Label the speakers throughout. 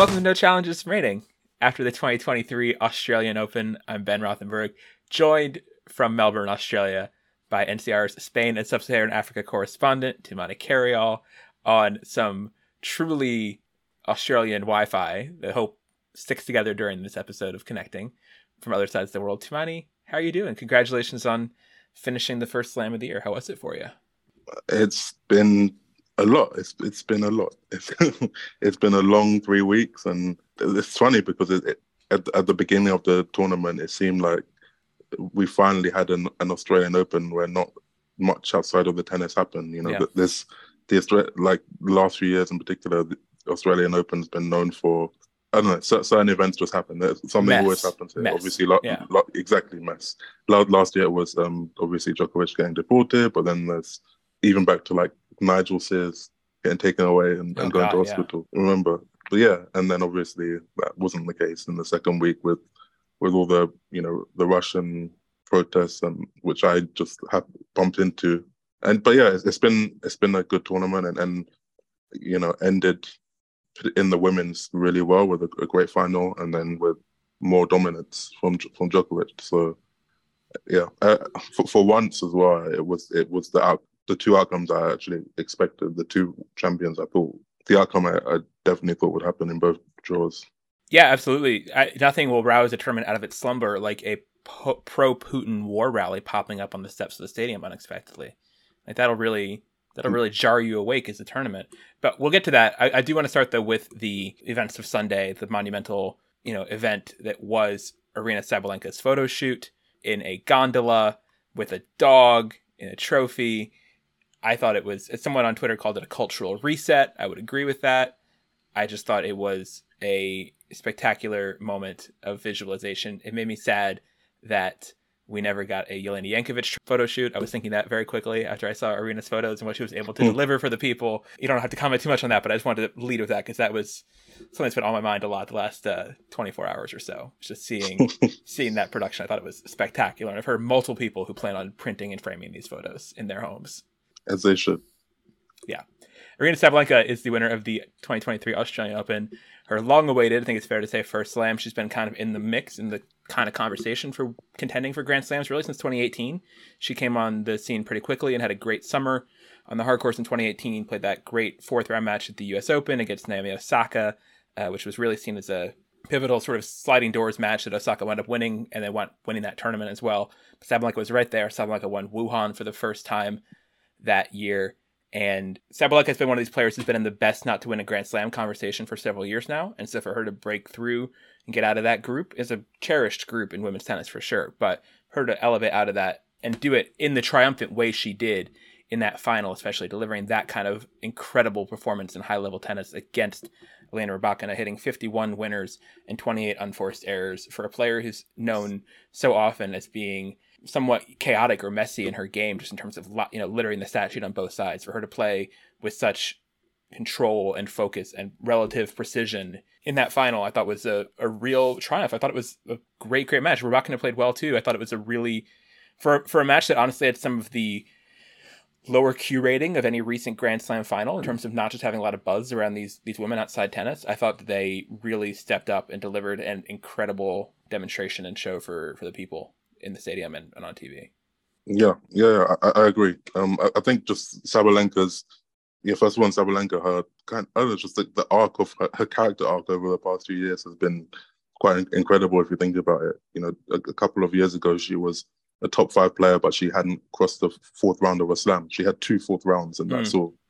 Speaker 1: Welcome to No Challenges Remaining. After the 2023 Australian Open, I'm Ben Rothenberg, joined from Melbourne, Australia, by NCR's Spain and Sub-Saharan Africa correspondent Tumaini Carayol on some truly Australian Wi-Fi that hope sticks together during this episode of connecting from other sides of the world. Tumaini, how are you doing? Congratulations on finishing the first slam of the year. How was it for you?
Speaker 2: It's been a lot. It's it's been a lot. It's, it's been a long three weeks, and it's funny because it, it, at at the beginning of the tournament, it seemed like we finally had an, an Australian Open where not much outside of the tennis happened. You know,
Speaker 1: Yeah.
Speaker 2: this the like last few years in particular, the Australian Open's been known for. I don't know. Certain events just happen. There's- Something
Speaker 1: Mess.
Speaker 2: always happens. Here.
Speaker 1: Mess.
Speaker 2: Obviously, lo-
Speaker 1: Yeah.
Speaker 2: exactly mess. La- Last year was um, obviously Djokovic getting deported, but then there's even back to like Nigel Sears getting taken away and,
Speaker 1: Oh,
Speaker 2: and going
Speaker 1: God,
Speaker 2: to
Speaker 1: yeah.
Speaker 2: hospital. Remember? But yeah, and then obviously that wasn't the case in the second week with with all the you know the Russian protests and which I just have bumped into. And but yeah, it's, it's been it's been a good tournament and, and you know ended in the women's really well with a, a great final and then with more dominance from from Djokovic. So yeah, uh, for, for once as well, it was it was the out, the two outcomes I actually expected. The two champions, I thought the outcome I, I definitely thought would happen in both draws.
Speaker 1: Yeah, absolutely. I, nothing will rouse a tournament out of its slumber like a po- pro-Putin war rally popping up on the steps of the stadium unexpectedly. Like that'll really that'll really jar you awake as a tournament. But we'll get to that. I, I do want to start though with the events of Sunday, the monumental you know event that was Aryna Sabalenka's photo shoot in a gondola with a dog in a trophy. I thought it was someone on Twitter called it a cultural reset. I would agree with that. I just thought it was a spectacular moment of visualization. It made me sad that we never got a Jelena Jankovic photo shoot. I was thinking that very quickly after I saw Aryna's photos and what she was able to
Speaker 2: Hmm.
Speaker 1: deliver for the people. You don't have to comment too much on that, but I just wanted to lead with that because that was something that's been on my mind a lot the last uh, 24 hours or so. Just seeing seeing that production, I thought it was spectacular. And I've heard multiple people who plan on printing and framing these photos in their homes.
Speaker 2: As they should.
Speaker 1: Yeah. Aryna Sabalenka is the winner of the 2023 Australian Open. Her long-awaited, I think it's fair to say, first slam. She's been kind of in the mix, in the kind of conversation for contending for Grand Slams really since 2018. She came on the scene pretty quickly and had a great summer on the hard course in 2018. Played that great fourth round match at the U.S. Open against Naomi Osaka, uh, which was really seen as a pivotal sort of sliding doors match that Osaka wound up winning, and then went winning that tournament as well. Sabalenka was right there. Sabalenka won Wuhan for the first time that year. And Sabalenka has been one of these players who's been in the best not to win a Grand Slam conversation for several years now. And so for her to break through and get out of that group is a cherished group in women's tennis for sure. But her to elevate out of that and do it in the triumphant way she did in that final, especially delivering that kind of incredible performance in high level tennis against Elena Rybakina, hitting 51 winners and 28 unforced errors for a player who's known so often as being somewhat chaotic or messy in her game, just in terms of you know littering the stat sheet on both sides. For her to play with such control and focus and relative precision in that final, I thought was a, a real triumph. I thought it was a great, great match. Rybakina played well too. I thought it was a really for for a match that honestly had some of the lower Q rating of any recent Grand Slam final in terms of not just having a lot of buzz around these these women outside tennis. I thought that they really stepped up and delivered an incredible demonstration and show for for the people in the stadium and, and on TV.
Speaker 2: Yeah, yeah, I, I agree. Um, I, I think just Sabalenka's, yeah, first one, Sabalenka, her kind, I don't know, just the, the arc of her, her character arc over the past few years has been quite incredible if you think about it. You know, a, a couple of years ago, she was a top five player, but she hadn't crossed the fourth round of a slam. She had two fourth rounds, and that's all.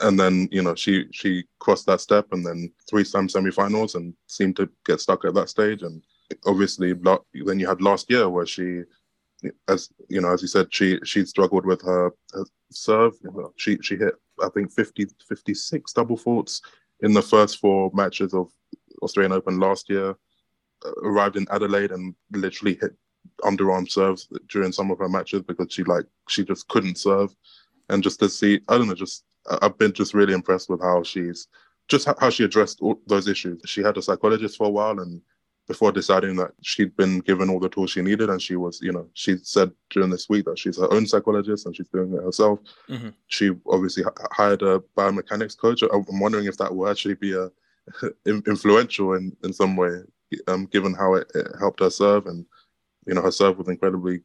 Speaker 2: And then you know she she crossed that step, and then three slam semifinals, and seemed to get stuck at that stage. And obviously, then you had last year where she as you know, as you said, she she struggled with her, her serve. She she hit I think 50, 56 double faults in the first four matches of Australian Open last year. Uh, arrived in Adelaide and literally hit underarm serves during some of her matches because she like she just couldn't serve. And just to see, I don't know, just I've been just really impressed with how she's just how she addressed all those issues. She had a psychologist for a while and before deciding that she'd been given all the tools she needed and she was you know she said during this week that she's her own psychologist and she's doing it herself
Speaker 1: Mhm.
Speaker 2: she obviously h- hired a biomechanics coach i'm wondering if that will actually be a influential in in some way, um, given how it, it helped her serve and you know her serve was incredibly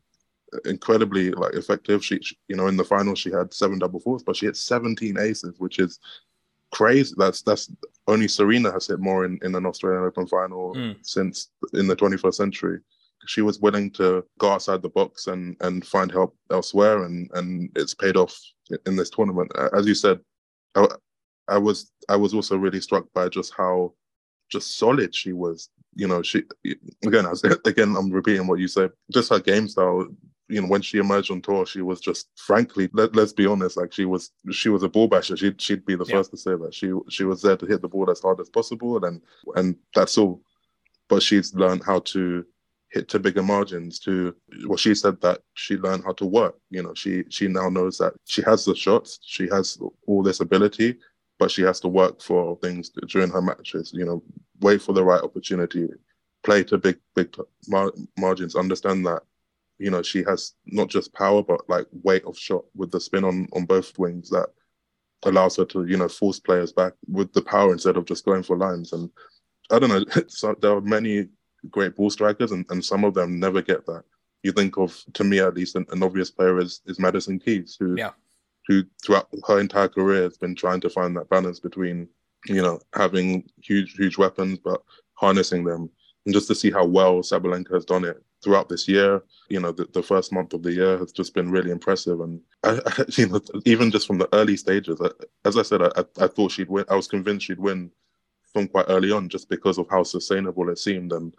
Speaker 2: incredibly like effective. She, she, you know, in the final she had seven double faults, but she hit 17 aces, which is crazy. That's that's only Serena has hit more in, in an Australian Open final mm. since in the 21st century. She was willing to go outside the box and and find help elsewhere, and and it's paid off in this tournament. As you said, I, I was I was also really struck by just how just solid she was. You know, she again, I was, again, I'm repeating what you said. Just her game style. You know, when she emerged on tour, she was just, frankly, let, us be honest, like she was, she was a ball basher. She'd, she'd be the yeah. first to say that. She, she was there to hit the ball as hard as possible, and and that's all. But she's learned how to hit to bigger margins to well she said that she learned how to work you know she she now knows that she has the shots she has all this ability but she has to work for things during her matches. You know, wait for the right opportunity, play to big big mar- margins. Understand that you know she has not just power but like weight of shot with the spin on on both wings that allows her to you know force players back with the power instead of just going for lines. And I don't know, so there are many great ball strikers, and, and some of them never get that. You think of, to me at least, an, an obvious player is is Madison Keys, who
Speaker 1: yeah
Speaker 2: who throughout her entire career has been trying to find that balance between, you know, having huge, huge weapons, but harnessing them. And just to see how well Sabalenka has done it throughout this year, you know, the, the first month of the year has just been really impressive. And I, I, you know, even just from the early stages, I, as I said, I, I thought she'd win. I was convinced she'd win from quite early on, just because of how sustainable it seemed. And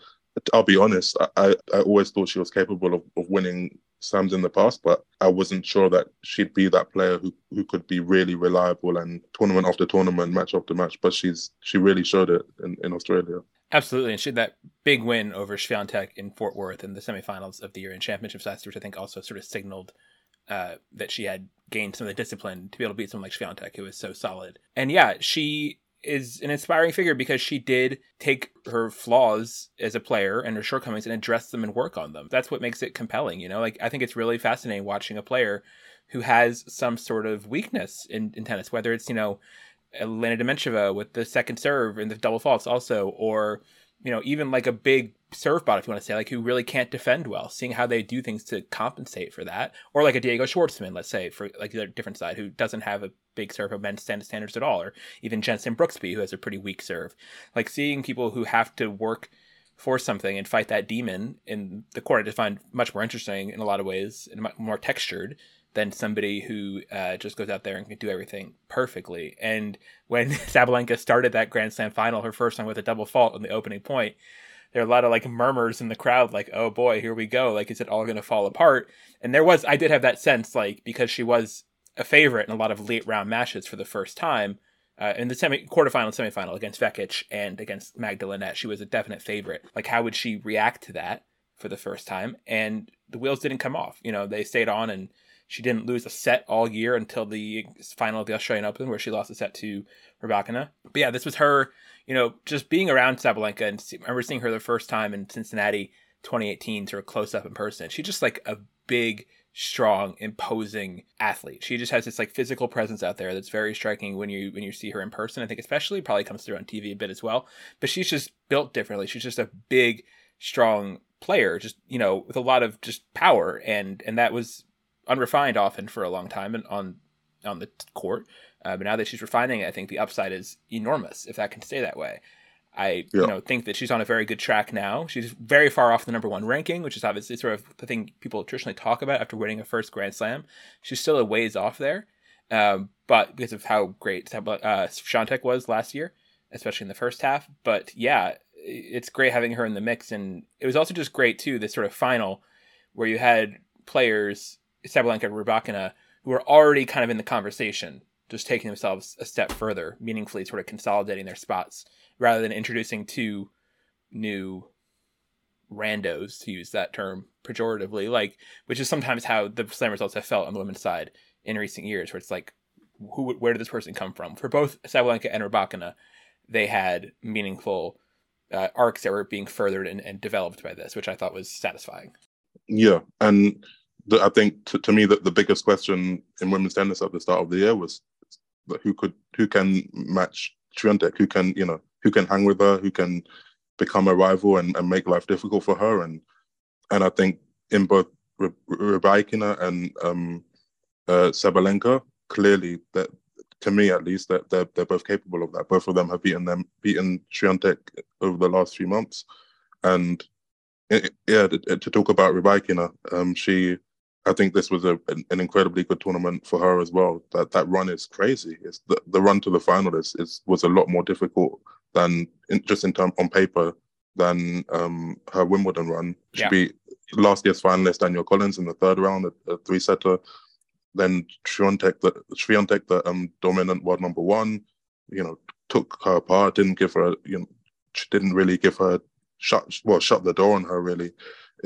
Speaker 2: I'll be honest, I, I always thought she was capable of, of winning Slams in the past, but I wasn't sure that she'd be that player who, who could be really reliable and tournament after tournament, match after match. But she's she really showed it in, in Australia.
Speaker 1: Absolutely, and she had that big win over Swiatek in Fort Worth in the semifinals of the year in championships last year, which I think also sort of signaled uh, that she had gained some of the discipline to be able to beat someone like Swiatek, who was so solid. And yeah, she is an inspiring figure because she did take her flaws as a player and her shortcomings and address them and work on them. That's what makes it compelling, you know? Like I think it's really fascinating watching a player who has some sort of weakness in, in tennis, whether it's, you know, Elena Dementieva with the second serve and the double faults also, or you know, even like a big serve bot, if you want to say, like who really can't defend well, seeing how they do things to compensate for that, or like a Diego Schwartzman, let's say, for like the different side, who doesn't have a big serve of men's standards at all, or even Jenson Brooksby, who has a pretty weak serve. Like seeing people who have to work for something and fight that demon in the court, I just find much more interesting in a lot of ways and more textured than somebody who uh, just goes out there and can do everything perfectly. And when Sabalenka started that Grand Slam final, her first time with a double fault on the opening point, there are a lot of like murmurs in the crowd, like, "Oh boy, here we go! Like, is it all going to fall apart?" And there was, I did have that sense, like, because she was a favorite in a lot of late round matches for the first time. Uh, in the semi quarterfinal semifinal against Vekic and against Magdalena, she was a definite favorite. Like, how would she react to that for the first time? And the wheels didn't come off. You know, they stayed on and she didn't lose a set all year until the final of the Australian Open, where she lost a set to Rybakina. But yeah, this was her, you know, just being around Sabalenka. And see, I remember seeing her the first time in Cincinnati 2018, sort of close up in person. She's just like a big, strong, imposing athlete. She just has this like physical presence out there that's very striking when you when you see her in person. I think especially probably comes through on TV a bit as well. But she's just built differently. She's just a big, strong player, just you know, with a lot of just power, and and that was unrefined often for a long time and on on the court. Uh, but now that she's refining it, I think the upside is enormous if that can stay that way. I yeah. you know think that she's on a very good track now. She's very far off the number one ranking, which is obviously sort of the thing people traditionally talk about after winning a first Grand Slam. She's still a ways off there, um, but because of how great uh, Swiatek was last year, especially in the first half. But yeah, it's great having her in the mix, and it was also just great too. This sort of final where you had players Sabalenka and Rybakina, who are already kind of in the conversation, just taking themselves a step further, meaningfully sort of consolidating their spots, rather than introducing two new randos, to use that term pejoratively, like which is sometimes how the slam results have felt on the women's side in recent years, where it's like, who, where did this person come from? For both Sabalenka and Rybakina, they had meaningful uh, arcs that were being furthered and, and developed by this, which I thought was satisfying.
Speaker 2: Yeah, and I think to, to me that the biggest question in women's tennis at the start of the year was who could who can match Swiatek, who can you know who can hang with her, who can become a rival and, and make life difficult for her. And and I think in both Rybakina and um, uh, Sabalenka, clearly that to me at least that they're, they're both capable of that. Both of them have beaten them beaten Swiatek over the last few months, and yeah, to, to, talk about Rybakina, um, she I think this was a, an, an, incredibly good tournament for her as well. That that run is crazy. It's the, the run to the final is, is was a lot more difficult than in, just in term on paper than um, her Wimbledon run. She yeah. beat last year's finalist Danielle Collins in the third round, a, a three setter. Then Swiatek, the Swiatek, the um, dominant world number one, you know, took her apart. Didn't give her, you know, she didn't really give her shut well shut the door on her really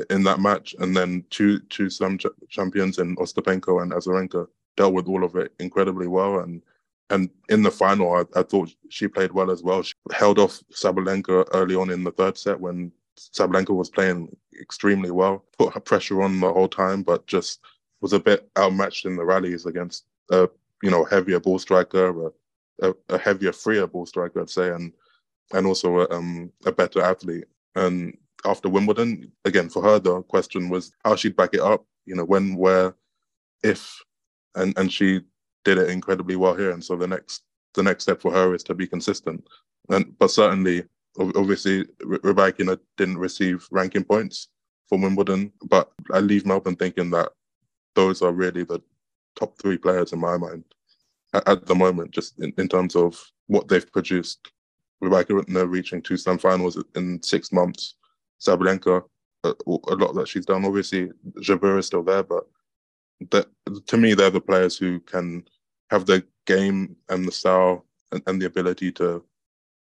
Speaker 2: in that match, and then two two slam ch- champions in Ostapenko and Azarenka dealt with all of it incredibly well. And and in the final, I, I thought she played well as well. She held off Sabalenka early on in the third set when Sabalenka was playing extremely well, put her pressure on the whole time, but just was a bit outmatched in the rallies against a you know heavier ball striker, a, a, heavier, freer ball striker, I'd say, and and also a, um, a better athlete. And after Wimbledon. Again, for her, the question was how she'd back it up. You know, when, where, if, and and she did it incredibly well here. And so the next the next step for her is to be consistent. And but certainly, obviously, Rybakina didn't receive ranking points for Wimbledon. But I leave Melbourne thinking that those are really the top three players in my mind at, the moment, just in, in terms of what they've produced. Rybakina reaching two slam finals in six months Sabalenka, a, uh, a lot that she's done. Obviously, Jabeur is still there, but that to me, they're the players who can have the game and the style and, and the ability to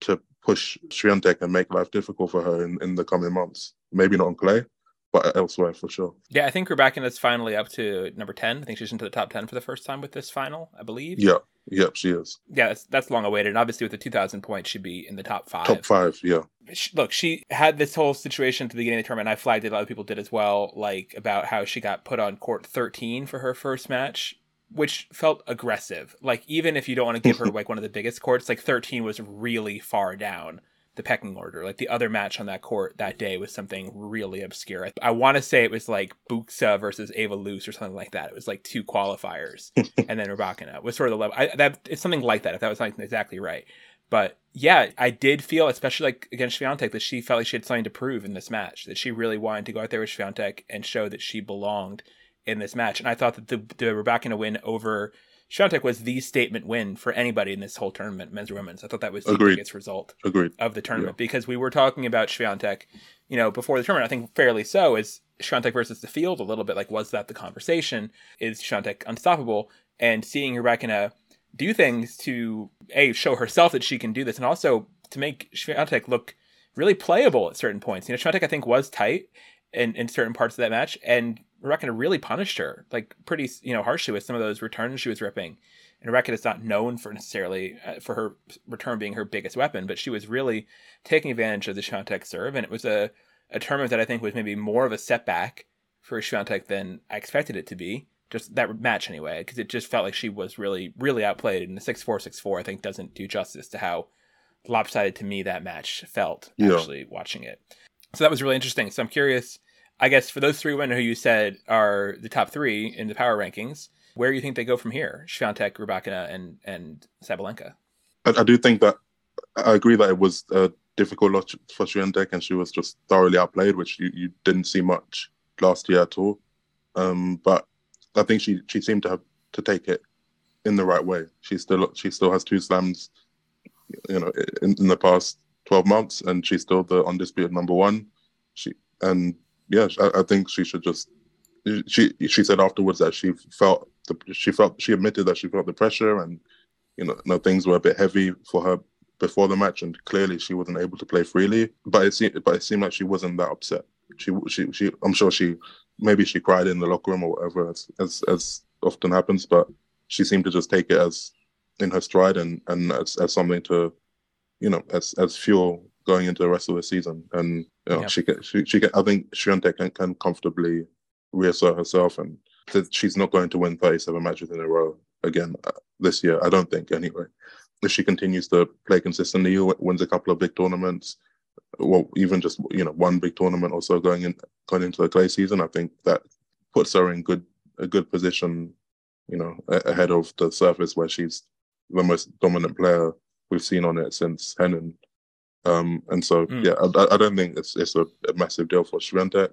Speaker 2: to push Swiatek and make life difficult for her in, in the coming months. Maybe not on clay, but elsewhere for sure.
Speaker 1: Yeah, I think Rybakina is finally up to number 10. I think she's into the top 10 for the first time with this final, I believe.
Speaker 2: Yeah. Yep, she is.
Speaker 1: Yeah, that's, that's long awaited. And obviously, with the 2,000 points, she'd be in the top five.
Speaker 2: Top five, yeah.
Speaker 1: She, look, she had this whole situation at the beginning of the tournament. I flagged it, a lot of people did as well, like about how she got put on court 13 for her first match, which felt aggressive. Like, even if you don't want to give her like one of the biggest courts, like 13 was really far down the pecking order. Like the other match on that court that day was something really obscure. I, I want to say it was like Bucsa versus Ava Luce or something like that. It was like two qualifiers, and then Rybakina was sort of the level. I, that it's something like that. If that was like exactly right. But yeah, I did feel, especially like against Swiatek, that she felt like she had something to prove in this match. That she really wanted to go out there with Swiatek and show that she belonged in this match. And I thought that the the Rybakina win over Swiatek was the statement win for anybody in this whole tournament, men's or women's. I thought that was the Agreed. biggest result
Speaker 2: Agreed.
Speaker 1: of the tournament yeah. because we were talking about Swiatek, you know, before the tournament. I think fairly so is Swiatek versus the field a little bit like was that the conversation? Is Swiatek unstoppable? And seeing her back in a do things to a show herself that she can do this, and also to make Swiatek look really playable at certain points. You know, Swiatek I think was tight in in certain parts of that match, and Rybakina really punished her like pretty you know harshly with some of those returns she was ripping. And Rybakina is not known for necessarily uh, for her return being her biggest weapon, but she was really taking advantage of the Swiatek serve, and it was a a tournament that I think was maybe more of a setback for Swiatek than I expected it to be. Just that match anyway, because it just felt like she was really really outplayed, and the six four six four I think doesn't do justice to how lopsided to me that match felt yeah. actually watching it. So that was really interesting. So I'm curious I guess for those three women who you said are the top three in the power rankings, where do you think they go from here? Swiatek, Rybakina, and and Sabalenka.
Speaker 2: I, I, do think that I agree that it was a difficult lot for Swiatek, and she was just thoroughly outplayed, which you, you didn't see much last year at all. Um, but I think she she seemed to have to take it in the right way. She still she still has two slams, you know, in, in the past twelve months, and she's still the undisputed number one. She and yeah, I, I, think she should just. She she said afterwards that she felt the, she felt she admitted that she felt the pressure and you know, you know things were a bit heavy for her before the match and clearly she wasn't able to play freely. But it seemed but it seemed like she wasn't that upset. She she she I'm sure she maybe she cried in the locker room or whatever as as, as often happens, but she seemed to just take it as in her stride and and as, as something to you know as as fuel going into the rest of the season. And you know, yeah. she can, she, she can, I think Swiatek can, can comfortably reassert herself, and she's not going to win 37 matches in a row again uh, this year. I don't think anyway. if she continues to play consistently, wins a couple of big tournaments, well, even just you know one big tournament or so going in going into the clay season, I think that puts her in good a good position, you know, ahead of the surface where she's the most dominant player we've seen on it since Henin. Um, and so, mm. yeah, I, I, don't think it's it's a, a massive deal for Swiatek.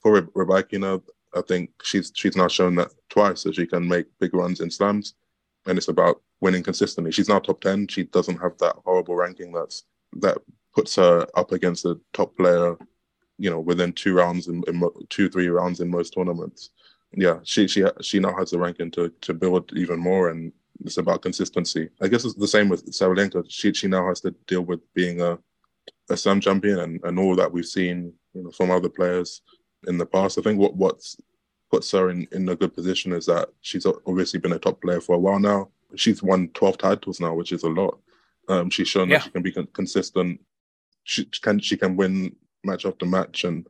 Speaker 2: For Rybakina, I think she's she's now shown that twice that she can make big runs in slams, and it's about winning consistently. She's now top ten. She doesn't have that horrible ranking that's that puts her up against a top player, you know, within two rounds in, in two three rounds in most tournaments. Yeah, she she she now has the ranking to to build even more, and it's about consistency. I guess it's the same with Sabalenka. She she now has to deal with being a a slam champion and, and all that we've seen you know, from other players in the past. I think what what's puts her in, in a good position is that she's obviously been a top player for a while now. She's won 12 titles now, which is a lot. Um, she's shown yeah. that she can be con- consistent she can she can win match after match, and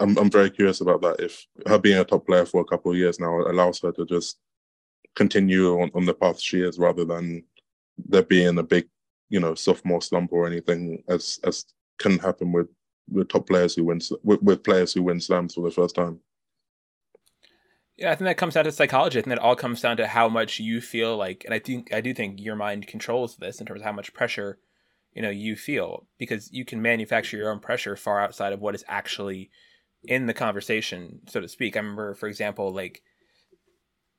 Speaker 2: I'm I'm very curious about that. If her being a top player for a couple of years now allows her to just continue on, on the path she is, rather than there being a big, you know, sophomore slump or anything, as as can happen with with top players who win with, with players who win slams for the first time.
Speaker 1: Yeah, I think that comes down to psychology. I think that all comes down to how much you feel like, and I think I do think your mind controls this in terms of how much pressure you know you feel because you can manufacture your own pressure far outside of what is actually in the conversation so to speak i remember for example like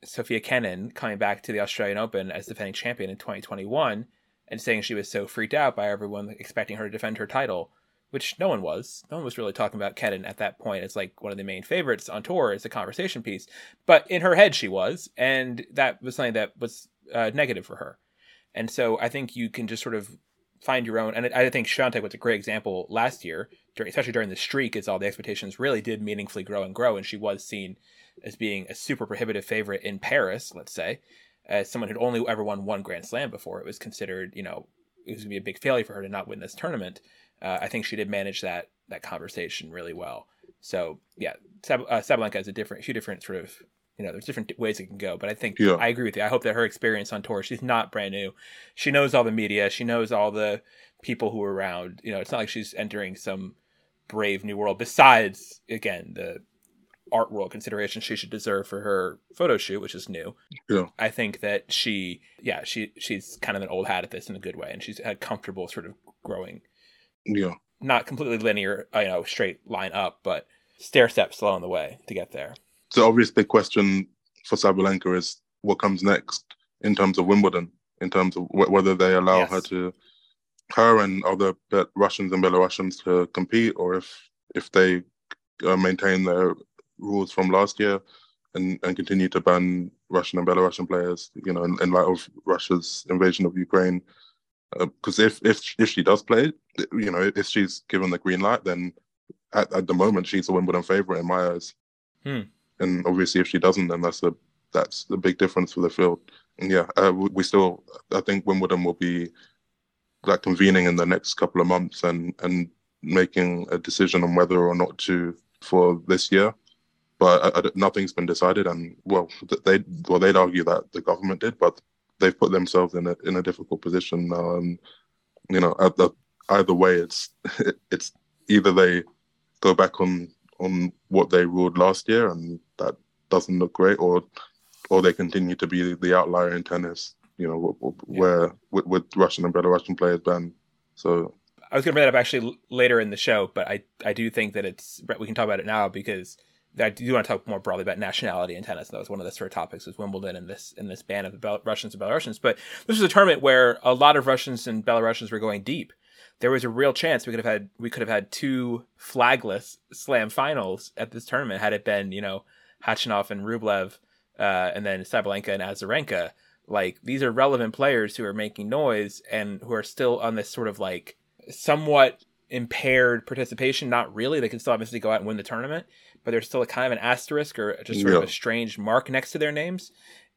Speaker 1: sofia kenin coming back to the australian open as defending champion in 2021 and saying she was so freaked out by everyone expecting her to defend her title which no one was no one was really talking about kenin at that point as like one of the main favorites on tour as a conversation piece but in her head she was and that was something that was uh, negative for her and so I think you can just sort of find your own. And I think Swiatek was a great example last year, especially during the streak, as all the expectations really did meaningfully grow and grow, and she was seen as being a super prohibitive favorite in Paris, let's say, as someone who'd only ever won one Grand Slam before. It was considered, you know, it was going to be a big failure for her to not win this tournament. Uh, I think she did manage that that conversation really well. So yeah, Sab- uh, Sabalenka has a different, few different sort of you know, there's different ways it can go. But I think yeah. I agree with you. I hope that her experience on tour, she's not brand new. She knows all the media. She knows all the people who are around. You know, it's not like she's entering some brave new world. Besides, again, the art world consideration she should deserve for her photo shoot, which is new.
Speaker 2: Yeah.
Speaker 1: I think that she, yeah, she she's kind of an old hat at this in a good way, and she's had comfortable sort of growing.
Speaker 2: Yeah.
Speaker 1: Not completely linear, you know, straight line up, but stair steps along the way to get there
Speaker 2: the obvious big question for Sabalenka is what comes next in terms of Wimbledon, in terms of w- whether they allow yes. her to, her and other Be- Russians and Belarusians to compete, or if if they uh, maintain their rules from last year and, and continue to ban Russian and Belarusian players, you know, in, in light of Russia's invasion of Ukraine. Because uh, if if if she does play, you know, if she's given the green light, then at, at the moment she's a Wimbledon favorite in my eyes.
Speaker 1: Hmm
Speaker 2: and obviously if she doesn't, then that's a that's the big difference for the field. And yeah, uh, we still I think Wimbledon will be like convening in the next couple of months and and making a decision on whether or not to for this year. But I, I, nothing's been decided, and well, they well they'd argue that the government did, but they've put themselves in a in a difficult position. Um, you know, the, either way, it's it's either they go back on on what they ruled last year, and that doesn't look great, or or they continue to be the outlier in tennis. You know, where yeah. with, with, Russian and Belarusian players banned. So
Speaker 1: I was going to bring that up actually later in the show, but I I do think that it's we can talk about it now because I do want to talk more broadly about nationality in tennis. That was one of the sort of topics was Wimbledon and this and this ban of the Bel- Russians and Belarusians. But this was a tournament where a lot of Russians and Belarusians were going deep there was a real chance we could have had we could have had two flagless slam finals at this tournament had it been you know Khachanov and Rublev uh, and then Sabalenka and Azarenka. Like these are relevant players who are making noise and who are still on this sort of like somewhat impaired participation. Not really. They can still obviously go out and win the tournament, but there's still a kind of an asterisk or just sort yeah. of a strange mark next to their names.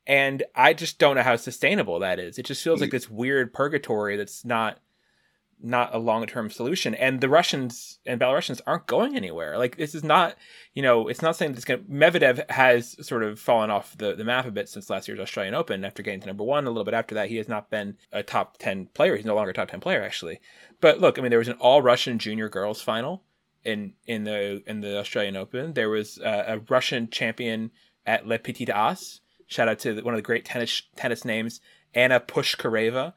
Speaker 1: And I just don't know how sustainable that is. It just feels like this weird purgatory that's not not a long term solution. And the Russians and Belarusians aren't going anywhere. Like this is not, you know, it's not saying that's going. to... Medvedev has sort of fallen off the, the map a bit since last year's Australian Open. After getting to number one, a little bit after that, he has not been a top ten player. He's no longer a top ten player actually. But look, I mean, there was an all Russian junior girls final in in the in the Australian Open. There was uh, a Russian champion at Le Petit As. Shout out to one of the great tennis tennis names, Anna Pushkareva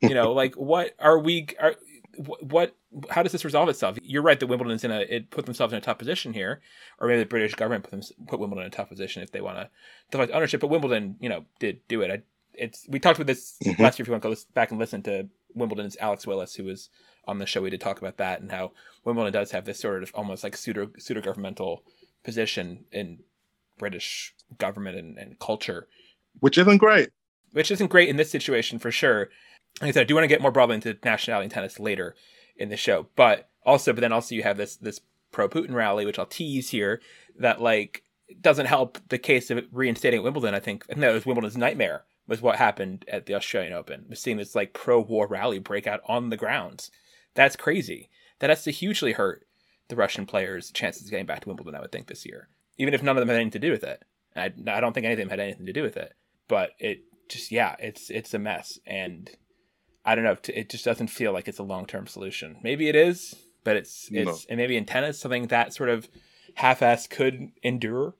Speaker 1: you know, like what are we? Are what? How does this resolve itself? You're right that Wimbledon's in a it put themselves in a tough position here, or maybe the British government put them put Wimbledon in a tough position if they want to deflect ownership. But Wimbledon, you know, did do it. I, it's we talked about this mm-hmm. last year. If you want to go back and listen to Wimbledon's Alex Willis, who was on the show, we did talk about that and how Wimbledon does have this sort of almost like pseudo pseudo governmental position in British government and, and culture,
Speaker 2: which isn't great.
Speaker 1: Which isn't great in this situation for sure like I said, I do want to get more broadly into nationality and tennis later in the show, but also, but then also you have this this pro Putin rally, which I'll tease here, that like doesn't help the case of reinstating Wimbledon. I think no, it was Wimbledon's nightmare was what happened at the Australian Open. We're seeing this like pro war rally break out on the grounds. That's crazy. That has to hugely hurt the Russian players' chances of getting back to Wimbledon. I would think this year, even if none of them had anything to do with it. I, I don't think any of them had anything to do with it. But it just yeah, it's it's a mess and I don't know. It just doesn't feel like it's a long term solution. Maybe it is, but it's it's no. and maybe in tennis something that sort of half ass could endure,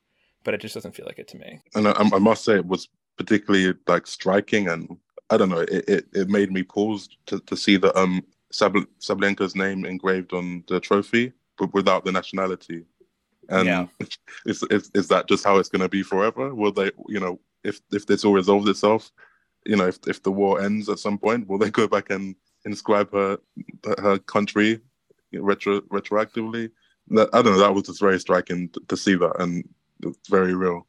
Speaker 1: but it just doesn't feel like it to me.
Speaker 2: And I, I must say, it was particularly like striking, and I don't know. It it, it made me pause to, to see the um Sab- Sabalenka's name engraved on the trophy, but without the nationality. And yeah. is, is is that just how it's going to be forever? Will they, you know, if if this all resolves itself, you know, if if the war ends at some point, will they go back and inscribe her her country retro retroactively? That I don't know. That was just very striking to, to see that, and it's very real.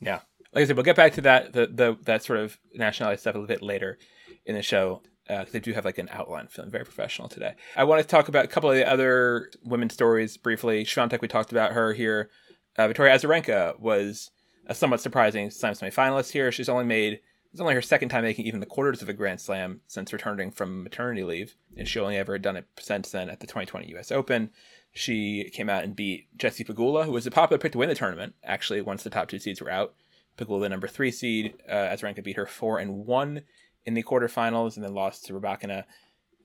Speaker 1: Yeah, like I said, we'll get back to that the the that sort of nationality stuff a little bit later in the show because uh, they do have like an outline feeling very professional today. I want to talk about a couple of the other women's stories briefly. Swiatek, we talked about her here. Uh, Victoria Azarenka was a somewhat surprising semifinalist here. She's only made it's only her second time making even the quarters of a Grand Slam since returning from maternity leave, and she only ever had done it since then at the 2020 U.S. Open. She came out and beat Jessie Pegula, who was a popular pick to win the tournament. Actually, once the top two seeds were out, Pegula, number three seed, uh, Azarenka beat her four and one in the quarterfinals, and then lost to Rybakina.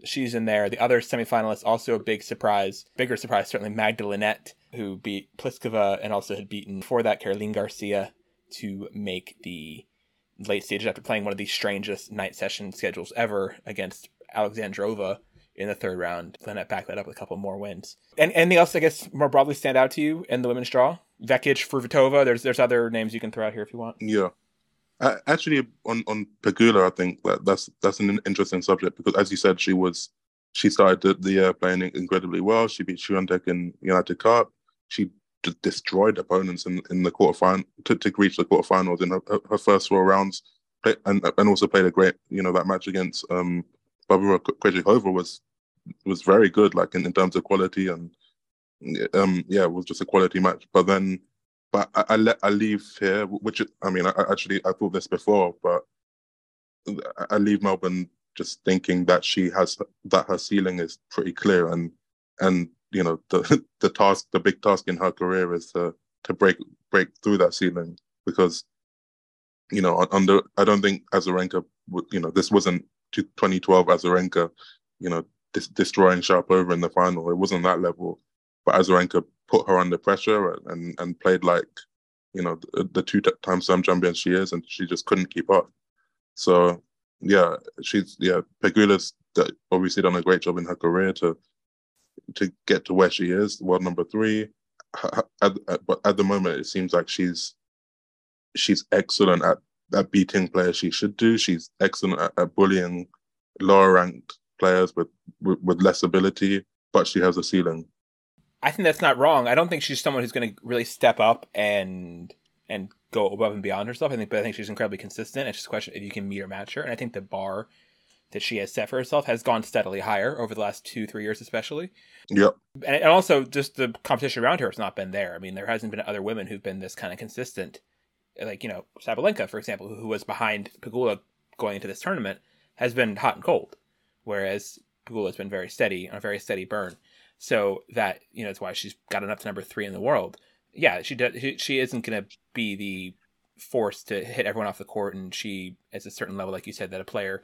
Speaker 1: She's in there. The other semifinalists, also a big surprise, bigger surprise, certainly Magda Linette, who beat Pliskova and also had beaten for that Caroline Garcia to make the late stages after playing one of the strangest night session schedules ever against Alexandrova in the third round. Linette backed that up with a couple more wins. And anything else, I guess, more broadly stand out to you in the women's draw? Vekic, Fruhvirtova. There's there's other names you can throw out here if you want.
Speaker 2: Yeah, actually, on on Pegula, I think that that's that's an interesting subject because, as you said, she was she started the, the year playing incredibly well. She beat Swiatek in United Cup. She destroyed opponents in, in the quarterfinal to, to reach the quarterfinals in her, her first four rounds, and and also played a great you know that match against um, Barbora Krejcikova was was very good like in, in terms of quality and um yeah it was just a quality match. But then but I, I let I leave here, which I mean I, actually I thought this before, but I leave Melbourne just thinking that she has that her ceiling is pretty clear and and you know the the task the big task in her career is to to break break through that ceiling because you know under I don't think Azarenka would you know this wasn't 2012 Azarenka you know dis- destroying Sharapova in the final. It wasn't that level. But Azarenka put her under pressure and and played like you know the, the two time slam champion she is and she just couldn't keep up. So yeah she's yeah Pegula's obviously done a great job in her career to to get to where she is, world number three. But at the moment, it seems like she's she's excellent at, at beating players she should do. She's excellent at, at bullying lower ranked players with, with, with less ability, but she has a ceiling.
Speaker 1: I think that's not wrong. I don't think she's someone who's going to really step up and and go above and beyond herself. I think, but I think she's incredibly consistent. It's just a question if you can meet or match her. And I think the bar that she has set for herself has gone steadily higher over the last two, three years, especially.
Speaker 2: Yep.
Speaker 1: And, and also, just the competition around her has not been there. I mean, there hasn't been other women who've been this kind of consistent. Like, you know, Sabalenka, for example, who was behind Pegula going into this tournament, has been hot and cold. Whereas Pegula has been very steady on a very steady burn. So that you know that's why she's gotten up to number three in the world. Yeah, she does. She, she isn't going to be the force to hit everyone off the court, and she is a certain level, like you said, that a player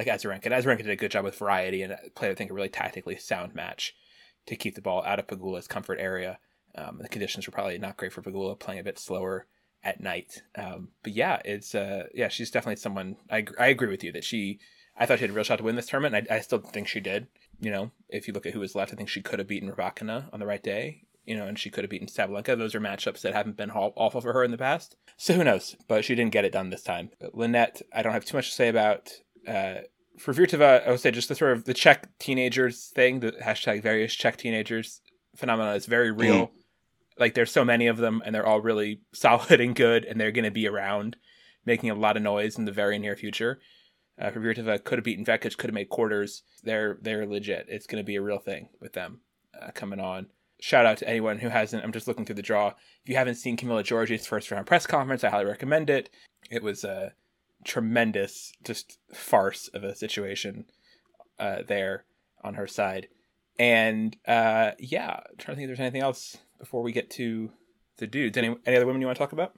Speaker 1: like Azarenka. And Azarenka did a good job with variety and played, I think, a really tactically sound match to keep the ball out of Pegula's comfort area. Um, the conditions were probably not great for Pagula, playing a bit slower at night. Um, but yeah, it's uh, yeah, she's definitely someone. I I agree with you that she. I thought she had a real shot to win this tournament. I, I still think she did. You know, if you look at who was left, I think she could have beaten Rybakina on the right day. You know, and she could have beaten Sabalenka. Those are matchups that haven't been awful for her in the past. So who knows? But she didn't get it done this time. But Linette, I don't have too much to say about. Uh, Fruhvirtova, I would say just the sort of the Czech teenagers thing, the hashtag various Czech teenagers phenomenon is very real. Mm. Like there's so many of them, and they're all really solid and good, and they're going to be around, making a lot of noise in the very near future. Uh, Fruhvirtova, could have beaten Vekic, could have made quarters. They're they're legit. It's going to be a real thing with them uh, coming on. Shout out to anyone who hasn't. I'm just looking through the draw. If you haven't seen Camila Giorgi's first round press conference, I highly recommend it. It was a tremendous, just farce of a situation uh, there on her side. And uh, yeah, I'm trying to think if there's anything else before we get to the dudes. Any any other women you want to talk about?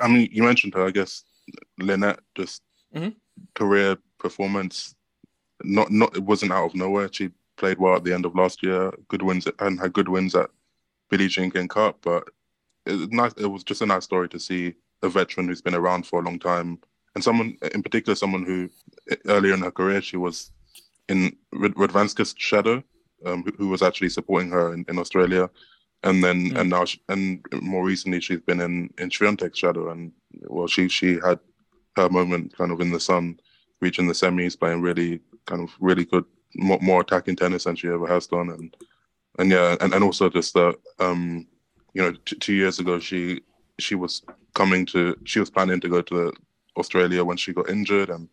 Speaker 2: I mean, you mentioned her. I guess Linette, just mm-hmm. career performance. Not not it wasn't out of nowhere. She played well at the end of last year. Good wins and had good wins at Billie Jean King Cup. But it, nice, it was just a nice story to see a veteran who's been around for a long time, and someone in particular, someone who earlier in her career she was in Radwanska's shadow, um, who, who, was actually supporting her in, in Australia. And then mm. and now she, and more recently she's been in in Swiatek's shadow, and well, she she had her moment kind of in the sun, reaching the semis, playing really kind of really good, more, more attacking tennis than she ever has done, and and yeah, and, and also just that um, you know, t- two years ago she she was coming to she was planning to go to Australia when she got injured and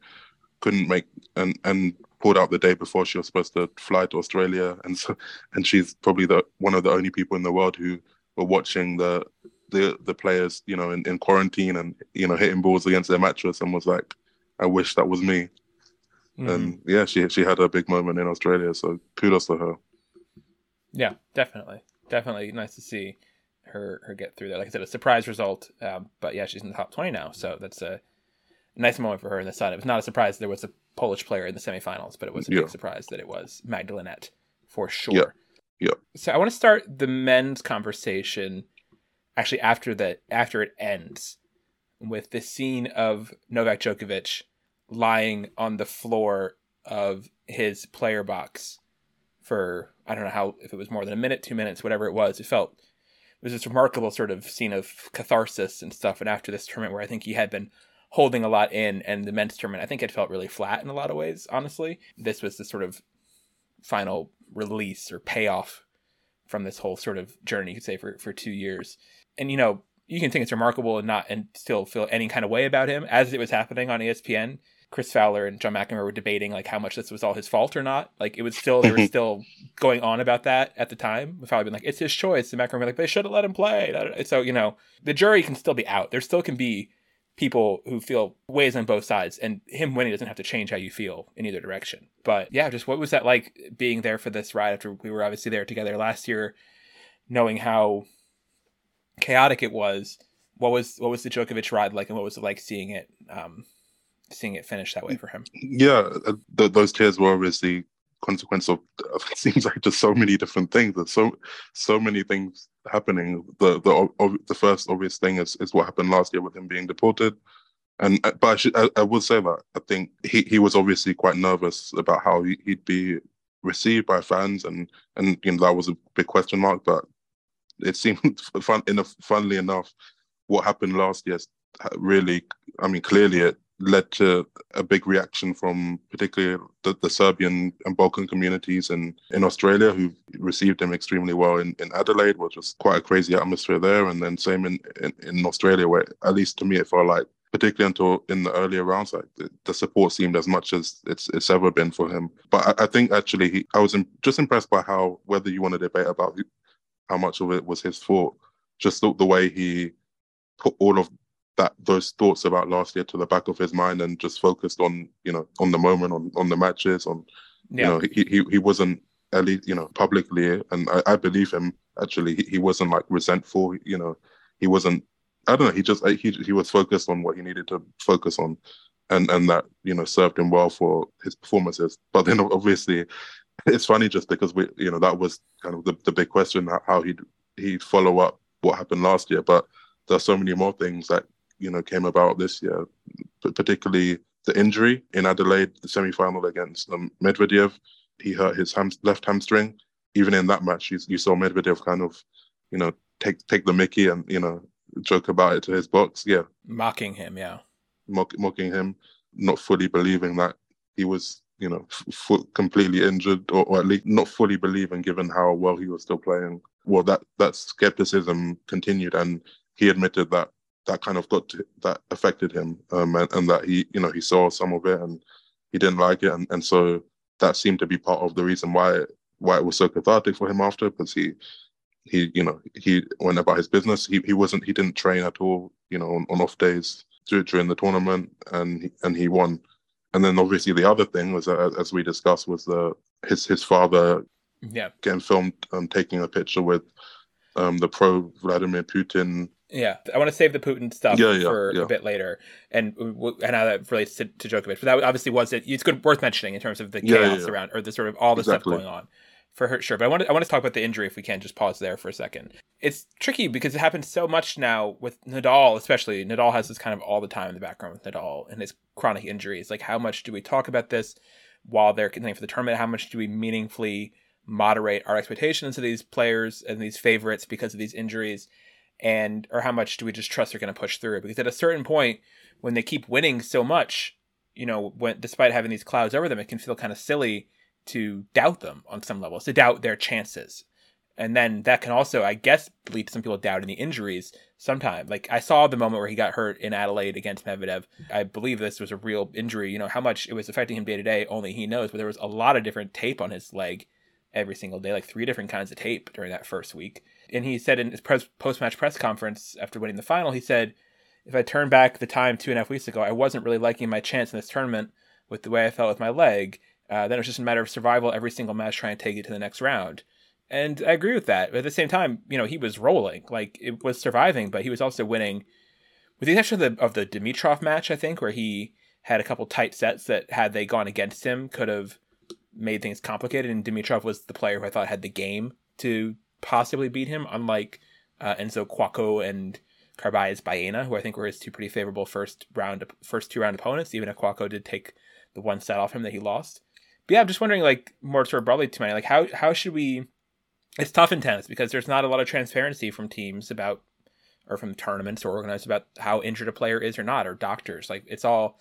Speaker 2: couldn't make and and pulled out the day before she was supposed to fly to Australia, and so and she's probably the one of the only people in the world who were watching the the the players, you know, in, in quarantine and you know hitting balls against their mattress, and was like, I wish that was me. Mm-hmm. And yeah, she she had a big moment in Australia, so kudos to her.
Speaker 1: Yeah, definitely, definitely nice to see her her get through that. Like I said, a surprise result, um, but yeah, she's in the top twenty now, so that's a nice moment for her in the sun. It was not a surprise there was a Polish player in the semifinals, but it was a yeah. big surprise that it was Magda Linette for sure.
Speaker 2: Yeah. yeah.
Speaker 1: So I want to start the men's conversation actually after the after it ends with the scene of Novak Djokovic lying on the floor of his player box for I don't know how if it was more than a minute, two minutes, whatever it was. It felt it was this remarkable sort of scene of catharsis and stuff. And after this tournament, where I think he had been holding a lot in, and the men's tournament I think it felt really flat in a lot of ways. Honestly, this was the sort of final release or payoff from this whole sort of journey. You could say for for two years, and you know you can think it's remarkable and not and still feel any kind of way about him as it was happening on ESPN. Chris Fowler and John McEnroe were debating like how much this was all his fault or not. Like it was still they were still going on about that at the time. Fowler been like it's his choice, and McEnroe like they should have let him play. So you know the jury can still be out. There still can be people who feel ways on both sides and him winning doesn't have to change how you feel in either direction. But yeah just what was that like being there for this ride after we were obviously there together last year knowing how chaotic it was? What was what was the Djokovic ride like and what was it like seeing it um seeing it finish that way for him?
Speaker 2: Yeah uh, th- those tears were obviously consequence of it seems like just so many different things there's so so many things happening. The the the first obvious thing is is what happened last year with him being deported. And uh, but I, should, I, I would say that I think he, he was obviously quite nervous about how he, would be received by fans, and and you know that was a big question mark. But it seemed fun enough, funnily enough, what happened last year really, I mean, clearly it led to a big reaction from particularly the, the Serbian and Balkan communities in, in Australia who received him extremely well in, in Adelaide, which was quite a crazy atmosphere there. And then same in, in, in Australia, where at least to me it felt like particularly until in the earlier rounds, like the, the, support seemed as much as it's it's ever been for him. But I, I think actually he, I was in, just impressed by how whether you want to debate about how much of it was his fault, just the, the way he put all of that those thoughts about last year to the back of his mind and just focused on you know on the moment on on the matches on Yeah. You know, he, he he wasn't at least you know publicly, and I, I believe him. Actually, he, he wasn't like resentful. You know, he wasn't. I don't know. He just he he was focused on what he needed to focus on, and and that you know served him well for his performances. But then obviously, it's funny just because we you know that was kind of the, the big question how he'd he'd follow up what happened last year. But there's so many more things that you know came about this year, particularly the injury in Adelaide, the semi-final against um, Medvedev. He hurt his ham- left hamstring. Even in that match, you, you saw Medvedev kind of, you know, take take the Mickey and you know joke about it to his box. Yeah,
Speaker 1: mocking him. Yeah,
Speaker 2: Mock, mocking him, not fully believing that he was, you know, f- completely injured, or, or at least not fully believing, given how well he was still playing. Well, that that skepticism continued, and he admitted that that kind of got to, that affected him um, and, and, that he you know he saw some of it and he didn't like it. And, and so that seemed to be part of the reason why why it was so cathartic for him after because he he you know he went about his business. He, he wasn't he didn't train at all you know on, on off days during the tournament and he, and he won. And then obviously the other thing was uh, as we discussed was the his his father
Speaker 1: yeah.
Speaker 2: getting filmed um, taking a picture with um, the pro Vladimir Putin
Speaker 1: yeah, I want to save the Putin stuff
Speaker 2: yeah, yeah,
Speaker 1: for
Speaker 2: yeah.
Speaker 1: a bit later, and and how that relates to, to Djokovic. But that obviously was it. It's good worth mentioning in terms of the chaos around or the sort of all the exactly. stuff going on for her. Sure, but I want to, I want to talk about the injury if we can. Just pause there for a second. It's tricky because it happens so much now with Nadal, especially. Nadal has this kind of all the time in the background with Nadal and his chronic injuries. Like, how much do we talk about this while they're contending for the tournament? How much do we meaningfully moderate our expectations of these players and these favorites because of these injuries? And or how much do we just trust they're going to push through? Because at a certain point, when they keep winning so much, you know, when despite having these clouds over them, it can feel kind of silly to doubt them on some levels, to doubt their chances. And then that can also, I guess, lead to some people doubting the injuries sometime. Like I saw the moment where he got hurt in Adelaide against Medvedev. I believe this was a real injury. You know, how much it was affecting him day to day, only he knows. But there was a lot of different tape on his leg every single day, like three different kinds of tape during that first week and he said in his post match press conference after winning the final, he said, "If I turn back the time two and a half weeks ago, I wasn't really liking my chance in this tournament with the way I felt with my leg. Uh, then it was just a matter of survival every single match, trying to take it to the next round." And I agree with that. But at the same time, you know, he was rolling, like it was surviving, but he was also winning. With the exception of the of the Dimitrov match, I think, where he had a couple tight sets that, had they gone against him, could have made things complicated. And Dimitrov was the player who I thought had the game to possibly beat him, unlike uh, Enzo Couacaud and Carballes Baena, who I think were his two pretty favorable first round, first two round opponents. Even if Couacaud did take the one set off him that he lost. But yeah, I'm just wondering, like more sort of broadly to me, like how how should we? It's tough in tennis because there's not a lot of transparency from teams about, or from tournaments or organized about how injured a player is or not, or doctors. Like it's all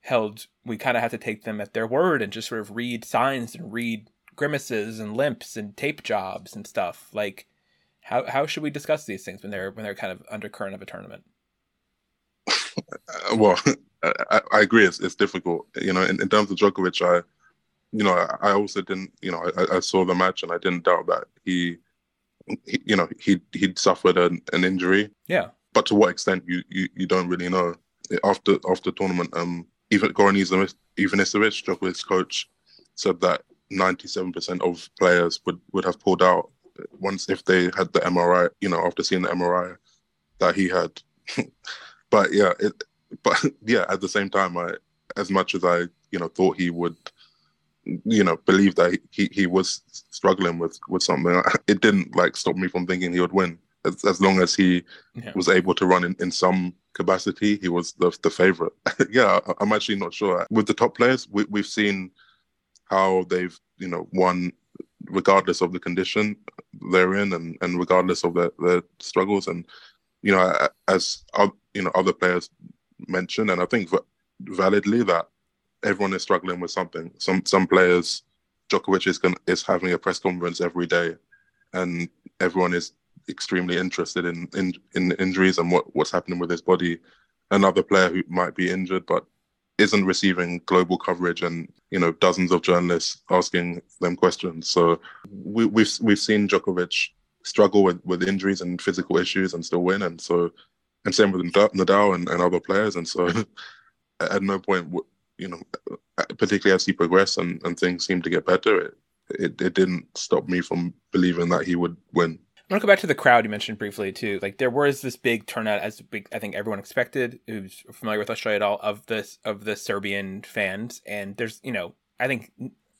Speaker 1: held. We kind of have to take them at their word and just sort of read signs and read grimaces and limps and tape jobs and stuff. Like, how how should we discuss these things when they're when they're kind of undercurrent of a tournament?
Speaker 2: well, I, I, agree. It's, it's difficult. You know, in, in terms of Djokovic, I, you know, I, I also didn't. You know, I, I, saw the match and I didn't doubt that he, he you know, he he'd suffered an, an injury.
Speaker 1: Yeah.
Speaker 2: But to what extent, you you, you don't really know. After after tournament, um, even Goran Ivanisevic, Djokovic's coach, said that 97% of players would, would have pulled out once if they had the MRI, you know, after seeing the MRI that he had. but yeah, it, but yeah, at the same time, I, as much as I, you know, thought he would, you know, believe that he, he was struggling with, with something, it didn't like stop me from thinking he would win. As, as long as he yeah. was able to run in, in some capacity, he was the, the favorite. yeah, I'm actually not sure. With the top players, we, we've seen how they've you know won regardless of the condition they're in and, and regardless of their, their struggles. And you know as you know other players mentioned and i think validly that everyone is struggling with something. Some some players Djokovic is going is having a press conference every day and everyone is extremely interested in in, in injuries and what, what's happening with his body. Another player who might be injured but isn't receiving global coverage and you know dozens of journalists asking them questions. So we, we've we've seen Djokovic struggle with, with injuries and physical issues and still win, and so and same with Nadal and, and other players. And so at no point you know, particularly as he progressed and, and things seemed to get better, it, it, it didn't stop me from believing that he would win.
Speaker 1: I want to go back to the crowd you mentioned briefly too. Like there was this big turnout, as big I think everyone expected, who's familiar with Australia at all, of this of the Serbian fans. And there's, you know, I think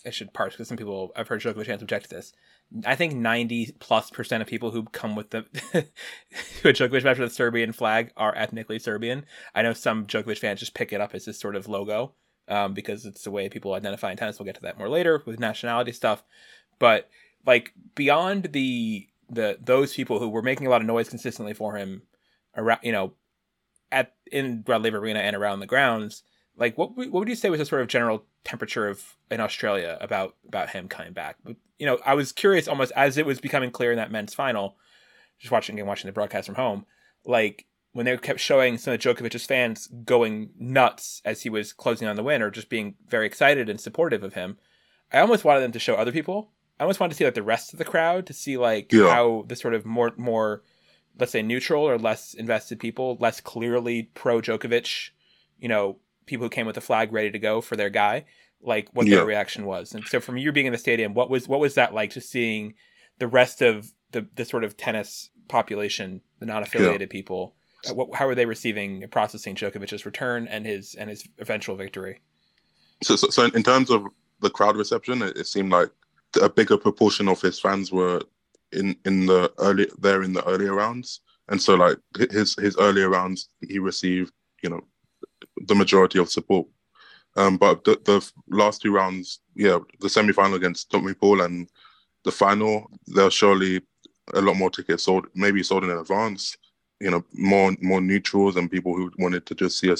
Speaker 1: I should parse because some people I've heard Djokovic fans object to this. I think ninety plus percent of people who come with the a Djokovic match with the Serbian flag are ethnically Serbian. I know some Djokovic fans just pick it up as this sort of logo um, because it's the way people identify in tennis. We'll get to that more later with nationality stuff. But like beyond the the those people who were making a lot of noise consistently for him around you know at in Rod Laver Arena and around the grounds like what what would you say was the sort of general temperature of in Australia about about him coming back? You know I was curious almost as it was becoming clear in that men's final just watching and watching the broadcast from home like when they kept showing some of Djokovic's fans going nuts as he was closing on the win or just being very excited and supportive of him I almost wanted them to show other people I almost wanted to see like the rest of the crowd to see like yeah. how the sort of more more let's say neutral or less invested people, less clearly pro Djokovic, you know, people who came with the flag ready to go for their guy, like what yeah. their reaction was. And so from you being in the stadium, what was what was that like just seeing the rest of the the sort of tennis population, the non-affiliated yeah. people, uh, what, how are they receiving processing Djokovic's return and his and his eventual victory?
Speaker 2: So, so, so in terms of the crowd reception, it, it seemed like a bigger proportion of his fans were in in the early there in the earlier rounds, and so like his his earlier rounds, he received you know the majority of support. Um, but the, the last two rounds, yeah, the semi final against Tommy Paul and the final, there's surely a lot more tickets sold, maybe sold in advance. You know, more more neutrals and people who wanted to just see a,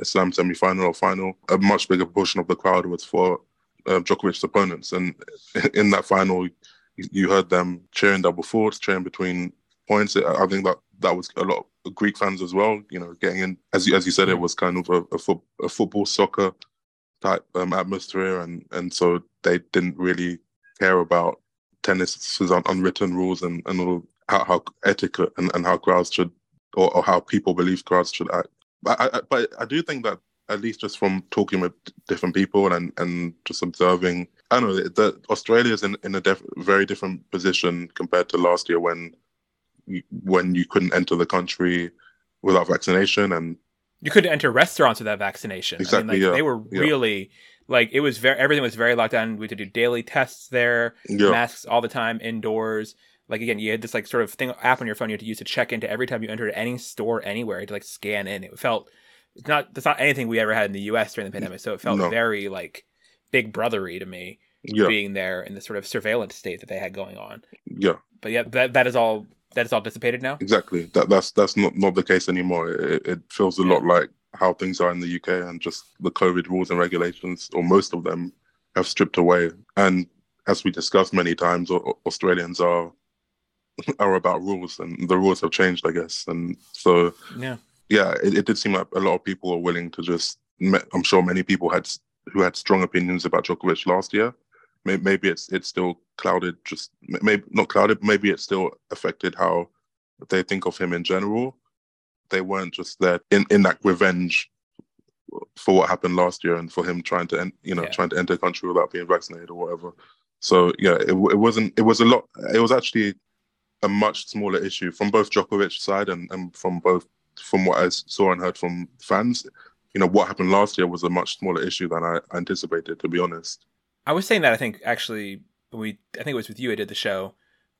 Speaker 2: a slam semi final or final. A much bigger portion of the crowd was for uh, Djokovic's opponents. And in that final, you heard them cheering double faults, cheering between points. I think that that was a lot of Greek fans as well. You know, getting in as you as you said, it was kind of a, a, fo- a football soccer type um, atmosphere, and and so they didn't really care about tennis's unwritten rules and and all how, how etiquette and, and how crowds should or, or how people believe crowds should act. But I, I, but I do think that at least just from talking with different people and, and just observing, I don't know that Australia is in, in a def- very different position compared to last year when you, when you couldn't enter the country without vaccination and
Speaker 1: you couldn't enter restaurants without vaccination.
Speaker 2: Exactly. I mean,
Speaker 1: like,
Speaker 2: yeah.
Speaker 1: They were
Speaker 2: yeah.
Speaker 1: really like it was very everything was very locked down. We had to do daily tests there, yeah. masks all the time indoors. Like again, you had this like sort of thing app on your phone you had to use to check into every time you entered any store anywhere to like scan in. It felt it's not that's not anything we ever had in the U.S. during the pandemic. So it felt no. very like big brothery to me yeah. being there in the sort of surveillance state that they had going on.
Speaker 2: Yeah,
Speaker 1: but yeah, that that is all that is all dissipated now.
Speaker 2: Exactly. That that's that's not not the case anymore. It, it feels a yeah. lot like how things are in the UK and just the COVID rules and regulations, or most of them, have stripped away. And as we discussed many times, Australians are are about rules, and the rules have changed, I guess. And so
Speaker 1: yeah,
Speaker 2: yeah, it, it, did seem like a lot of people were willing to just. I'm sure many people had who had strong opinions about Djokovic last year. Maybe it's it's still clouded, just maybe not clouded. Maybe it still affected how they think of him in general. They weren't just there in in that revenge for what happened last year and for him trying to you know yeah. trying to enter the country without being vaccinated or whatever. So yeah, it, it wasn't. It was a lot. It was actually a much smaller issue from both Djokovic's side and, and from both from what I saw and heard from fans, you know, what happened last year was a much smaller issue than I anticipated, to be honest.
Speaker 1: I was saying that I think actually we I think it was with you I did the show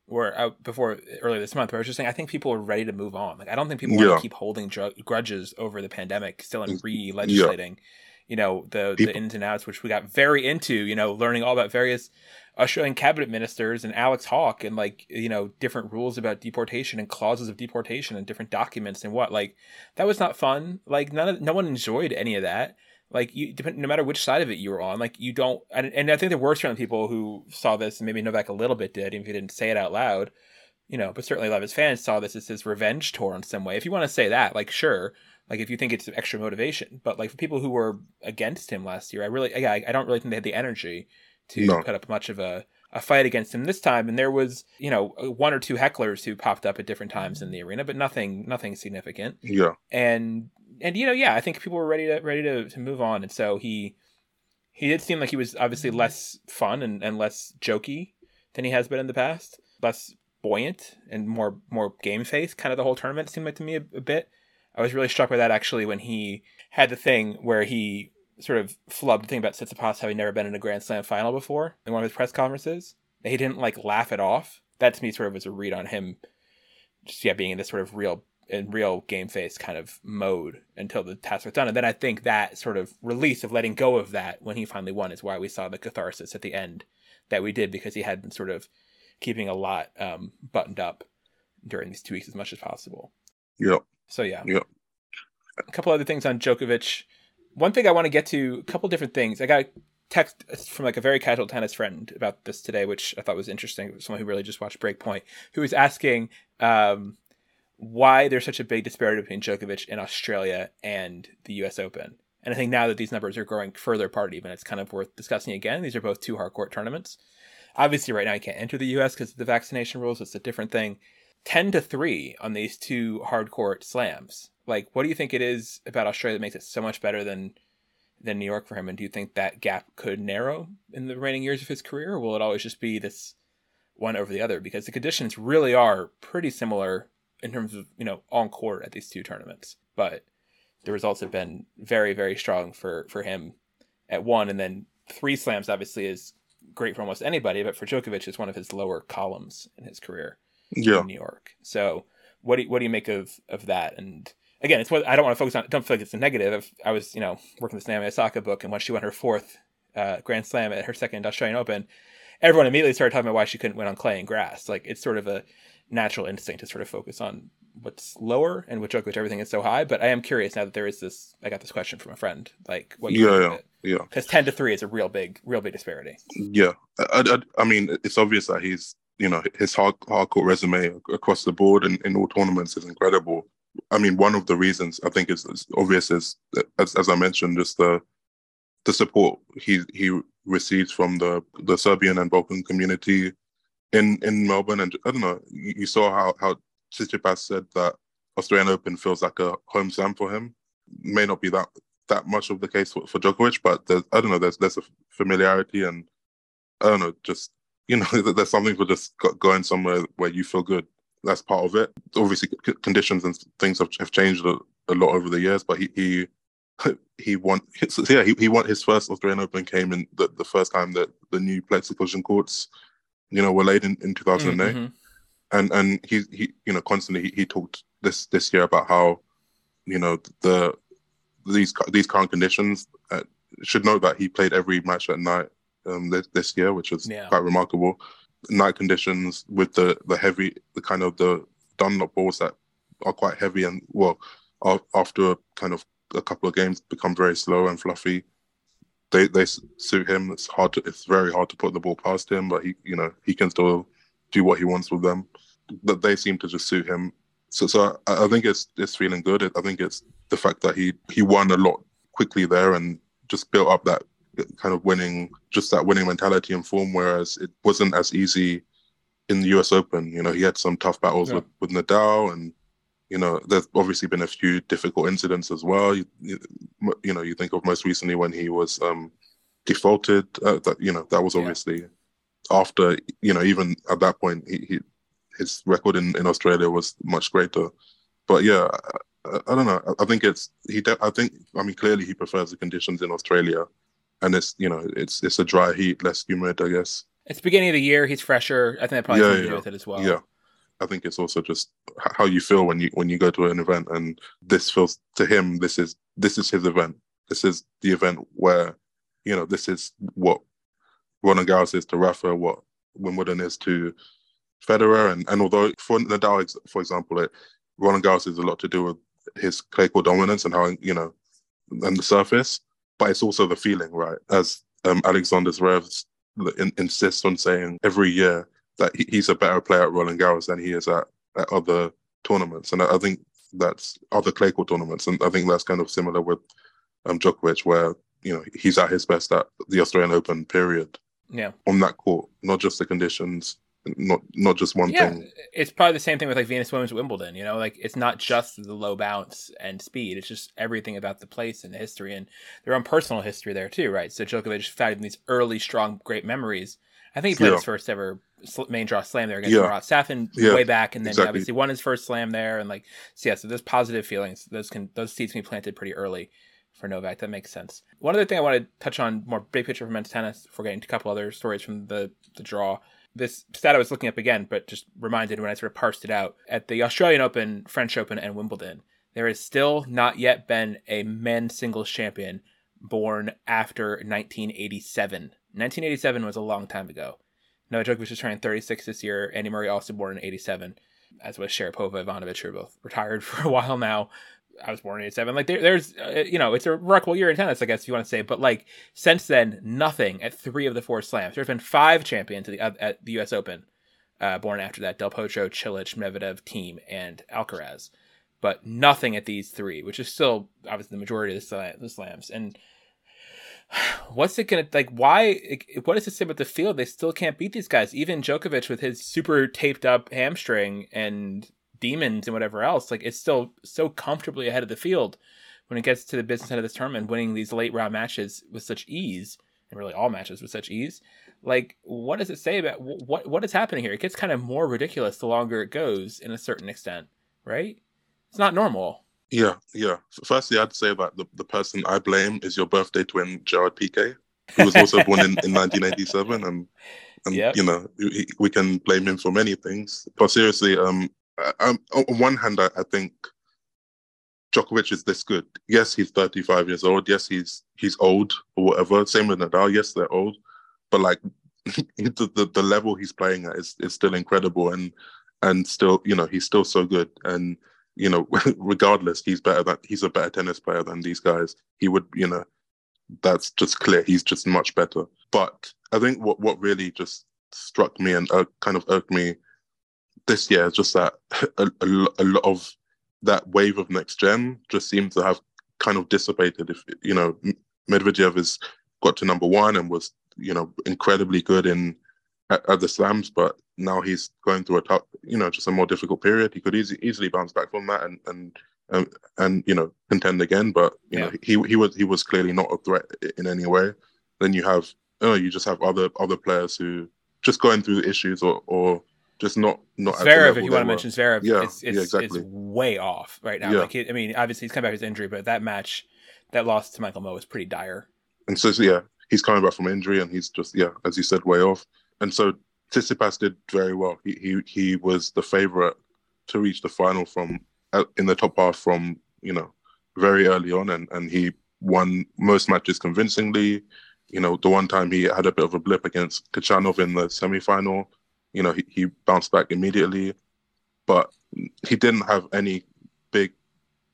Speaker 1: where I, before earlier this month where I was just saying I think people are ready to move on. Like I don't think people yeah. want to keep holding dr- grudges over the pandemic, still in mm, re-legislating. Yeah. You know the people. the ins and outs, which we got very into. You know, learning all about various Australian cabinet ministers and Alex Hawke and like you know different rules about deportation and clauses of deportation and different documents and what like that was not fun. Like none of no one enjoyed any of that. Like you, no matter which side of it you were on, like you don't. And, and I think there were certainly people who saw this and maybe Novak a little bit did, even if he didn't say it out loud. You know, but certainly a lot of his fans saw this as his revenge tour in some way. If you want to say that, like sure, like if you think it's extra motivation, but like for people who were against him last year, I really, yeah, I, I don't really think they had the energy to no. put up much of a, a fight against him this time. And there was, you know, one or two hecklers who popped up at different times in the arena, but nothing, nothing significant.
Speaker 2: Yeah.
Speaker 1: And and you know, yeah, I think people were ready to ready to, to move on, and so he he did seem like he was obviously less fun and, and less jokey than he has been in the past, less buoyant and more more game face. Kind of the whole tournament seemed like to me a, a bit. I was really struck by that actually when he had the thing where he sort of flubbed thing about Tsitsipas having never been in a Grand Slam final before in one of his press conferences. He didn't like laugh it off. That to me sort of was a read on him, just yeah, being in this sort of real in real game face kind of mode until the task was done. And then I think that sort of release of letting go of that when he finally won is why we saw the catharsis at the end that we did because he had been sort of keeping a lot um, buttoned up during these two weeks as much as possible.
Speaker 2: Yeah.
Speaker 1: So yeah.
Speaker 2: Yeah.
Speaker 1: A couple other things on Djokovic. One thing I want to get to, a couple different things. I got text from like a very casual tennis friend about this today, which I thought was interesting. Someone who really just watched Breakpoint, who was asking um, why there's such a big disparity between Djokovic in Australia and the U.S. Open. And I think now that these numbers are growing further apart, even it's kind of worth discussing again. These are both two hard court tournaments. Obviously, right now you can't enter the U.S. because of the vaccination rules. It's a different thing. Ten to three on these two hard court slams. Like, what do you think it is about Australia that makes it so much better than than New York for him? And do you think that gap could narrow in the remaining years of his career, or will it always just be this one over the other? Because the conditions really are pretty similar in terms of you know on court at these two tournaments, but the results have been very very strong for for him at one, and then three slams obviously is great for almost anybody, but for Djokovic, it's one of his lower columns in his career
Speaker 2: yeah.
Speaker 1: in New York. So what do you, what do you make of of that? And again, it's what I don't want to focus on. Don't feel like it's a negative. If I was you know working this Naomi Osaka book, and when she won her fourth uh, Grand Slam at her second Australian Open, everyone immediately started talking about why she couldn't win on clay and grass. Like it's sort of a natural instinct to sort of focus on what's lower and with Djokovic everything is so high. But I am curious now that there is this. I got this question from a friend, like what you
Speaker 2: yeah, yeah, yeah,
Speaker 1: Because ten to three is a real big, real big disparity.
Speaker 2: yeah. I, I, I mean, it's obvious that he's, you know, his hard hardcore resume across the board in, in all tournaments is incredible. I mean, one of the reasons I think is, is obvious is, as, as I mentioned, just the the support he he receives from the the Serbian and Balkan community in in Melbourne, and I don't know. You, you saw how how Tsitsipas said that Australian Open feels like a home slam for him. May not be that that much of the case for, for Djokovic, but I don't know. There's there's a familiarity, and I don't know. Just you know, there's some something for just going somewhere where you feel good. That's part of it. Obviously, c- conditions and things have, have changed a, a lot over the years, but he he he won. His, yeah, he, he won his first Australian Open came in the, the first time that the new Plexicushion courts you know, were laid in, in 2008.
Speaker 1: Mm-hmm.
Speaker 2: And and he he you know constantly he, he talked this this year about how you know the these these current conditions uh, should know that he played every match at night um, this, this year, which is
Speaker 1: Yeah.
Speaker 2: quite remarkable. Night conditions with the the heavy the kind of the Dunlop balls that are quite heavy and well af- after kind of a couple of games become very slow and fluffy they they suit him. It's hard to it's very hard to put the ball past him, but he you know he can still do what he wants with them. But they seem to just suit him. So so I, I think it's it's feeling good. I think it's the fact that he he won a lot quickly there and just built up that kind of winning just that winning mentality and form. Whereas it wasn't as easy in the U.S. Open. You know he had some tough battles
Speaker 1: Yeah.
Speaker 2: with with Nadal and. You know, there's obviously been a few difficult incidents as well. You, you, you know, you think of most recently when he was um, defaulted. Uh, that you know, that was
Speaker 1: Yeah.
Speaker 2: obviously after you know, even at that point, he, he his record in, in Australia was much greater. But yeah, I, I don't know. I, think it's he. I think I mean clearly he prefers the conditions in Australia, and it's you know it's it's a dry heat, less humid, I guess.
Speaker 1: It's beginning of the year. He's fresher. I think that probably
Speaker 2: Yeah,
Speaker 1: has to do with it as well.
Speaker 2: Yeah, I think it's also just how you feel when you when you go to an event, and this feels to him this is this is his event. This is the event where, you know, this is what Roland Garros is to Rafa, what Wimbledon is to Federer, and and although for Nadal, for example, it, Roland Garros is a lot to do with his clay court dominance and how you know, and the surface, but it's also the feeling, right? As um, Alexander Zverev in, insists on saying every year that he, he's a better player at Roland Garros than he is at, at other tournaments, and I, I think that's other clay court tournaments, and I think that's kind of similar with um, Djokovic, where you know he's at his best at the Australian Open period
Speaker 1: Yeah.
Speaker 2: on that court, not just the conditions. Not not just one
Speaker 1: yeah,
Speaker 2: thing.
Speaker 1: It's probably the same thing with like Venus Williams' Wimbledon. You know, like it's not just the low bounce and speed; it's just everything about the place and the history and their own personal history there too, right? So Djokovic found these early, strong, great memories. I think he played yeah. his first ever main draw slam there against yeah. Marat Safin yeah, way back, and then exactly. obviously won his first slam there, and like so yeah, so there's positive feelings. Those can those seeds can be planted pretty early for Novak. That makes sense. One other thing I want to touch on more big picture for men's tennis before getting to a couple other stories from the the draw. This stat I was looking up again, but just reminded when I sort of parsed it out at the Australian Open, French Open, and Wimbledon. There has still not yet been a men's singles champion born after 1987. 1987 was a long time ago. Novak Djokovic is turning 36 this year. Andy Murray also born in 87, as was Sharapova, Ivanovic, who are both retired for a while now. I was born in 87. Like, there, there's, uh, you know, it's a remarkable year in tennis, I guess, you want to say. But, like, since then, nothing at three of the four slams. There's been five champions at the, at the U.S. Open uh, born after that Del Potro, Cilic, Medvedev, Thiem, and Alcaraz. But nothing at these three, which is still obviously the majority of the, the slams. And what's it gonna like? Why? What does it say about the field? They still can't beat these guys. Even Djokovic with his super taped up hamstring and demons and whatever else, like it's still so comfortably ahead of the field when it gets to the business end of this tournament, winning these late round matches with such ease, and really all matches with such ease. Like, what does it say about what what is happening here? It gets kind of more ridiculous the longer it goes, in a certain extent, right? It's not normal.
Speaker 2: Yeah, yeah. Firstly, I'd say that the, the person I blame is your birthday twin, Gerard Piqué, who was also born in, in 1987. And, and yep. you know, we, we, can blame him for many things. But seriously, um, I, on one hand, I, I think Djokovic is this good. Yes, he's 35 years old. Yes, he's he's old or whatever. Same with Nadal. Yes, they're old, but like the, the, the level he's playing at is is still incredible, and and still you know he's still so good. And you know, regardless, he's better that he's a better tennis player than these guys. He would, you know, that's just clear. He's just much better. But I think what what really just struck me and uh, kind of irked me this year is just that a, a, a, lot of that wave of next gen just seems to have kind of dissipated. If you know, Medvedev has got to number one and was you know incredibly good in at, at the slams, but now he's going through a tough, you know, just a more difficult period. He could easily easily bounce back from that and and um, and you know contend again. But you yeah. know, he he was he was clearly not a threat in any way. Then you have oh, you just have other other players who just going through the issues or or just not not.
Speaker 1: Zverev, if you want to mention Zverev, yeah, it's, it's, yeah, exactly. It's way off right now. Yeah. Like, I mean, obviously he's coming back from his injury, but that match, that loss to Michael Mmoh was pretty dire.
Speaker 2: And so, so yeah, he's coming back from injury, and he's just yeah, as you said, way off. And so Tsitsipas did very well. He he he was the favorite to reach the final from uh, in the top half from you know very early on, and and he won most matches convincingly. You know, the one time he had a bit of a blip against Khachanov in the semi-final, you know, he, he bounced back immediately, but he didn't have any big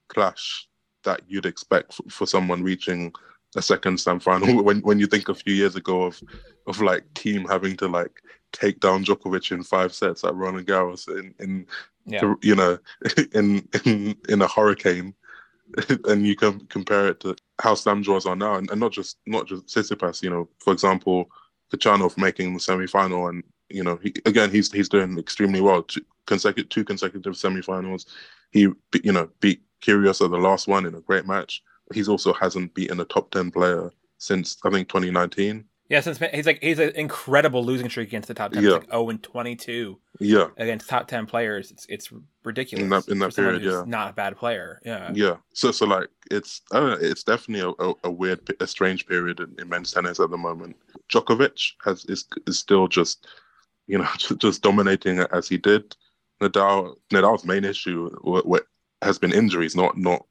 Speaker 2: clash that you'd expect for, for someone reaching a second slam final. When when you think a few years ago of of like Thiem having to like take down Djokovic in five sets at Roland Garros in in yeah. you know in in in a hurricane, and you can compare it to how slam draws are now, and, and not just not just Tsitsipas. You know, for example, Khachanov making the semi final, and you know he, again he's he's doing extremely well. Two consecutive two consecutive semi-finals. He you know beat Kyrgios at the last one in a great match. He's also hasn't beaten a top ten player since I think 2019.
Speaker 1: Yeah, since he's like he's an incredible losing streak against the top ten. Yeah. Like oh and twenty two.
Speaker 2: Yeah.
Speaker 1: Against top ten players, it's it's ridiculous.
Speaker 2: In that in that period, yeah.
Speaker 1: Not a bad player. Yeah.
Speaker 2: Yeah. So so like it's I don't know. It's definitely a, a, a weird, a strange period in, in, men's tennis at the moment. Djokovic has is is still just you know just dominating as he did. Nadal Nadal's main issue has been injuries, not not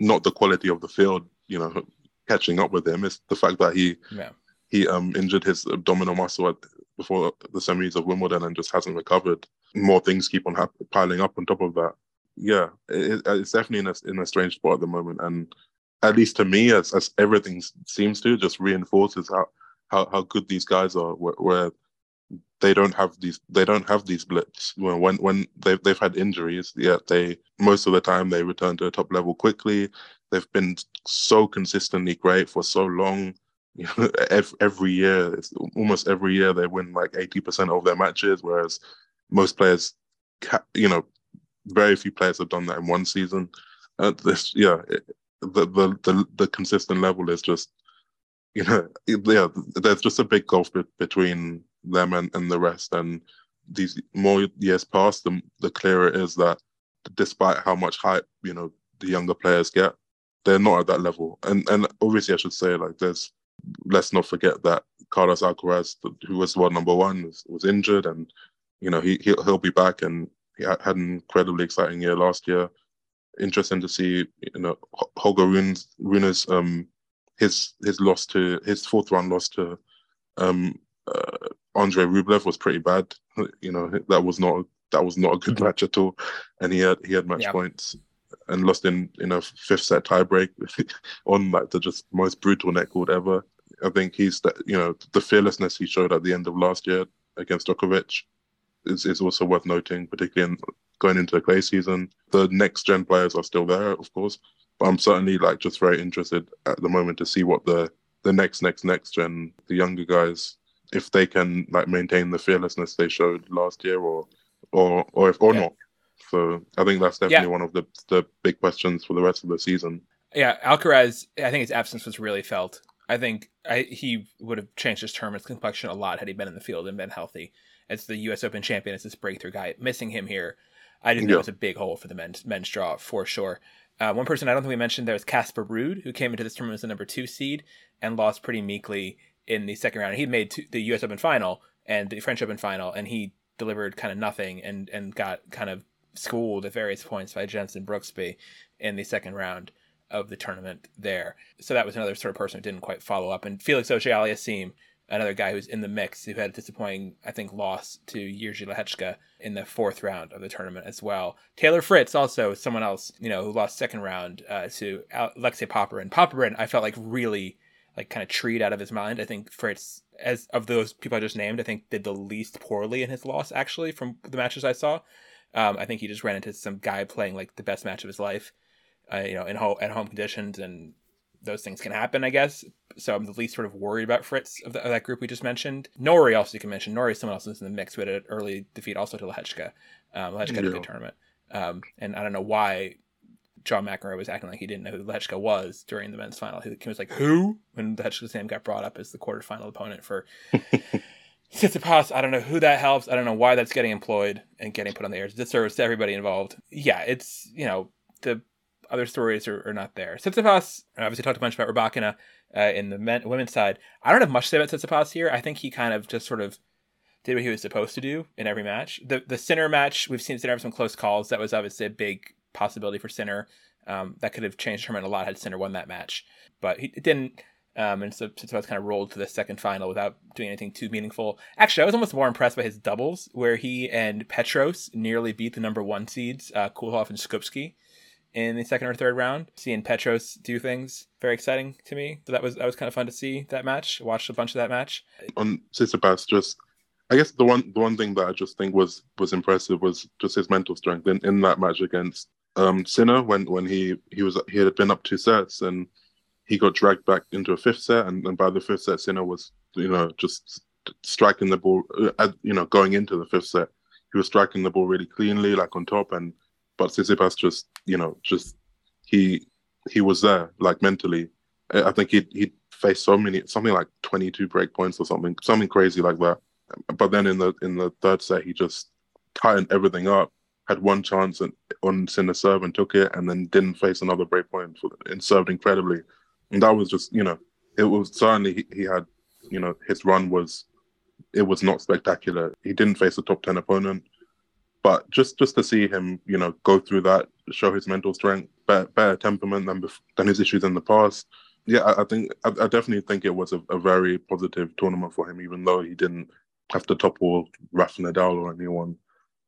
Speaker 2: not the quality of the field. You know, catching up with him. It's the fact that he. Yeah he um, injured his abdominal muscle at, before the semis of Wimbledon and just hasn't recovered. More things keep on ha- piling up on top of that. Yeah, it, it's definitely in a, in a strange spot at the moment, and at least to me, as as everything seems to, just reinforces how how, how good these guys are. Where, where they don't have these they don't have these blips when when they've they've had injuries yet they most of the time they return to a top level quickly. They've been so consistently great for so long. You know, every year, almost every year they win like 80% of their matches, whereas most players, you know, very few players have done that in one season. Uh, this, yeah, it, the, the the the consistent level is just, you know, yeah, there's just a big gulf between them and, and the rest. And these more years pass, the the clearer it is that despite how much hype you know the younger players get, they're not at that level. And and obviously, I should say like there's let's not forget that Carlos Alcaraz, who was world number one, was, was injured, and you know he he'll, he'll be back, and he had an incredibly exciting year last year. Interesting to see, you know, Holger Rune's, Rune's um his his loss to his fourth round loss to um uh, Andre Rublev was pretty bad. You know that was not that was not a good mm-hmm. match at all, and he had he had match yeah. points and lost in in a fifth set tiebreak on like the just most brutal net cord ever. I think he's that you know the fearlessness he showed at the end of last year against Djokovic is, is also worth noting, particularly in going into the clay season. The next gen players are still there, of course, but I'm certainly like just very interested at the moment to see what the the next next next gen, the younger guys, if they can like maintain the fearlessness they showed last year, or or or if or yeah. not. So I think that's definitely yeah. one of the the big questions for the rest of the season.
Speaker 1: Yeah, Alcaraz, I think his absence was really felt. I think I, he would have changed his tournament complexion a lot had he been in the field and been healthy. As the U.S. Open champion, as this breakthrough guy, missing him here, I didn't yeah. know it was a big hole for the men's men's draw for sure. Uh, one person I don't think we mentioned there was Casper Ruud, who came into this tournament as the number two seed and lost pretty meekly in the second round. He made two, the U.S. Open final and the French Open final, and he delivered kind of nothing and and got kind of schooled at various points by Jenson Brooksby in the second round of the tournament there. So that was another sort of person who didn't quite follow up. And Felix Auger-Aliassime, another guy who's in the mix, who had a disappointing, I think, loss to Jiří Lehečka in the fourth round of the tournament as well. Taylor Fritz, also someone else, you know, who lost second round uh, to Alexei Popyrin. Popyrin, I felt like really like kind of treed out of his mind. I think Fritz, as of those people I just named, I think did the least poorly in his loss actually from the matches I saw. Um, I think he just ran into some guy playing like the best match of his life, uh, you know, in ho- at home conditions, and those things can happen, I guess. So I'm the least sort of worried about Fritz of, the, of that group we just mentioned. Norrie also you can mention. Norrie is someone else who's in the mix. We had an early defeat also to Lehečka. Um, yeah. had a good tournament, um, and I don't know why John McEnroe was acting like he didn't know who Lehečka was during the men's final. He was like, "Who?" when Lehečka's name got brought up as the quarterfinal opponent for Tsitsipas, I don't know who that helps. I don't know why that's getting employed and getting put on the air. It's service to everybody involved. Yeah, it's, you know, the other stories are, are not there. Tsitsipas, I obviously talked a bunch about Rybakina uh, in the men, women's side. I don't have much to say about Tsitsipas here. I think he kind of just sort of did what he was supposed to do in every match. The the Sinner match, we've seen Sinner have some close calls. That was obviously a big possibility for Sinner. Um, that could have changed tournament a lot had Sinner won that match. But he didn't um, and so Tsitsipas kind of rolled to the second final without doing anything too meaningful. Actually, I was almost more impressed by his doubles, where he and Petros nearly beat the number one seeds, uh, Koolhof and Skupski, in the second or third round. Seeing Petros do things very exciting to me. So that was that was kind of fun to see that match. Watched a bunch of that match.
Speaker 2: On Tsitsipas, just I guess the one the one thing that I just think was was impressive was just his mental strength in, in that match against um, Sinner when when he he was he had been up two sets and he got dragged back into a fifth set, and, and by the fifth set, Sinner was, you know, just striking the ball, uh, you know, going into the fifth set. He was striking the ball really cleanly, like on top, and but Tsitsipas just, you know, just he he was there, like mentally. I think he he faced so many, something like twenty two break points or something, something crazy like that. But then in the in the third set, he just tightened everything up. Had one chance on Sinner serve and took it, and then didn't face another break point and served incredibly and that was just you know it was certainly he, he had you know his run was it was not spectacular. He didn't face a top ten opponent, but just just to see him you know go through that, show his mental strength, better, better temperament than than his issues in the past. Yeah, I, I think I, I, definitely think it was a, a, very positive tournament for him, even though he didn't have to topple Rafa Nadal or anyone,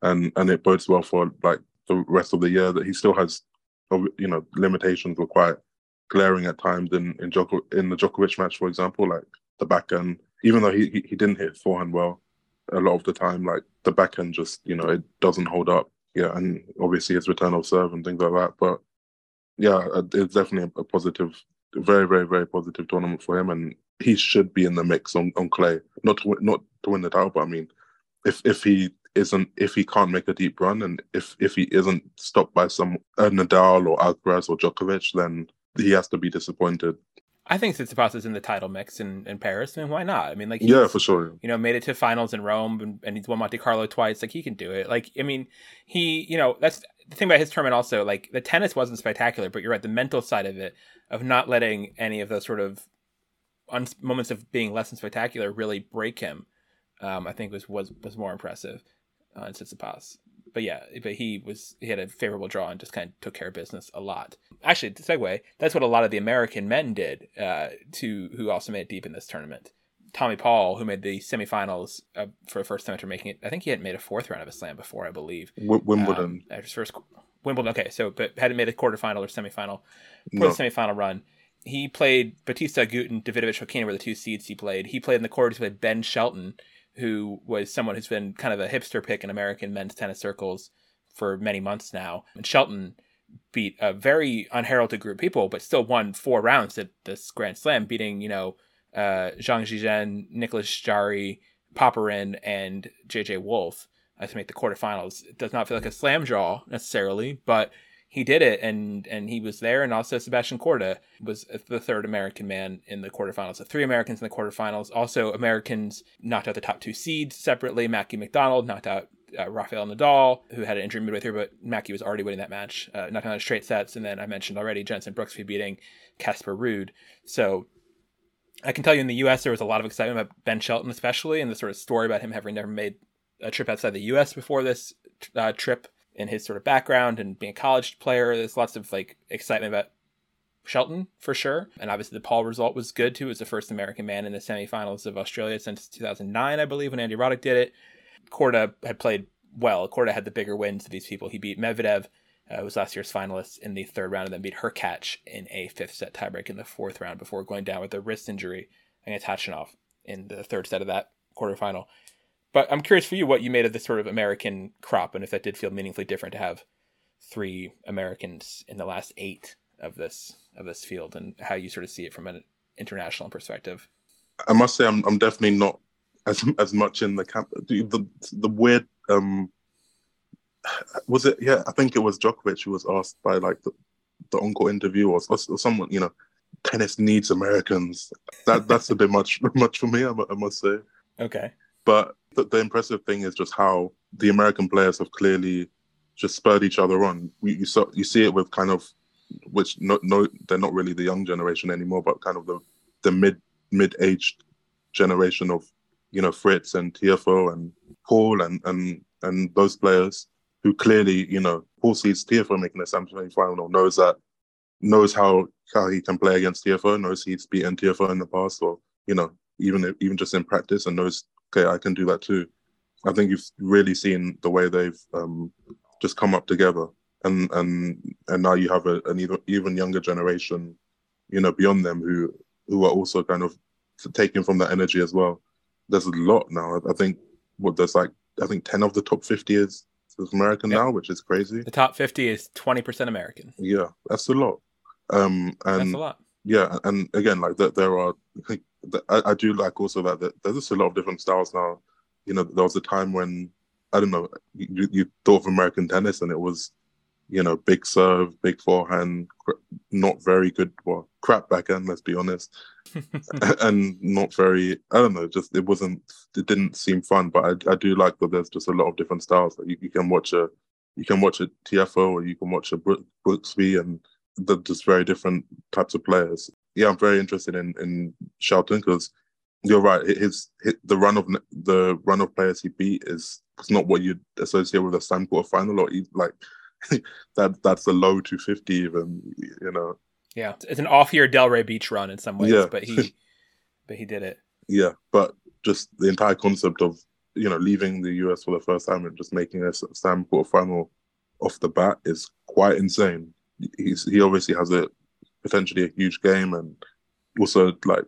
Speaker 2: and and it bodes well for like the rest of the year that he still has, you know, limitations were quite glaring at times in in, Djoko, in the Djokovic match, for example, like the backhand. Even though he, he he didn't hit forehand well, a lot of the time, like the backhand just you know it doesn't hold up. Yeah, and obviously his return of serve and things like that. But yeah, uh, it's definitely a, positive, very very very positive tournament for him, and he should be in the mix on, on clay. Not to not to win the title, but I mean, if if he isn't if he can't make a deep run and if if he isn't stopped by some uh, Nadal or Alcaraz or Djokovic, then he has to be disappointed.
Speaker 1: I think Tsitsipas is in the title mix in, in Paris. I mean, why not? I mean, like,
Speaker 2: yeah, for sure.
Speaker 1: You know, made it to finals in Rome and, and he's won Monte Carlo twice. Like, he can do it. Like, I mean, he, you know, that's the thing about his tournament also. Like, the tennis wasn't spectacular, but you're right. The mental side of it, of not letting any of those sort of un- moments of being less than spectacular really break him, um, I think was was was more impressive uh, in Tsitsipas but yeah, but he was he had a favorable draw and just kind of took care of business a lot. Actually, to segue, that's what a lot of the American men did. Uh, to who also made it deep in this tournament. Tommy Paul, who made the semifinals uh, for the first time after making it, I think he hadn't made a fourth round of a slam before, I believe.
Speaker 2: W- Wimbledon. Um,
Speaker 1: after his first Wimbledon. Okay, so but hadn't made a quarterfinal or semifinal for no. the semifinal run. He played Bautista Agut and Davidovich Fokina were the two seeds he played. He played in the quarters with Ben Shelton, who was someone who's been kind of a hipster pick in American men's tennis circles for many months now. And Shelton beat a very unheralded group of people, but still won four rounds at this Grand Slam, beating, you know, uh, Zhang Zhizhen, Nicolas Jarry, Popyrin, and JJ Wolf uh, to make the quarterfinals. It does not feel like a slam draw necessarily, but he did it and and he was there and also Sebastian Korda was the third American man in the quarterfinals. So three Americans in the quarterfinals. Also Americans knocked out the top two seeds separately. Matthew McDonald knocked out uh, Rafael Nadal, who had an injury midway through, but Mackie was already winning that match, uh, knocking out straight sets. And then I mentioned already Jenson Brooksby beating Casper Ruud. So I can tell you in the U.S. there was a lot of excitement about Ben Shelton, especially, and the sort of story about him having never made a trip outside the U.S. before this uh, trip in his sort of background and being a college player. There's lots of like excitement about Shelton for sure. And obviously the Paul result was good too. It was the first American man in the semifinals of Australia since 2009, I believe, when Andy Roddick did it. Korda had played well. Korda had the bigger wins of these people. He beat Medvedev, uh, was last year's finalist in the third round, and then beat Hurkacz in a fifth set tiebreak in the fourth round before going down with a wrist injury against Khachanov in the third set of that quarterfinal. But I'm curious for you what you made of this sort of American crop, and if that did feel meaningfully different to have three Americans in the last eight of this of this field, and how you sort of see it from an international perspective.
Speaker 2: I must say, I'm I'm definitely not as as much in the camp. The the, the weird um was it? Yeah, I think it was Djokovic who was asked by like the the encore interview or, or, or someone, you know, tennis needs Americans. That that's a bit much much for me. I, I must say.
Speaker 1: Okay.
Speaker 2: But the, the, impressive thing is just how the American players have clearly just spurred each other on. You, you, you see it with kind of, which no, no, they're not really the young generation anymore, but kind of the the mid mid aged generation of you know Fritz and Tiafoe and Paul and and and those players who clearly you know Paul sees Tiafoe making a semi final knows that knows how how he can play against Tiafoe knows he's beaten Tiafoe in the past or you know even even just in practice and knows okay, I can do that too. I think you've really seen the way they've um, just come up together, and and and now you have a, an even even younger generation, you know, beyond them who who are also kind of taking from that energy as well. There's a lot now. I think what there's like I think ten of the top fifty is, is American yep. now, which is crazy.
Speaker 1: The top fifty is twenty percent American.
Speaker 2: Yeah, that's a lot. Um, and
Speaker 1: that's a lot.
Speaker 2: Yeah, and again, like that, there are I, I do like also that, that there's just a lot of different styles now. You know, there was a time when I don't know, you, you thought of American tennis and it was, you know, big serve, big forehand, not very good, well, crap backhand, let's be honest, and not very, I don't know, just it wasn't, it didn't seem fun. But I, I do like that there's just a lot of different styles that you, you can watch a, you can watch a Tiafoe or you can watch a Brooksby and they're just very different types of players yeah, I'm very interested in in Shelton because you're right. His, his, the run of the run of players he beat is it's not what you'd associate with a Slam quarter final or like that. That's a low 250 even. You know.
Speaker 1: Yeah, it's an off year Delray Beach run in some ways, yeah. but he but he did it.
Speaker 2: Yeah, but just the entire concept of you know leaving the US for the first time and just making a Slam quarter final off the bat is quite insane. He's he obviously has a potentially a huge game, and also like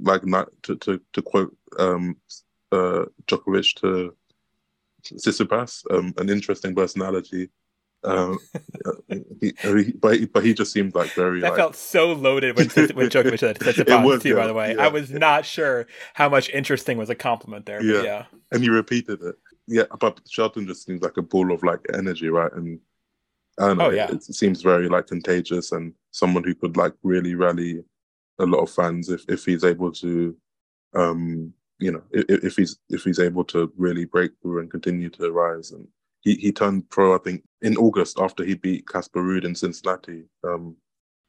Speaker 2: like not to to, to quote um, uh, Djokovic to Tsitsipas, um, an interesting personality. Um, he, he, but he, but he just seemed like very.
Speaker 1: That
Speaker 2: like,
Speaker 1: felt so loaded when when Djokovic said Tsitsipas
Speaker 2: was,
Speaker 1: too.
Speaker 2: yeah,
Speaker 1: by the way,
Speaker 2: yeah.
Speaker 1: I was not sure how much interesting was a compliment there.
Speaker 2: Yeah.
Speaker 1: Yeah,
Speaker 2: and he repeated it. Yeah, but Shelton just seems like a ball of like energy, right? And I don't know.
Speaker 1: Oh, yeah.
Speaker 2: it, it seems very like contagious and someone who could like really rally a lot of fans if if he's able to, um, you know, if, if he's if he's able to really break through and continue to rise. And he he turned pro, I think, in August after he beat Casper Ruud in Cincinnati. Um,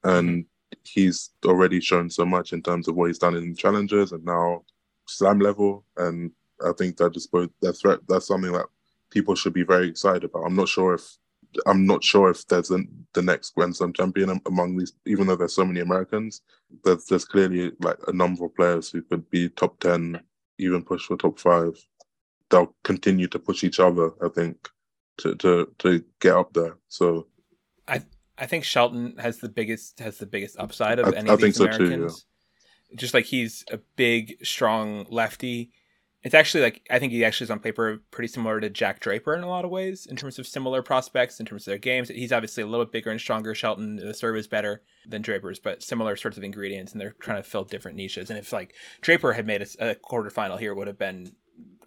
Speaker 2: and he's already shown so much in terms of what he's done in challenges and now slam level. And I think that just both that's that's something that people should be very excited about. I'm not sure if I'm not sure if there's an, the next Grand Slam champion among these, even though there's so many Americans. There's there's clearly like a number of players who could be top ten, even push for top five. They'll continue to push each other, I think, to to to get up there. So
Speaker 1: I I think Shelton has the biggest has the biggest upside of
Speaker 2: I-
Speaker 1: any
Speaker 2: I
Speaker 1: of these
Speaker 2: so too,
Speaker 1: Americans. Just like he's a big, strong lefty. It's actually like I think he actually is on paper pretty similar to Jack Draper in a lot of ways in terms of similar prospects in terms of their games. He's obviously a little bit bigger and stronger. Shelton, the serve is better than Draper's, but similar sorts of ingredients, and they're trying to fill different niches. And if like Draper had made a, a quarterfinal here, it would have been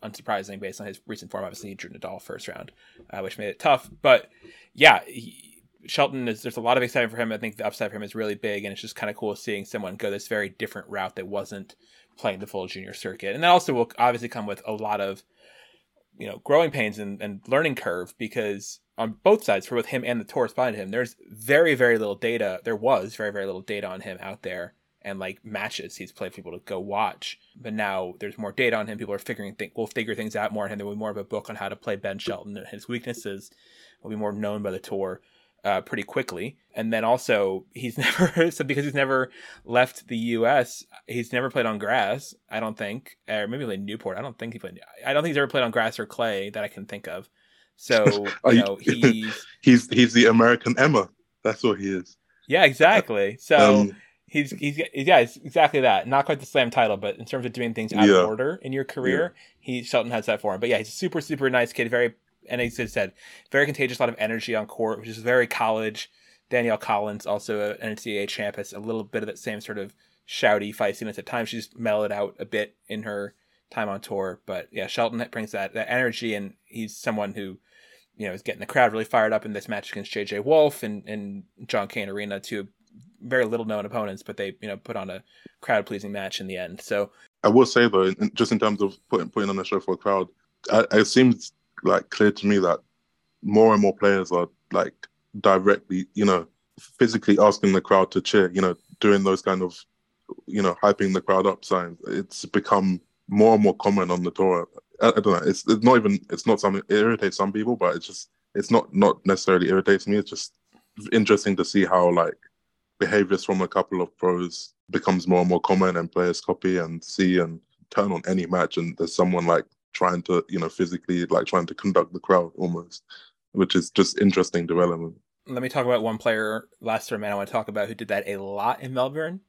Speaker 1: unsurprising based on his recent form. Obviously, he drew Nadal first round, uh, which made it tough. But yeah, he, Shelton is. There's a lot of excitement for him. I think the upside for him is really big, and it's just kind of cool seeing someone go this very different route that wasn't playing the full junior circuit. And that also will obviously come with a lot of you know growing pains and, and learning curve because on both sides for both him and the tour behind him there's very very little data there was very very little data on him out there and like matches he's played for people to go watch. But now there's more data on him. People are figuring think will figure things out more on him there will be more of a book on how to play ben shelton and his weaknesses. Will be more known by the tour uh, pretty quickly and then also he's never so because he's never left the us he's never played on grass i don't think or maybe like newport i don't think he played i don't think he's ever played on grass or clay that i can think of so you know he's
Speaker 2: he's he's the American Emma. That's what he is.
Speaker 1: yeah exactly so
Speaker 2: Um,
Speaker 1: he's he's yeah, it's exactly that. Not quite the slam title, but in terms of doing things out
Speaker 2: Yeah.
Speaker 1: of order in your career, he Shelton has that for him. But yeah, he's a super super nice kid. Very and as I said, very contagious. A lot of energy on court, which is very college. Danielle Collins, also an NCAA champ, has a little bit of that same sort of shouty feistiness at times. She's mellowed out a bit in her time on tour, but yeah, Shelton brings that that energy, and he's someone who you know is getting the crowd really fired up in this match against JJ Wolf and and John Cain Arena, two very little known opponents, but they you know put on a crowd pleasing match in the end. So
Speaker 2: I will say though, just in terms of putting putting on a show for a crowd, I, it seems like clear to me that more and more players are like directly, you know, physically asking the crowd to cheer. You know, doing those kind of, you know, hyping the crowd up signs. It's become more and more common on the tour. I, I don't know. It's, it's not even. It's not something. It irritates some people, but it's just. It's not not necessarily irritates me. It's just interesting to see how like behaviors from a couple of pros becomes more and more common and players copy and see and turn on any match and there's someone like trying to you know physically like trying to conduct the crowd almost which is just interesting development
Speaker 1: let me talk about one player last tournament I want to talk about who did that a lot in Melbourne.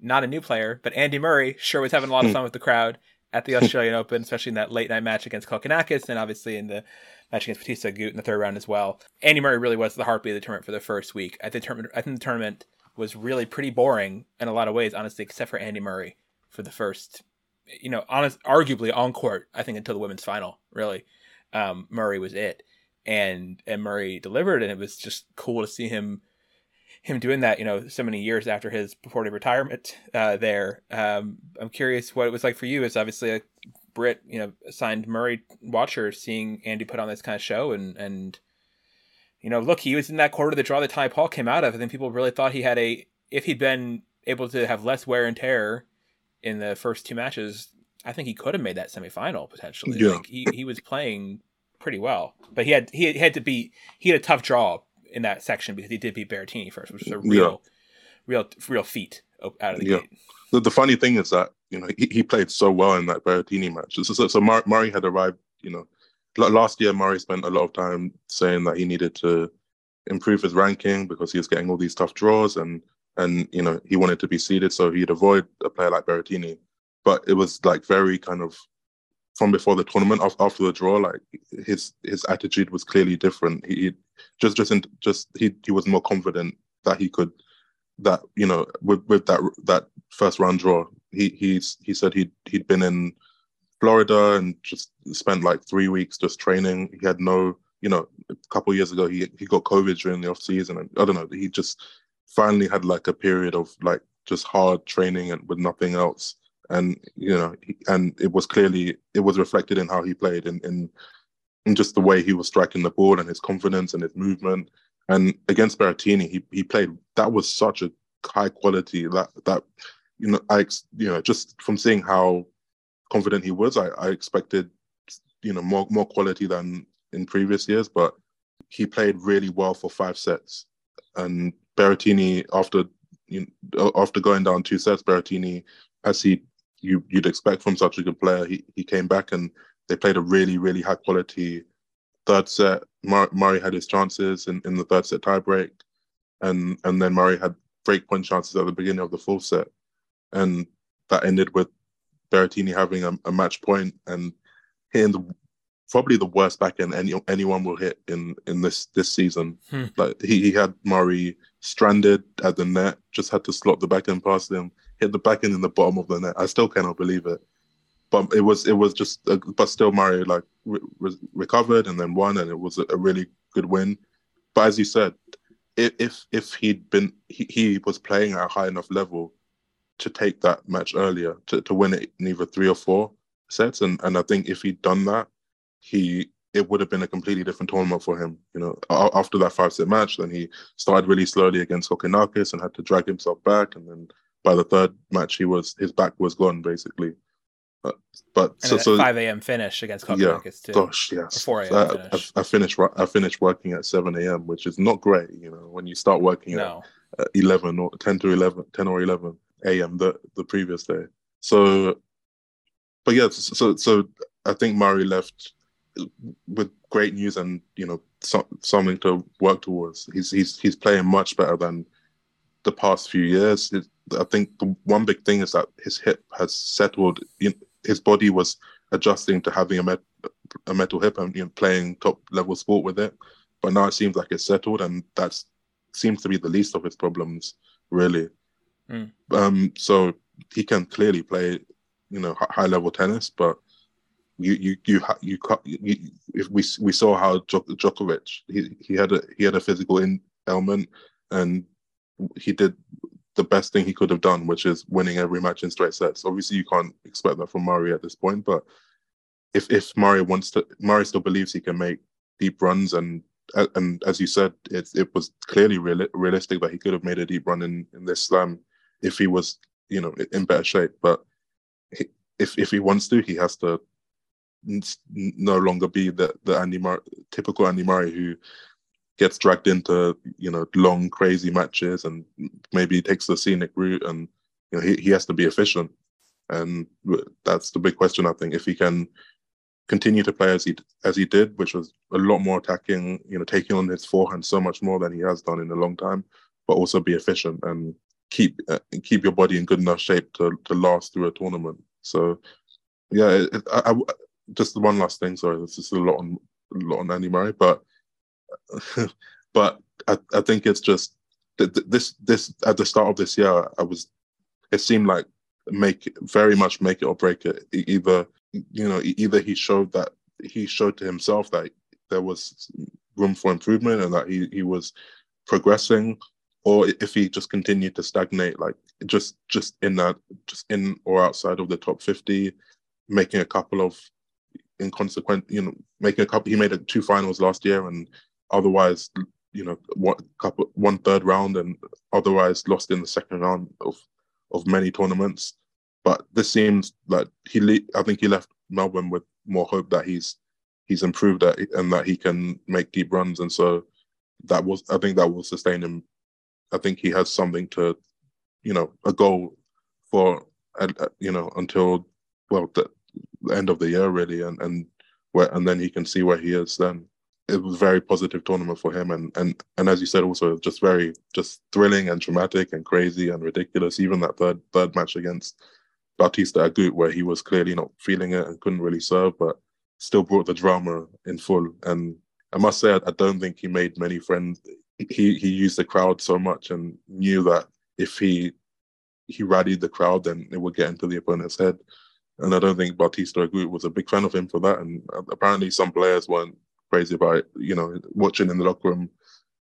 Speaker 1: Not a new player, but Andy Murray sure was having a lot of
Speaker 2: Hmm.
Speaker 1: fun with the crowd at the Australian Open, especially in that late night match against Kokkinakis and obviously in the match against Bautista Agut in the third round as well. Andy Murray really was the heartbeat of the tournament for the first week. I think, tournament, I think the tournament was really pretty boring in a lot of ways, honestly, except for Andy Murray for the first, you know, honest, arguably on court, I think until the women's final, really. Um, Murray was it and and Murray delivered, and it was just cool to see him him doing that. You know, so many years after his purported retirement uh, there. Um, I'm curious what it was like for you. As obviously a Brit, you know, signed Murray watcher, seeing Andy put on this kind of show, and and you know, look, he was in that quarter of the draw that Ty Paul came out of. and think people really thought he had a if he'd been able to have less wear and tear in the first two matches. I think he could have made that semifinal potentially.
Speaker 2: Yeah.
Speaker 1: Like he, he was playing pretty well, but he had he had to beat he had a tough draw in that section because he did beat Berrettini first, which is a real, real, real feat out of the
Speaker 2: Yeah.
Speaker 1: gate.
Speaker 2: the, the funny thing is that you know he, he played so well in that Berrettini match so, so, so Mur- Murray had arrived you know last year Murray spent a lot of time saying that he needed to improve his ranking because he was getting all these tough draws and and you know he wanted to be seeded so he'd avoid a player like Berrettini. But it was like very kind of from before the tournament after the draw like his his attitude was clearly different. He just just in, just he he was more confident that he could that you know with with that that first round draw he he's he said he'd he'd been in Florida and just spent like three weeks just training. He had no you know a couple years ago he he got covid during the off season and i don't know he just finally had like a period of like just hard training and with nothing else. And you know and it was clearly it was reflected in how he played in in, in just the way he was striking the ball and his confidence and his movement. And against Berrettini he he played that was such a high quality that that you know I you know just from seeing how confident he was I, I expected you know more more quality than in previous years. But he played really well for five sets. And Berrettini after you know, after going down two sets Berrettini as he you you'd expect from such a good player. He he came back and they played a really really high quality third set. Mur- Murray had his chances in, in the third set tiebreak, and and then Murray had break point chances at the beginning of the fourth set, and that ended with Berrettini having a, a match point and hitting the probably the worst backhand any anyone will hit in in this this season. Hmm. Like he, he had Murray stranded at the net, just had to slot the backhand past him, hit the back end in the bottom of the net. I still cannot believe it. But it was it was just, a, but still Murray like re- recovered and then won, and it was a, a, really good win. But as you said, if if he'd been he, he was playing at a high enough level to take that match earlier to, to win it in either three or four sets, and and I think if he'd done that, he it would have been a completely different tournament for him. You know, after that five set match, then he started really slowly against Kokkinakis and had to drag himself back, and then by the third match, he was his back was gone basically. But, but
Speaker 1: and so, so 5 a.m. finish against Kokkinakis
Speaker 2: yeah, too. Gosh, yes. Or 4 a.m. finish. I, I, finished I finished working at 7 a.m., which is not great. You know, when you start working no. at 11 or 10 to 11, 10 or 11 a.m. the the previous day. So, but yeah, so so I think Murray left with great news and you know so, something to work towards. He's he's he's playing much better than the past few years. It, I think the one big thing is that his hip has settled. His body was adjusting to having a, met, a metal hip and you know, playing top level sport with it. But now it seems like it's settled, and that seems to be the least of his problems, really. Mm. Um, so he can clearly play, you know, high level tennis, but you you you you, you, you if we we saw how Djokovic he, he had a he had a physical in ailment and he did the best thing he could have done, which is winning every match in straight sets. Obviously, you can't expect that from Murray at this point, but if if Murray wants to, Murray still believes he can make deep runs, and uh, and as you said, it it was clearly real, realistic that he could have made a deep run in in this slam if he was you know in better shape. But he, if if he wants to, he has to no longer be the the Andy Murray, typical Andy Murray who gets dragged into you know long crazy matches and maybe takes the scenic route and you know he, he has to be efficient. And that's the big question i think. If he can continue to play as he as he did which was a lot more attacking you know taking on his forehand so much more than he has done in a long time but also be efficient and keep uh, keep your body in good enough shape to to last through a tournament. So yeah it, I, just the one last thing sorry this is a lot on a lot on Andy Murray but but I, I think it's just this this at the start of this year, I was it seemed like make very much make it or break it. Either you know either he showed that he showed to himself that there was room for improvement and that he he was progressing, or if he just continued to stagnate, like just just in that just in or outside of the top fifty, making a couple of inconsequent, you know, making a couple. He made a, two finals last year and otherwise, you know, what couple one third round and otherwise lost in the second round of of many tournaments. But this seems like he. Le- I think he left Melbourne with more hope that he's he's improved at and that he can make deep runs, and so that was. I think that will sustain him. I think he has something to, you know, a goal for, you know, until well the end of the year really, and and where and then he can see where he is then it was a very positive tournament for him and and and as you said also just very just thrilling and dramatic and crazy and ridiculous even that third third match against Bautista Agut, where he was clearly not feeling it and couldn't really serve, but still brought the drama in full. And I must say, I, I don't think he made many friends. He he used the crowd so much and knew that if he he rallied the crowd, then it would get into the opponent's head. And I don't think Bautista Agut was a big fan of him for that. And uh, apparently, some players weren't crazy about it. You know, watching in the locker room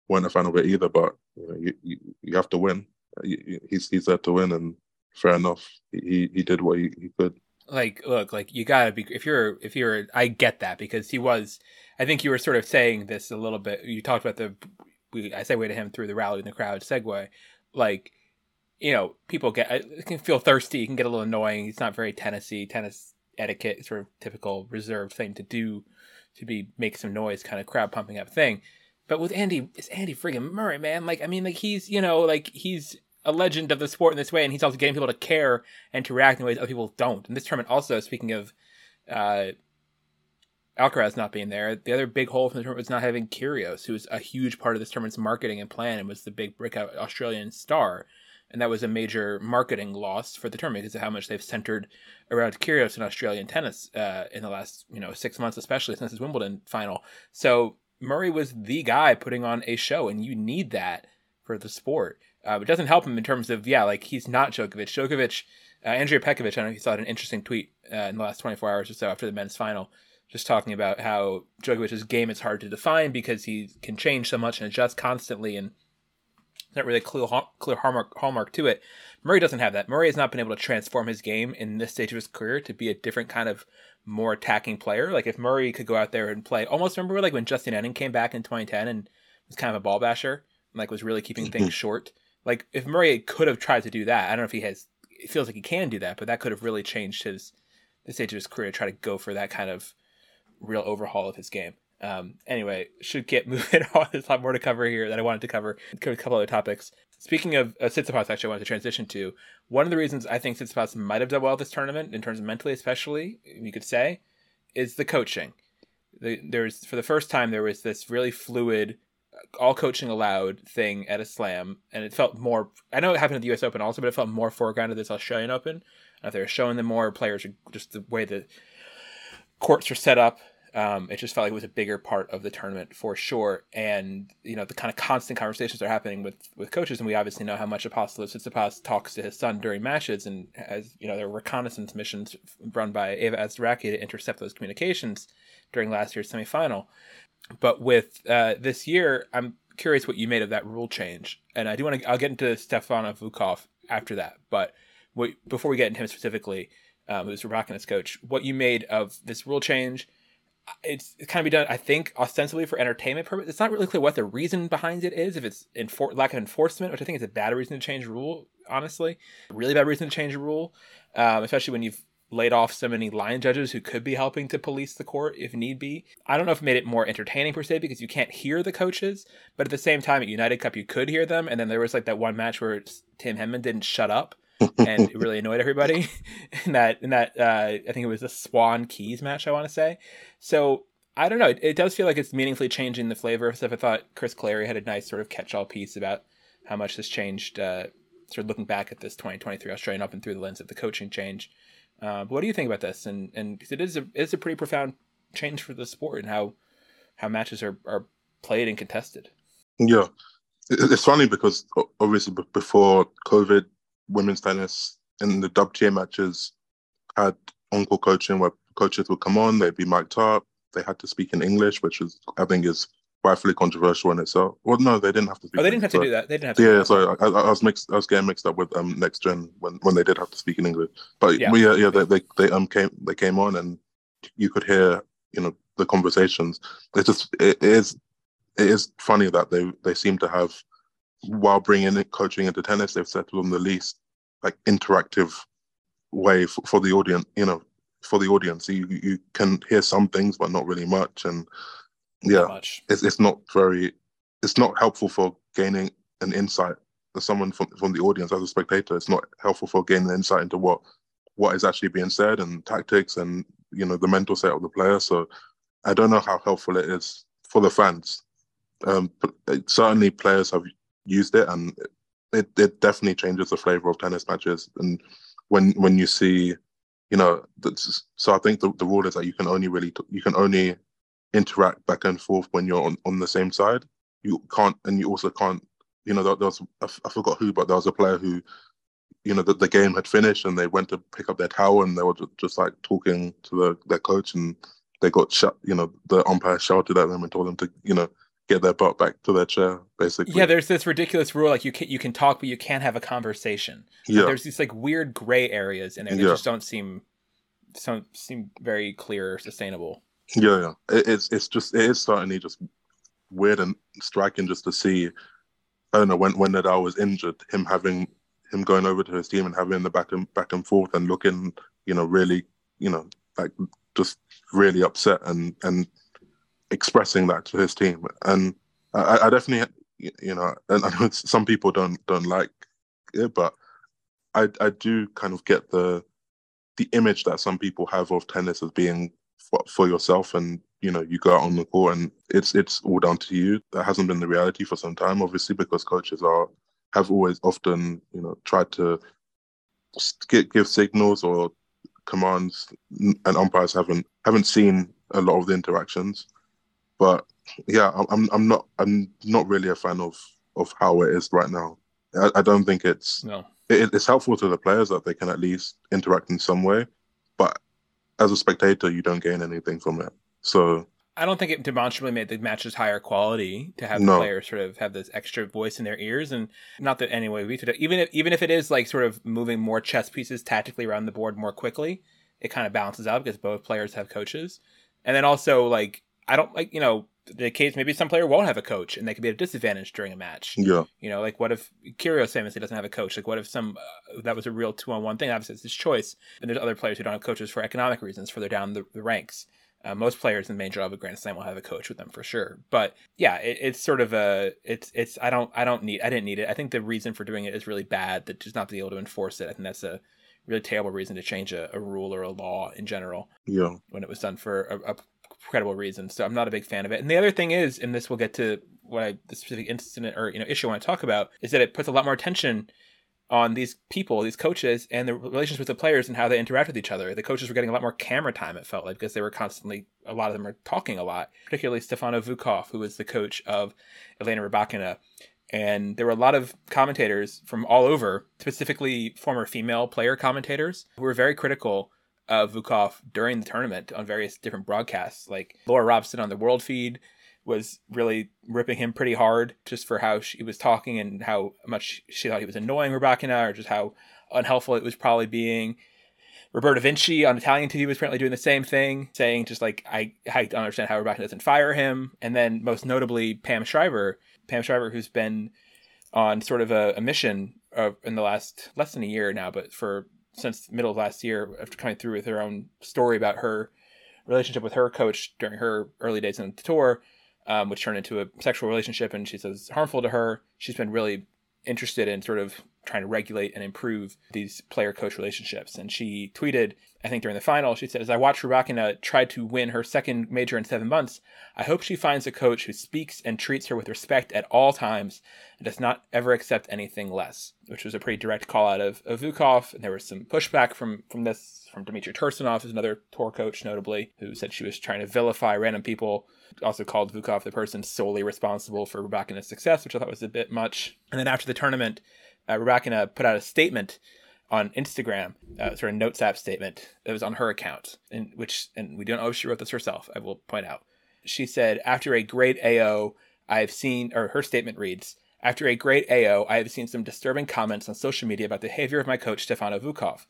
Speaker 2: weren't a fan of it either. But you know, you, you, have to win. Uh, he's he's there to win, and fair enough. He he did what he, he could.
Speaker 1: Like, look, like you gotta be if you're if you're I get that because he was. I think you were sort of saying this a little bit. You talked about the I segue to him through the rally in the crowd segue, like you know, people get can feel thirsty, it can get a little annoying. It's not very Tennessee tennis etiquette, sort of typical reserved thing to do, to be make some noise, kind of crowd pumping up thing. But with Andy, it's Andy friggin' Murray, man. Like, I mean, like he's you know, like he's a legend of the sport in this way, and he's also getting people to care and to react in ways other people don't. And this tournament also, speaking of uh, Alcaraz not being there, the other big hole from the tournament was not having Kyrgios, who was a huge part of this tournament's marketing and plan, and was the big breakout Australian star and that was a major marketing loss for the tournament because of how much they've centered around Kyrgios and Australian tennis uh, in the last you know six months, especially since his Wimbledon final. So Murray was the guy putting on a show, and you need that for the sport. Uh, it doesn't help him in terms of yeah, like he's not Djokovic. Djokovic, uh, Andrea Petkovic. I don't know if you saw an interesting tweet uh, in the last 24 hours or so after the men's final, just talking about how Djokovic's game is hard to define because he can change so much and adjust constantly and not really a clear, clear hallmark, hallmark to it. Murray doesn't have that. Murray has not been able to transform his game in this stage of his career to be a different kind of more attacking player. Like if Murray could go out there and play, almost remember like when Justine Henin came back in 2010 and was kind of a ball basher, and like was really keeping things mm-hmm. short. Like if Murray could have tried to do that, I don't know if he has. It feels like he can do that, but that could have really changed his the stage of his career. To try to go for that kind of real overhaul of his game. Um, anyway, should get moving on. There's a lot more to cover here that I wanted to cover. A couple other topics. Speaking of uh, Tsitsipas, actually, I wanted to transition to one of the reasons I think Tsitsipas might have done well this tournament, in terms of mentally, especially you could say, is the coaching. The, there's for the first time there was this really fluid, all coaching allowed thing at a slam, and it felt more. I know it happened at the U.S. Open also, but it felt more foregrounded at this Australian Open. Uh, they were showing them more players, just the way the courts are set up um, it just felt like it was a bigger part of the tournament for sure. And you know the kind of constant conversations are happening with with coaches, and we obviously know how much Apostolos Tsitsipas talks to his son during matches, and as you know there were reconnaissance missions run by Eva Asderaki to intercept those communications during last year's semifinal. But with uh, this year, I'm curious what you made of that rule change, and I do want to. I'll get into Stefano Vukov after that, but before we get into him specifically, um, who's Rybakina's coach, what you made of this rule change it's, kind of be done, I think, ostensibly for entertainment purposes. It's not really clear what the reason behind it is. If it's enfor- lack of enforcement, which I think is a bad reason to change a rule, honestly, really bad reason to change a rule, um, especially when you've laid off so many line judges who could be helping to police the court if need be. I don't know if it made it more entertaining per se because you can't hear the coaches, but at the same time at United Cup you could hear them. And then there was like that one match where Tim Henman didn't shut up. And it really annoyed everybody in that in that uh, I think it was the Swan Keys match I want to say. So I don't know. It, it, does feel like it's meaningfully changing the flavor of stuff. I thought Chris Clarey had a nice sort of catch-all piece about how much this changed. Uh, sort of looking back at this 2023 Australian Open through the lens of the coaching change. Uh, what do you think about this? And and it is a it is a pretty profound change for the sport and how how matches are are played and contested.
Speaker 2: Yeah, it's funny because obviously before COVID, women's tennis in the WTA matches had on-court coaching where coaches would come on, they'd be mic'd up, they had to speak in English, which is I think is rightfully controversial in itself. Well, no, they didn't have to.
Speaker 1: Speak oh, they didn't have to do that. They didn't have
Speaker 2: to. Yeah, so I, I, was mixed. I was getting mixed up with um next gen when, when they did have to speak in English. But yeah, yeah, yeah they, they they um came they came on and you could hear you know the conversations. It's just it is it is funny that they they seem to have while bringing in coaching into tennis, they've settled on the least like interactive way for, for the audience. You know, for the audience, you you can hear some things, but not really much. And yeah, much. it's it's not very, it's not helpful for gaining an insight. As someone from from the audience, as a spectator, it's not helpful for gaining insight into what what is actually being said and tactics and you know the mental state of the player. So I don't know how helpful it is for the fans. Um, but certainly players have used it, and it, it definitely changes the flavor of tennis matches. And when when you see, you know, so I think the, the rule is that you can only really you can only interact back and forth when you're on, on the same side. You can't, and you also can't. You know, there, there was I forgot who, but there was a player who, you know, that the game had finished and they went to pick up their towel and they were just, just like talking to the, their coach and they got shut. You know, the umpire shouted at them and told them to, you know, get their butt back to their chair, basically.
Speaker 1: Yeah, there's this ridiculous rule like you can you can talk but you can't have a conversation.
Speaker 2: Yeah.
Speaker 1: There's these like weird gray areas in there that
Speaker 2: Yeah.
Speaker 1: just don't seem don't seem very clear or sustainable.
Speaker 2: Yeah, yeah. It, it's it's just it is certainly just weird and striking just to see. I don't know when when Nadal was injured, him having him going over to his team and having the back and back and forth and looking, you know, really, you know, like just really upset and and expressing that to his team. And I, I definitely, you know, and I know some people don't don't like it, but I I do kind of get the the image that some people have of tennis as being for, for yourself and you know you go out on the court and it's it's all down to you that hasn't been the reality for some time obviously because coaches are have always often you know tried to give, give signals or commands and umpires haven't haven't seen a lot of the interactions but yeah I'm- i'm i'm not i'm not really a fan of of how it is right now i, I don't think it's
Speaker 1: No.
Speaker 2: it, it's helpful to the players that they can at least interact in some way but as a spectator you don't gain anything from it so
Speaker 1: I don't think it demonstrably made the matches higher quality to have
Speaker 2: No.
Speaker 1: the players sort of have this extra voice in their ears, and not that anyway we could even if even if it is like sort of moving more chess pieces tactically around the board more quickly, it kind of balances out because both players have coaches, and then also like I don't like you know the case maybe some player won't have a coach and they could be at a disadvantage during a match.
Speaker 2: yeah
Speaker 1: You know, like what if Kyrgios famously doesn't have a coach? Like what if some uh, that was a real two on one thing? Obviously, it's his choice. And there's other players who don't have coaches for economic reasons, further down the, the ranks. Uh, most players in the main draw of a Grand Slam will have a coach with them for sure. But yeah, it, it's sort of a it's it's I don't I don't need I didn't need it. I think the reason for doing it is really bad. That just not be able to enforce it. I think that's a really terrible reason to change a, a rule or a law in general
Speaker 2: yeah
Speaker 1: when it was done for a, a credible reason. So I'm not a big fan of it. And the other thing is, and this will get to what I, the specific incident or you know issue I want to talk about, is that it puts a lot more attention on these people, these coaches, and the relations with the players and how they interact with each other. The coaches were getting a lot more camera time. It felt like because they were constantly, a lot of them are talking a lot. Particularly Stefano Vukov, who was the coach of Elena Rybakina. And there were a lot of commentators from all over, specifically former female player commentators, who were very critical of Vukov during the tournament on various different broadcasts. Like Laura Robson on the World Feed was really ripping him pretty hard just for how she was talking and how much she thought he was annoying Rybakina or just how unhelpful it was probably being. Roberta Vinci on Italian TV was apparently doing the same thing, saying just like I, I don't understand how Rybakina doesn't fire him. And then most notably Pam Shriver, Pam Shriver, who's been on sort of a, a mission uh, in the last less than a year now, but for since middle of last year, after coming through with her own story about her relationship with her coach during her early days on the tour, um, which turned into a sexual relationship, and she says harmful to her. She's been really interested in sort of trying to regulate and improve these player coach relationships. And she tweeted, I think during the final, she said, As I watch Rybakina try to win her second major in seven months, I hope she finds a coach who speaks and treats her with respect at all times and does not ever accept anything less, which was a pretty direct call out of, of Vukov. And there was some pushback from, from this from Dmitry Tursunov, who's another tour coach, notably, who said she was trying to vilify random people. Also called Vukov the person solely responsible for Rybakina's success, which I thought was a bit much. And then after the tournament, uh, Rybakina put out a statement on Instagram, uh, sort of notes app statement that was on her account, and which and we don't know if she wrote this herself. I will point out. She said, "After a great AO, I have seen," or her statement reads, "After a great AO, I have seen some disturbing comments on social media about the behavior of my coach Stefano Vukov.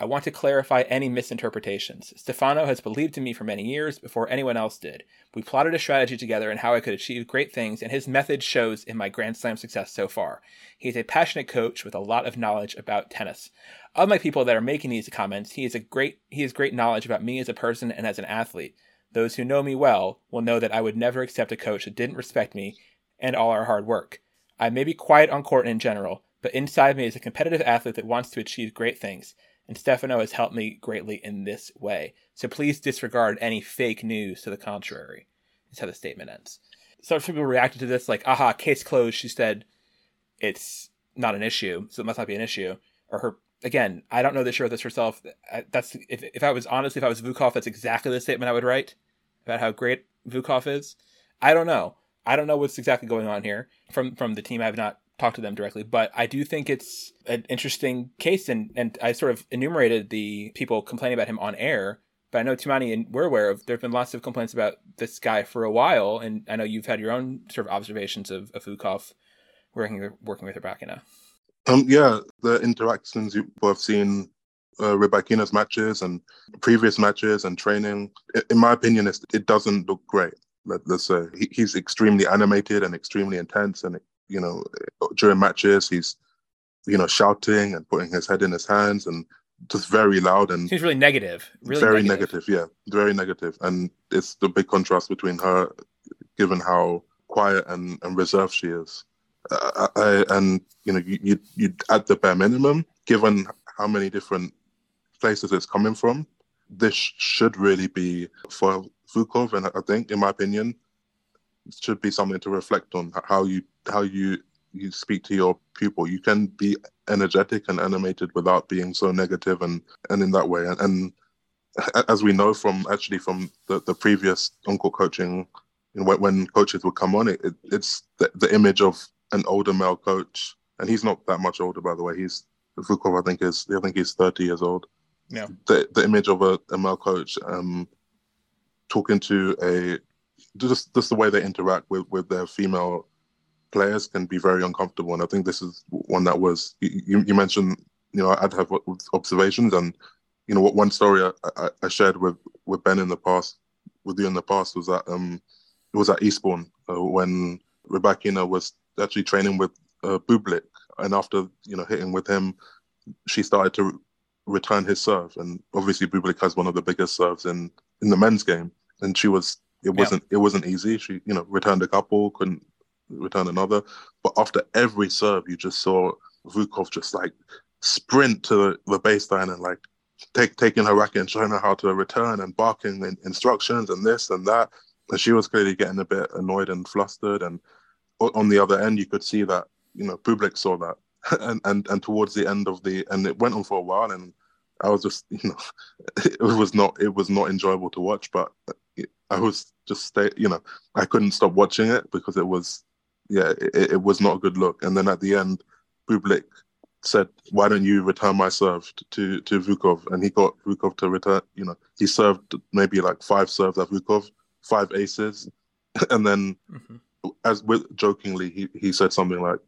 Speaker 1: I want to clarify any misinterpretations. Stefano has believed in me for many years before anyone else did. We plotted a strategy together and how I could achieve great things, and his method shows in my Grand Slam success so far. He is a passionate coach with a lot of knowledge about tennis. Unlike people that are making these comments, he is a great he has great knowledge about me as a person and as an athlete. Those who know me well will know that I would never accept a coach that didn't respect me and all our hard work. I may be quiet on court in general, but inside me is a competitive athlete that wants to achieve great things and Stefano has helped me greatly in this way. So please disregard any fake news to the contrary. Is how the statement ends. Some people reacted to this like, aha, case closed. She said it's not an issue, so it must not be an issue. Or her again, I don't know that she wrote this herself. That's if, if I was honestly, if I was Vukov, that's exactly the statement I would write about how great Vukov is. I don't know. I don't know what's exactly going on here from from the team. I have not talked to them directly, but I do think it's an interesting case. And and I sort of enumerated the people complaining about him on air. But I know Tumaini and we're aware of. There have been lots of complaints about this guy for a while, and I know you've had your own sort of observations of, of Vukov working working with Rybakina.
Speaker 2: Um, yeah, the interactions you have seen uh, Rybakina's matches and previous matches and training, in my opinion, it doesn't look great. Let, us say he, he's extremely animated and extremely intense, and you know during matches he's you know shouting and putting his head in his hands and just very loud and
Speaker 1: he's really negative. Really
Speaker 2: very
Speaker 1: negative.
Speaker 2: negative, yeah, very negative, and it's the big contrast between her, given how quiet and, and reserved she is. Uh, I, and you know, you you at the bare minimum, given how many different places it's coming from, this should really be for Vukov, and I think, in my opinion, should be something to reflect on how you how you you speak to your pupil. You can be energetic and animated without being so negative and and in that way. And, and as we know from actually from the, the previous on-court coaching, you know, when, when coaches would come on, it, it it's the, the image of an older male coach, and he's not that much older, by the way. He's Vukov, I think is I think he's thirty years old.
Speaker 1: Yeah.
Speaker 2: The the image of a, a male coach um, talking to a just just the way they interact with with their female players can be very uncomfortable, and I think this is one that was. You, you mentioned, you know, I'd have observations, and you know, what one story I, I, shared with with Ben in the past, with you in the past, was that um, it was at Eastbourne uh, when Rybakina was actually training with uh, Bublik, and after you know hitting with him, she started to return his serve, and obviously Bublik has one of the biggest serves in in the men's game, and she was it wasn't yeah. it wasn't easy. She you know returned a couple, couldn't return another, but after every serve, you just saw Vukov just like sprint to the baseline and like take taking her racket and showing her how to return and barking in, instructions and this and that. And she was clearly getting a bit annoyed and flustered. And on the other end, you could see that you know Bublik saw that, and and and towards the end of the and it went on for a while, and I was just you know it was not it was not enjoyable to watch, but I was just stay you know I couldn't stop watching it because it was yeah it, it was not a good look. And then at the end, Bublik said, "Why don't you return my serve to to Vukov?" And he got Vukov to return. You know, he served maybe like five serves at Vukov, five aces, and then mm-hmm. as with jokingly, he he said something like,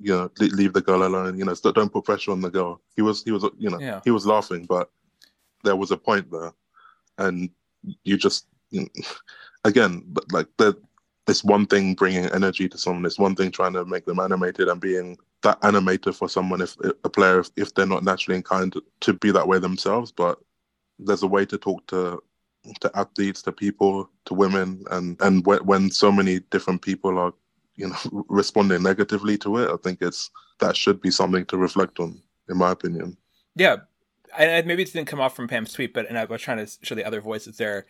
Speaker 2: "You know, leave the girl alone. You know, don't put pressure on the girl." He was he was you know yeah. he was laughing, but there was a point there, and you just again, but like the it's one thing bringing energy to someone. It's one thing trying to make them animated and being that animator for someone if a player if, if they're not naturally inclined to, to be that way themselves. But there's a way to talk to to athletes, to people, to women, and and when, when so many different people are you know responding negatively to it, I think it's that should be something to reflect on, in my opinion.
Speaker 1: Yeah, and maybe it didn't come off from Pam's tweet, but and I was trying to show the other voices there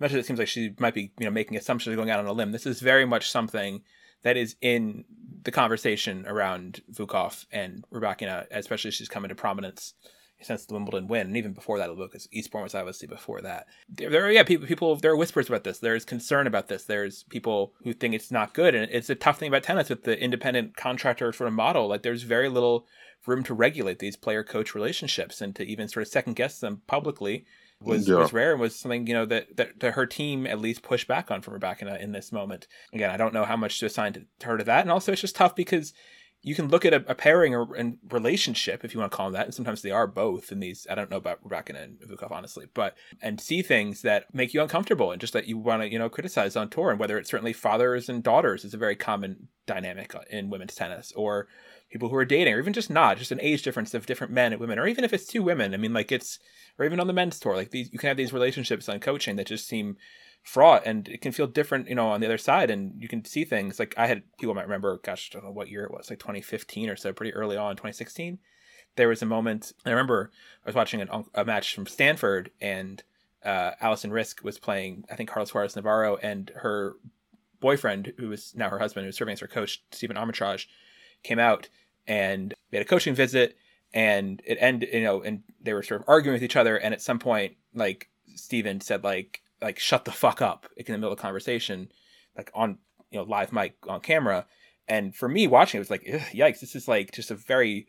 Speaker 1: much as it seems like she might be, you know, making assumptions going out on a limb, this is very much something that is in the conversation around Vukov and Rybakina, especially as she's come into prominence since the Wimbledon win, and even before that, because Eastbourne was obviously before that. There, there are yeah, people, people, there are whispers about this. There's concern about this. There's people who think it's not good, and it's a tough thing about tennis with the independent contractor sort of model. Like, there's very little room to regulate these player-coach relationships and to even sort of second guess them publicly was yeah. was rare and was something you know that, that, that her team at least pushed back on from Rybakina in this moment. Again, I don't know how much to assign to, her to that, and also it's just tough because you can look at a, a pairing or a relationship, if you want to call them that, and sometimes they are both in these. I don't know about Rybakina and Vukov, honestly, but and see things that make you uncomfortable and just that you want to, you know, criticize on tour. And whether it's certainly fathers and daughters is a very common dynamic in women's tennis, or people who are dating, or even just not, just an age difference of different men and women, or even if it's two women. I mean, like it's, or even on the men's tour, like these, you can have these relationships on coaching that just seem fraught and it can feel different, you know, on the other side. And you can see things like I had people might remember, gosh, I don't know what year it was, like 2015 or so, pretty early on, 2016. There was a moment, I remember I was watching an, a match from Stanford and uh, Alison Riske was playing, I think, Carla Suarez Navarro, and her boyfriend, who was now her husband, who was serving as her coach, Stephen Amritraj, came out and we had a coaching visit and it ended you know and they were sort of arguing with each other and at some point like Steven said like like shut the fuck up like, in the middle of conversation like on you know live mic on camera. And for me watching it was like yikes this is like just a very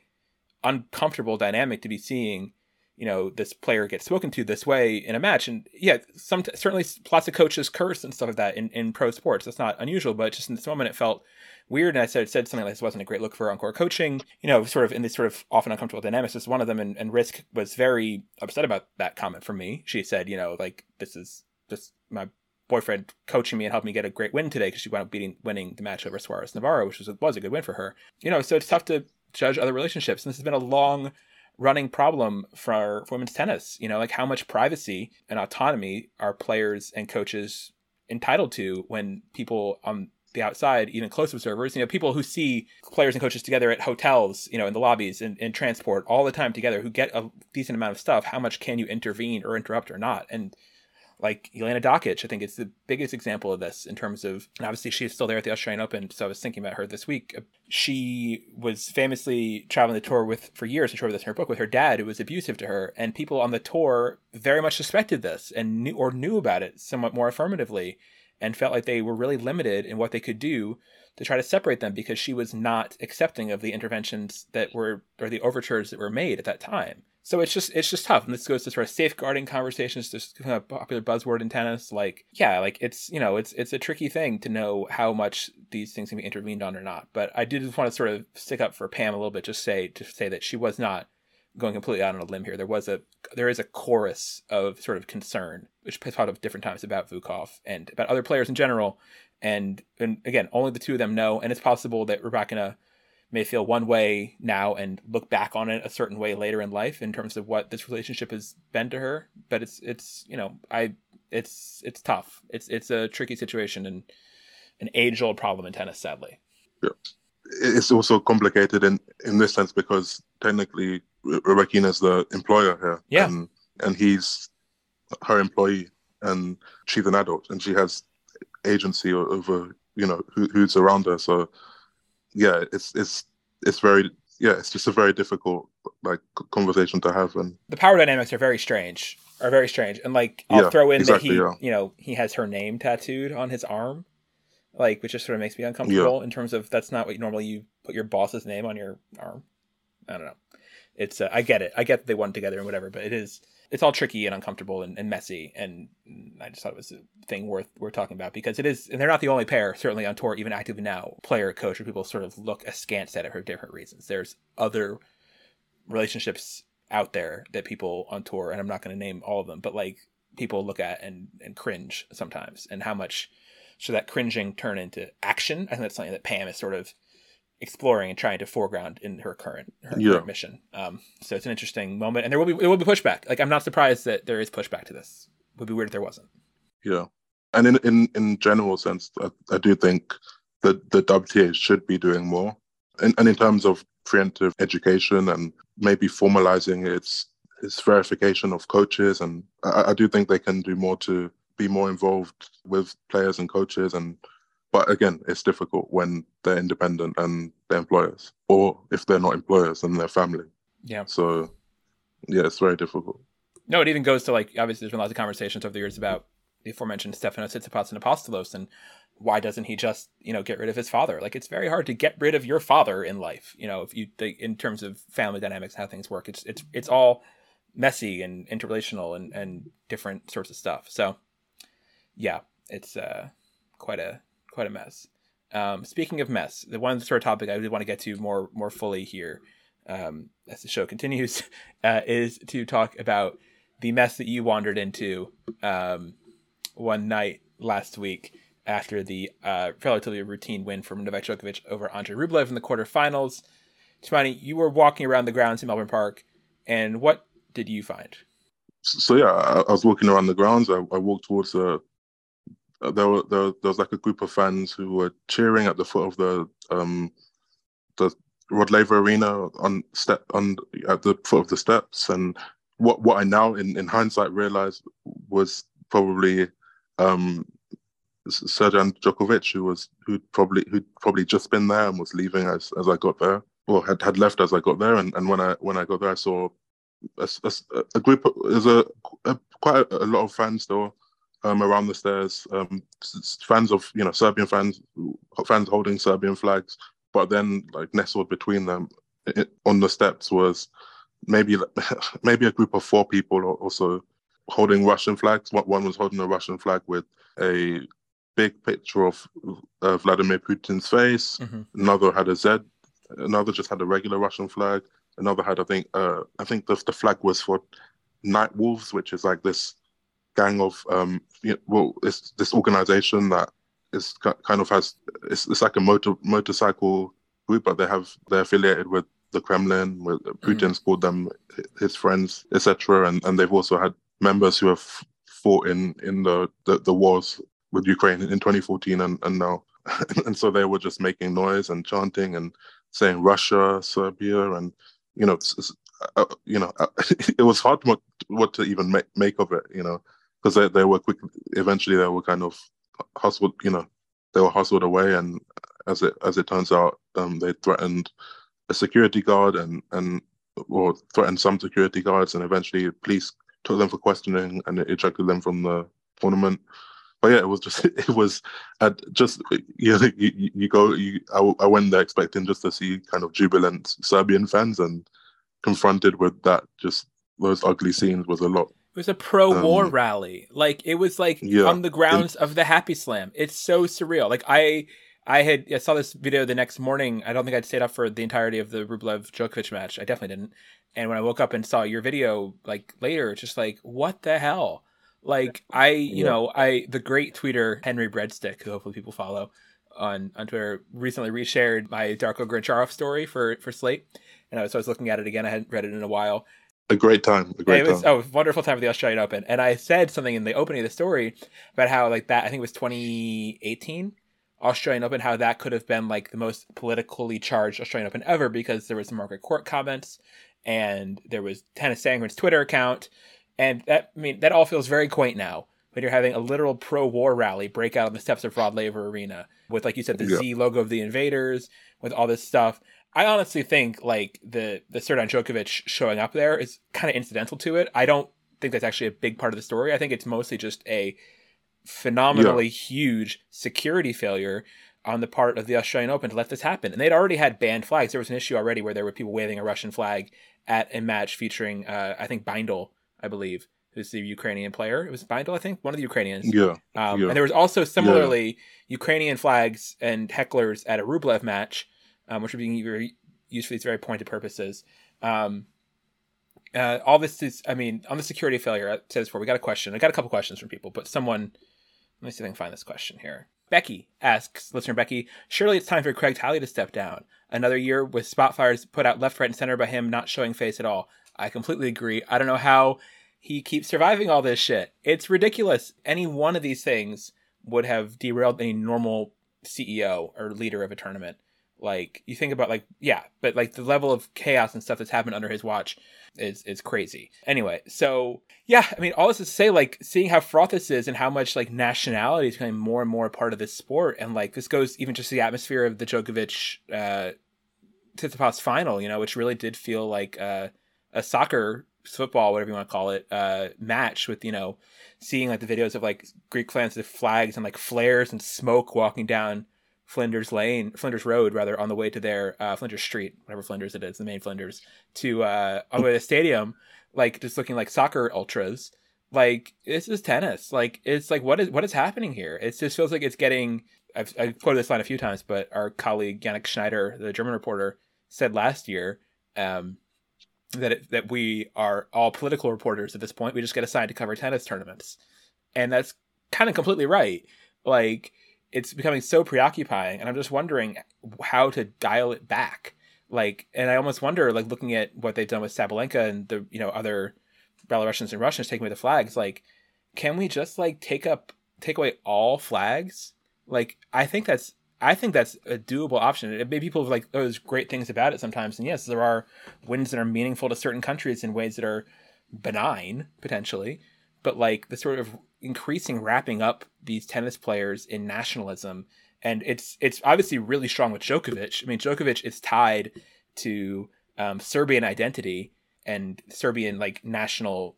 Speaker 1: uncomfortable dynamic to be seeing you know this player get spoken to this way in a match. And yeah some certainly lots of coaches curse and stuff like that in, in pro sports. That's not unusual but just in this moment it felt weird and i said said something like this wasn't a great look for on-court coaching you know sort of in this sort of often uncomfortable dynamics is one of them and, and Riske was very upset about that comment from me she said you know like this is just my boyfriend coaching me and helping me get a great win today because she wound up beating winning the match over Suarez Navarro, which was was a good win for her. You know, so it's tough to judge other relationships. And this has been a long running problem for, for women's tennis. You know, like how much privacy and autonomy are players and coaches entitled to when people on the outside, even close observers, you know, people who see players and coaches together at hotels, you know, in the lobbies and in transport all the time together, who get a decent amount of stuff. How much can you intervene or interrupt or not? And like Jelena Dokic, I think it's the biggest example of this in terms of, and obviously she's still there at the Australian Open. So I was thinking about her this week. Uh, she was famously traveling the tour with for years. I showed this in her book with her dad, who was abusive to her, and people on the tour very much suspected this and knew or knew about it somewhat more affirmatively, and felt like they were really limited in what they could do to try to separate them because she was not accepting of the interventions that were or the overtures that were made at that time. So it's just it's just tough. And this goes to sort of safeguarding conversations just kind of popular buzzword in tennis like yeah like it's you know it's it's a tricky thing to know how much these things can be intervened on or not. But i did just want to sort of stick up for pam a little bit just say to say that she was not going completely out on a limb here there was a there is a chorus of sort of concern which i thought of different times about vukov and about other players in general and and again only the two of them know and it's possible that Rybakina may feel one way now and look back on it a certain way later in life in terms of what this relationship has been to her. But it's it's you know I it's it's tough. It's it's a tricky situation and an age old problem in tennis, sadly.
Speaker 2: Yeah, it's also complicated in in this sense because technically Rybakina is the employer here.
Speaker 1: Yeah,
Speaker 2: and, and he's her employee, and she's an adult, and she has agency over you know who, who's around her. So yeah, it's it's it's very yeah, it's just a very difficult like conversation to have. And
Speaker 1: the power dynamics are very strange, are very strange. And like I'll
Speaker 2: Yeah,
Speaker 1: throw in
Speaker 2: exactly,
Speaker 1: that he,
Speaker 2: yeah.
Speaker 1: you know, he has her name tattooed on his arm, like which just sort of makes me uncomfortable in terms of that's not what normally you put your boss's name on your arm. I don't know. It's uh, I get it. I get that they won together and whatever, but it is it's all tricky and uncomfortable and, and messy. And I just thought it was a thing worth worth talking about because it is, and they're not the only pair certainly on tour, even active now, player coach, where people sort of look askance at it for different reasons. There's other relationships out there that people on tour, and I'm not going to name all of them, but like people look at and and cringe sometimes, and how much should that cringing turn into action? I think that's something that Pam is sort of exploring and trying to foreground in her current her
Speaker 2: Yeah.
Speaker 1: current mission. Um, so it's an interesting moment, and there will be there will be pushback. Like I'm not surprised that there is pushback to this. It would be weird if there wasn't.
Speaker 2: yeah, and in in in general sense, I, I do think that the WTA should be doing more, and and in terms of preemptive education and maybe formalizing its its verification of coaches, and I, I do think they can do more to be more involved with players and coaches and but again it's difficult when they're independent and they're employers or if they're not employers then they're family
Speaker 1: Yeah.
Speaker 2: so yeah it's very difficult
Speaker 1: No, it even goes to like obviously there's been lots of conversations over the years about the aforementioned Stefanos Tsitsipas and Apostolos and why doesn't he just you know get rid of his father? Like it's very hard to get rid of your father in life. You know, if you think in terms of family dynamics, how things work, it's it's it's all messy and interrelational and and different sorts of stuff. So yeah, it's uh quite a quite a mess. Um, speaking of mess, the one sort of topic I really want to get to more more fully here, um, as the show continues, uh, is to talk about the mess that you wandered into um, one night last week after the uh, relatively routine win from Novak Djokovic over Andrei Rublev in the quarterfinals. Tumaini, you were walking around the grounds in Melbourne Park, and what did you find?
Speaker 2: so yeah I, I was walking around the grounds I, I walked towards a there, were, there, there was like a group of fans who were cheering at the foot of the um the Rod Laver Arena on step on at the foot of the steps and what what I now in, in hindsight realized was probably um Srdjan Djokovic who was who probably who'd probably just been there and was leaving as as I got there or had, had left as I got there, and, and when I when I got there, I saw a, a, a group. There's a, a quite a, lot of fans still um, around the stairs. Um, fans of you know Serbian fans, fans holding Serbian flags, but then like nestled between them it, on the steps was maybe maybe a group of four people also holding Russian flags. One was holding a Russian flag with a big picture of uh, Vladimir Putin's face. Mm-hmm. Another had a Z. Another just had a regular Russian flag. Another had, I think, uh, I think the, the flag was for Night Wolves, which is like this gang of, um, you know, well, it's this organization that is kind of has it's, it's like a motor motorcycle group, but they have they're affiliated with the Kremlin. With Putin's mm. called them his friends, etc. And and they've also had members who have fought in in the the, the wars with Ukraine in 2014 and, and now. and so they were just making noise and chanting and saying Russia, Serbia, and you know, uh, you know, uh, it was hard what what to even make make of it, you know, because they they were quick. Eventually, they were kind of hustled, you know, they were hustled away, and as it as it turns out, um, they threatened a security guard and and or threatened some security guards, and eventually police took them for questioning and ejected them from the tournament. But yeah, it was just it was at just you know you, you go you I, I went there expecting just to see kind of jubilant Serbian fans and confronted with that just those ugly scenes was a lot.
Speaker 1: It was a pro-war um, rally. Like it was like yeah, on the grounds it, of the Happy Slam. It's so surreal. Like I I had I saw this video the next morning. I don't think I'd stayed up for the entirety of the Rublev Djokovic match. I definitely didn't. And when I woke up and saw your video like later, it's just like what the hell? Like I, you yeah. know, I the great tweeter Henry Breadstick, who hopefully people follow on on Twitter, recently reshared my Darko Grincharoff story for for Slate, and I was, so I was looking at it again. I hadn't read it in a while.
Speaker 2: A great time. A great
Speaker 1: it was,
Speaker 2: time.
Speaker 1: Oh, wonderful time for the Australian Open. And I said something in the opening of the story about how like that. I think it was 2018 Australian Open, how that could have been like the most politically charged Australian Open ever because there was some Margaret Court comments and there was Tennys Sandgren's Twitter account and that I mean that all feels very quaint now when you're having a literal pro-war rally break out on the steps of Rod Laver Arena with, like you said, the yeah. Z logo of the invaders, with all this stuff. I honestly think like the the Srdjan Djokovic showing up there is kind of incidental to it. I don't think that's actually a big part of the story. I think it's mostly just a phenomenally yeah. huge security failure on the part of the Australian Open to let this happen. And they'd already had banned flags. There was an issue already where there were people waving a Russian flag at a match featuring, uh, I think, Baindl I believe, who's the Ukrainian player. It was Baindl, I think, one of the Ukrainians.
Speaker 2: Yeah.
Speaker 1: Um,
Speaker 2: yeah.
Speaker 1: And there was also similarly yeah. Ukrainian flags and hecklers at a Rublev match, um, which are being used for these very pointed purposes. Um, uh, all this is, I mean, on the security failure, I said this before, we got a question. I got a couple questions from people, but someone, let me see if I can find this question here. Becky asks, listener Becky, surely it's time for Craig Tiley to step down. Another year with spot fires put out left, right, and center by him not showing face at all. I completely agree. I don't know how he keeps surviving all this shit. It's ridiculous. Any one of these things would have derailed any normal CEO or leader of a tournament. Like you think about like yeah, but like the level of chaos and stuff that's happened under his watch is is crazy. Anyway, so yeah, I mean all this is to say like seeing how fraught this is and how much like nationality is becoming more and more a part of this sport and like this goes even just the atmosphere of the Djokovic uh Tsitsipas final, you know, which really did feel like uh a soccer football whatever you want to call it uh match with you know seeing like the videos of like greek fans with flags and like flares and smoke walking down flinders lane flinders road rather on the way to their uh flinders street whatever flinders it is the main flinders to uh on the way to the stadium like just looking like soccer ultras like this is tennis like it's like what is what is happening here it just feels like it's getting i've, I've quoted this line a few times but our colleague yannick schneider the german reporter said last year um that it, that we are all political reporters at this point. We just get assigned to cover tennis tournaments, and that's kind of completely right. Like it's becoming so preoccupying, and I'm just wondering how to dial it back. Like, and I almost wonder, like looking at what they've done with Sabalenka and the you know other Belarusians and Russians taking away the flags. Like, can we just like take up take away all flags? Like, I think that's I think that's a doable option. Maybe people have like oh, those great things about it sometimes, and yes, there are wins that are meaningful to certain countries in ways that are benign potentially, but like the sort of increasing wrapping up these tennis players in nationalism, and it's it's obviously really strong with Djokovic. I mean, Djokovic is tied to um, Serbian identity and Serbian like national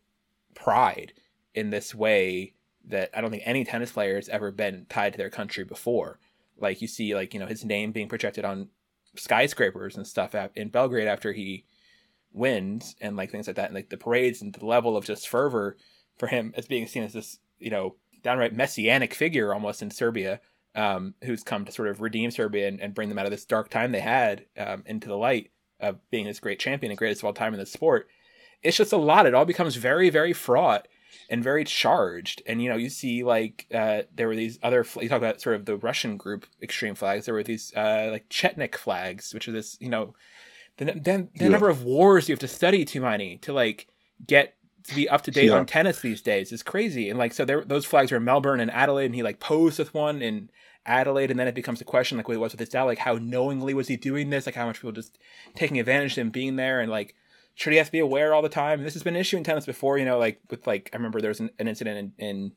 Speaker 1: pride in this way that I don't think any tennis player has ever been tied to their country before. Like you see, like you know, his name being projected on skyscrapers and stuff in Belgrade after he wins, and like things like that, and like the parades and the level of just fervor for him as being seen as this, you know, downright messianic figure almost in Serbia, um, who's come to sort of redeem Serbia and, and, bring them out of this dark time they had um, into the light of being this great champion and greatest of all time in the sport. It's just a lot. It all becomes very, very fraught and very charged. And you know, you see like uh, there were these other you talk about sort of the Russian group extreme flags. There were these uh, like Chetnik flags, which are this you know the the, the yeah. number of wars you have to study too many to like get to be up to date yeah. on tennis these days is crazy. And like so, there those flags are in Melbourne and Adelaide, and he like posed with one in Adelaide, and then it becomes a question like what it was with his dad, like how knowingly was he doing this, like how much people just taking advantage of him being there, and like should he have to be aware all the time? And this has been an issue in tennis before, you know, like with like I remember there was an, an incident in, in,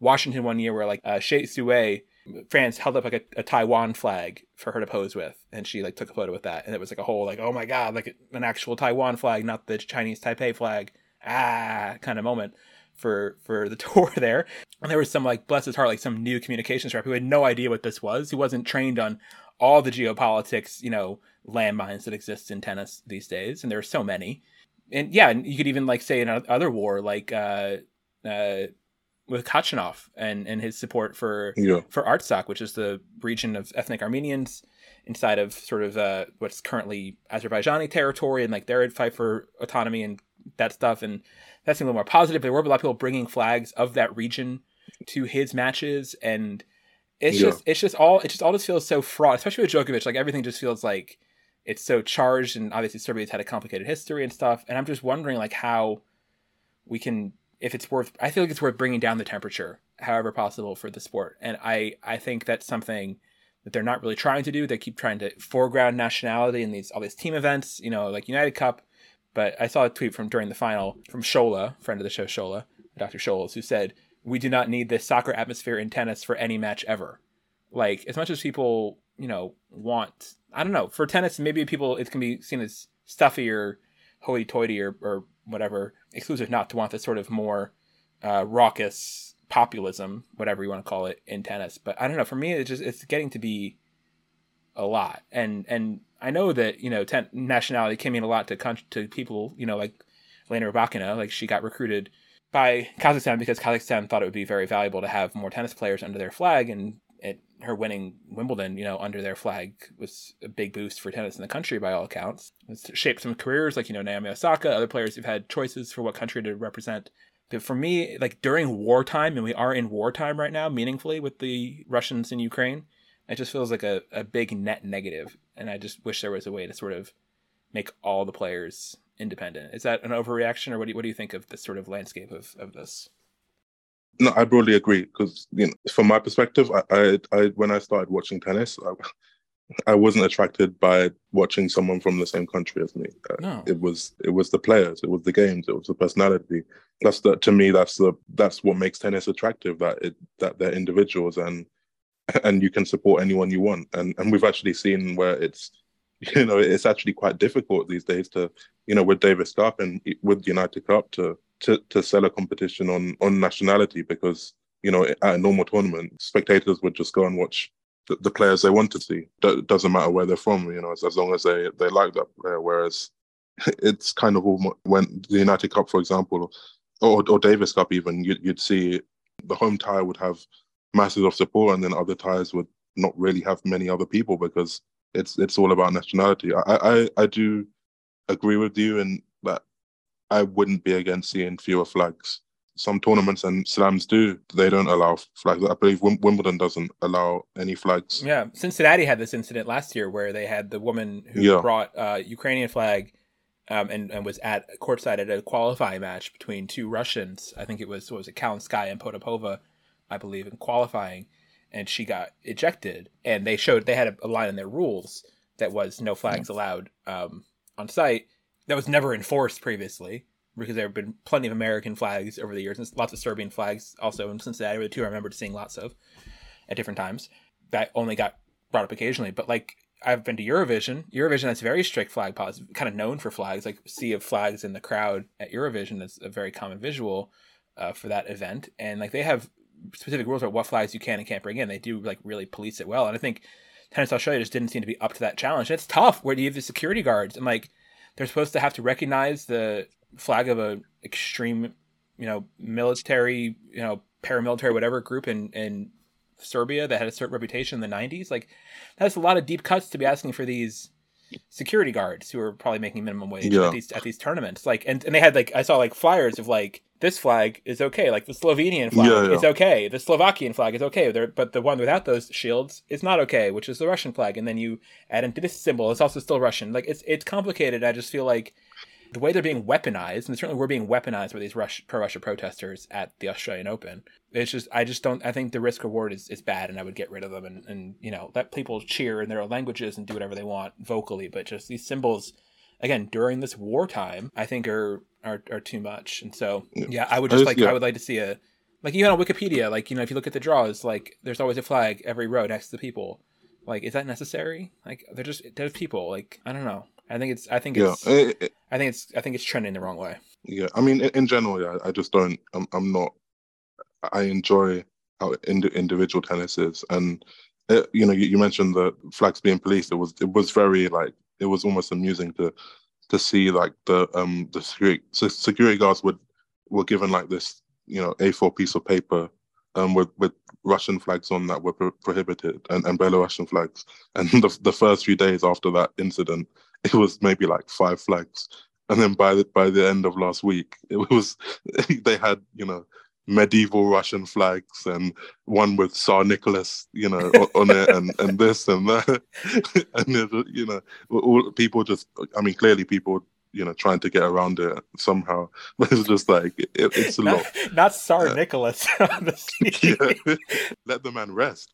Speaker 1: Washington one year where like uh, Hsieh Su-wei, France held up like a, a, Taiwan flag for her to pose with, and she like took a photo with that, and it was like a whole like oh my god, like an actual Taiwan flag, not the Chinese Taipei flag, ah kind of moment for for the tour there. And there was some like bless his heart, like some new communications rep who had no idea what this was, who wasn't trained on all the geopolitics, you know, landmines that exist in tennis these days, and there are so many. And yeah, and you could even like say in another war, like uh, uh, with Khachanov and and his support for
Speaker 2: yeah.
Speaker 1: for Artsakh, which is the region of ethnic Armenians inside of sort of uh, what's currently Azerbaijani territory, and like their fight for autonomy and that stuff. And that seemed a little more positive. There were a lot of people bringing flags of that region to his matches, and it's yeah. just it's just all it just all just feels so fraught, especially with Djokovic. Like everything just feels like it's so charged, and obviously Serbia's had a complicated history and stuff. And I'm just wondering like how we can, if it's worth. I feel like it's worth bringing down the temperature, however possible, for the sport. And I I think that's something that they're not really trying to do. They keep trying to foreground nationality in these all these team events, you know, like United Cup. But I saw a tweet from during the final from Shola, friend of the show Shola, Dr. Scholes, who said we do not need this soccer atmosphere in tennis for any match ever. Like as much as people, you know, want I don't know, for tennis maybe people it can be seen as stuffy or hoity toity or, or whatever, exclusive not to want this sort of more uh, raucous populism, whatever you want to call it, in tennis. But I don't know. For me, it's just it's getting to be a lot, and and I know that you know ten- nationality can mean a lot to con- to people. You know, like Lena Rybakina, like she got recruited by Kazakhstan because Kazakhstan thought it would be very valuable to have more tennis players under their flag, and it, her winning Wimbledon, you know, under their flag was a big boost for tennis in the country by all accounts. It's shaped some careers, like you know Naomi Osaka, other players who've had choices for what country to represent. But for me, like during wartime, and we are in wartime right now, meaningfully with the Russians in Ukraine, it just feels like a, a big net negative, and I just wish there was a way to sort of make all the players independent. Is that an overreaction, or what do you, what do you think of this sort of landscape of, of this?
Speaker 2: No, I broadly agree because you know, from my perspective, I, I, I when I started watching tennis, I, I, wasn't attracted by watching someone from the same country as me. Uh, no. It was it was the players, it was the games, it was the personality. That's the to me that's the that's what makes tennis attractive. That it that they're individuals and and you can support anyone you want. And and we've actually seen where it's you know, it's actually quite difficult these days to, you know, with Davis Cup and with United Cup to to, to sell a competition on on nationality because you know at a normal tournament spectators would just go and watch the, the players they want to see. It doesn't matter where they're from, you know, as, as long as they they like that player. Whereas it's kind of all when the United Cup, for example, or or Davis Cup even, you'd, you'd see the home tie would have masses of support, and then other ties would not really have many other people because it's it's all about nationality. I I, I do agree with you in that I wouldn't be against seeing fewer flags. Some tournaments and slams do; they don't allow flags. I believe Wimbledon doesn't allow any flags.
Speaker 1: Yeah, Cincinnati had this incident last year where they had the woman who yeah. brought uh, Ukrainian flag um, and and was at courtside at a qualifying match between two Russians. I think it was what was it Kalinskaya and Potapova, I believe, in qualifying and she got ejected. And they showed they had a, a line in their rules that was no flags allowed um, on site. That was never enforced previously because there have been plenty of American flags over the years and lots of Serbian flags also in Cincinnati were the two I remember seeing lots of at different times. That only got brought up occasionally, but like I've been to Eurovision. Eurovision has very strict flag policy, kind of known for flags, like sea of flags in the crowd at Eurovision. That's a very common visual uh, for that event, and like they have specific rules about what flags you can and can't bring in. They do like really police it well, and I think Tennis Australia just didn't seem to be up to that challenge. And it's tough where do you have the security guards and like they're supposed to have to recognize the flag of a extreme, you know, military, you know, paramilitary, whatever group in in Serbia that had a certain reputation in the 90s. Like, that's a lot of deep cuts to be asking for these security guards who are probably making minimum wage yeah. at these at these tournaments. Like, and, and they had like I saw like flyers of like this flag is okay, like the Slovenian flag yeah, yeah. is okay, the Slovakian flag is okay, there, but the one without those shields is not okay, which is the Russian flag. And then you add into this symbol, it's also still Russian. Like, it's it's complicated. I just feel like the way they're being weaponized, and certainly we're being weaponized by these Rush, pro-Russia protesters at the Australian Open. It's just, I just don't. I think the risk reward is, is bad, and I would get rid of them, and, and you know let people cheer in their own languages and do whatever they want vocally, but just these symbols, again during this wartime, I think are are, are too much. And so yeah, I would just, like yeah. I would like to see a like even on Wikipedia, like you know if you look at the draws, like there's always a flag every row next to the people. Like, is that necessary? Like, they're just there's people. Like, I don't know. I think it's. I think it's. Yeah, it, it, I think it's. I think it's trending the wrong way.
Speaker 2: Yeah, I mean, in, in general, yeah, I just don't. I'm. I'm not. I enjoy how ind- individual tennis is, and it, uh, you know, you, you, mentioned the flags being policed. It was. It was very like. It was almost amusing to to see like the um the security so security guards would were given like this you know A4 piece of paper um with with Russian flags on that were pro- prohibited and, and Belarusian flags. And the the first few days after that incident, it was maybe like five flags. And then by the by the end of last week, it was they had you know medieval Russian flags and one with Tsar Nicholas, you know, on it, and, and this and that, and you know, all people just, I mean, clearly people, you know, trying to get around it somehow, but it's just like it, it's a
Speaker 1: not,
Speaker 2: lot.
Speaker 1: Not Tsar uh, Nicholas
Speaker 2: yeah. Let the man rest.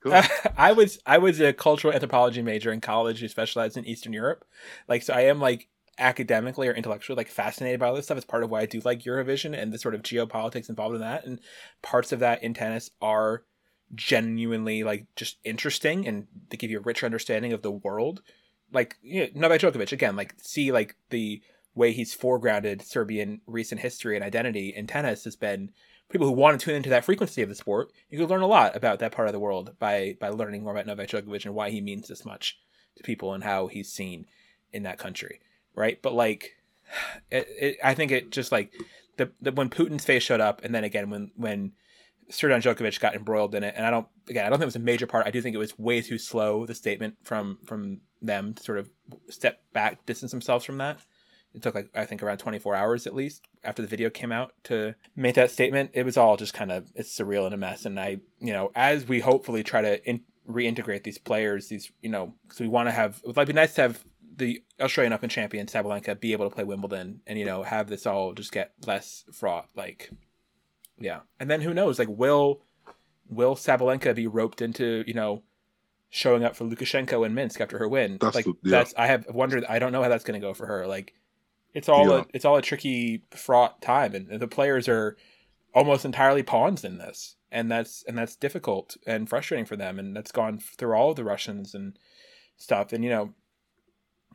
Speaker 1: I was I was a cultural anthropology major in college who specialized in Eastern Europe, like so I am like academically or intellectually like fascinated by all this stuff. It's part of why I do like Eurovision and the sort of geopolitics involved in that. And parts of that in tennis are genuinely like just interesting and they give you a richer understanding of the world. Like you know, Novak Djokovic again, like see like the way he's foregrounded Serbian recent history and identity in tennis has been people who want to tune into that frequency of the sport. You could learn a lot about that part of the world by by learning more about Novak Djokovic and why he means this much to people and how he's seen in that country right? But like, it, it, I think it just like the, the when Putin's face showed up, and then again when when Srdjan Djokovic got embroiled in it, and I don't again I don't think it was a major part. I do think it was way too slow the statement from from them to sort of step back, distance themselves from that. It took like I think around 24 hours at least after the video came out to make that statement. It was all just kind of it's surreal and a mess. And I you know as we hopefully try to in, reintegrate these players, these you know because we want to have it would be nice to have the Australian Open champion Sabalenka be able to play Wimbledon and you know have this all just get less fraught. Like, yeah, and then who knows? Like, will will Sabalenka be roped into you know showing up for Lukashenko in Minsk after her win? That's like the, yeah. that's I have wondered. I don't know how that's going to go for her. Like, it's all yeah. a, it's all a tricky fraught time, and the players are almost entirely pawns in this, and that's and that's difficult and frustrating for them, and that's gone through all of the Russians and stuff, and you know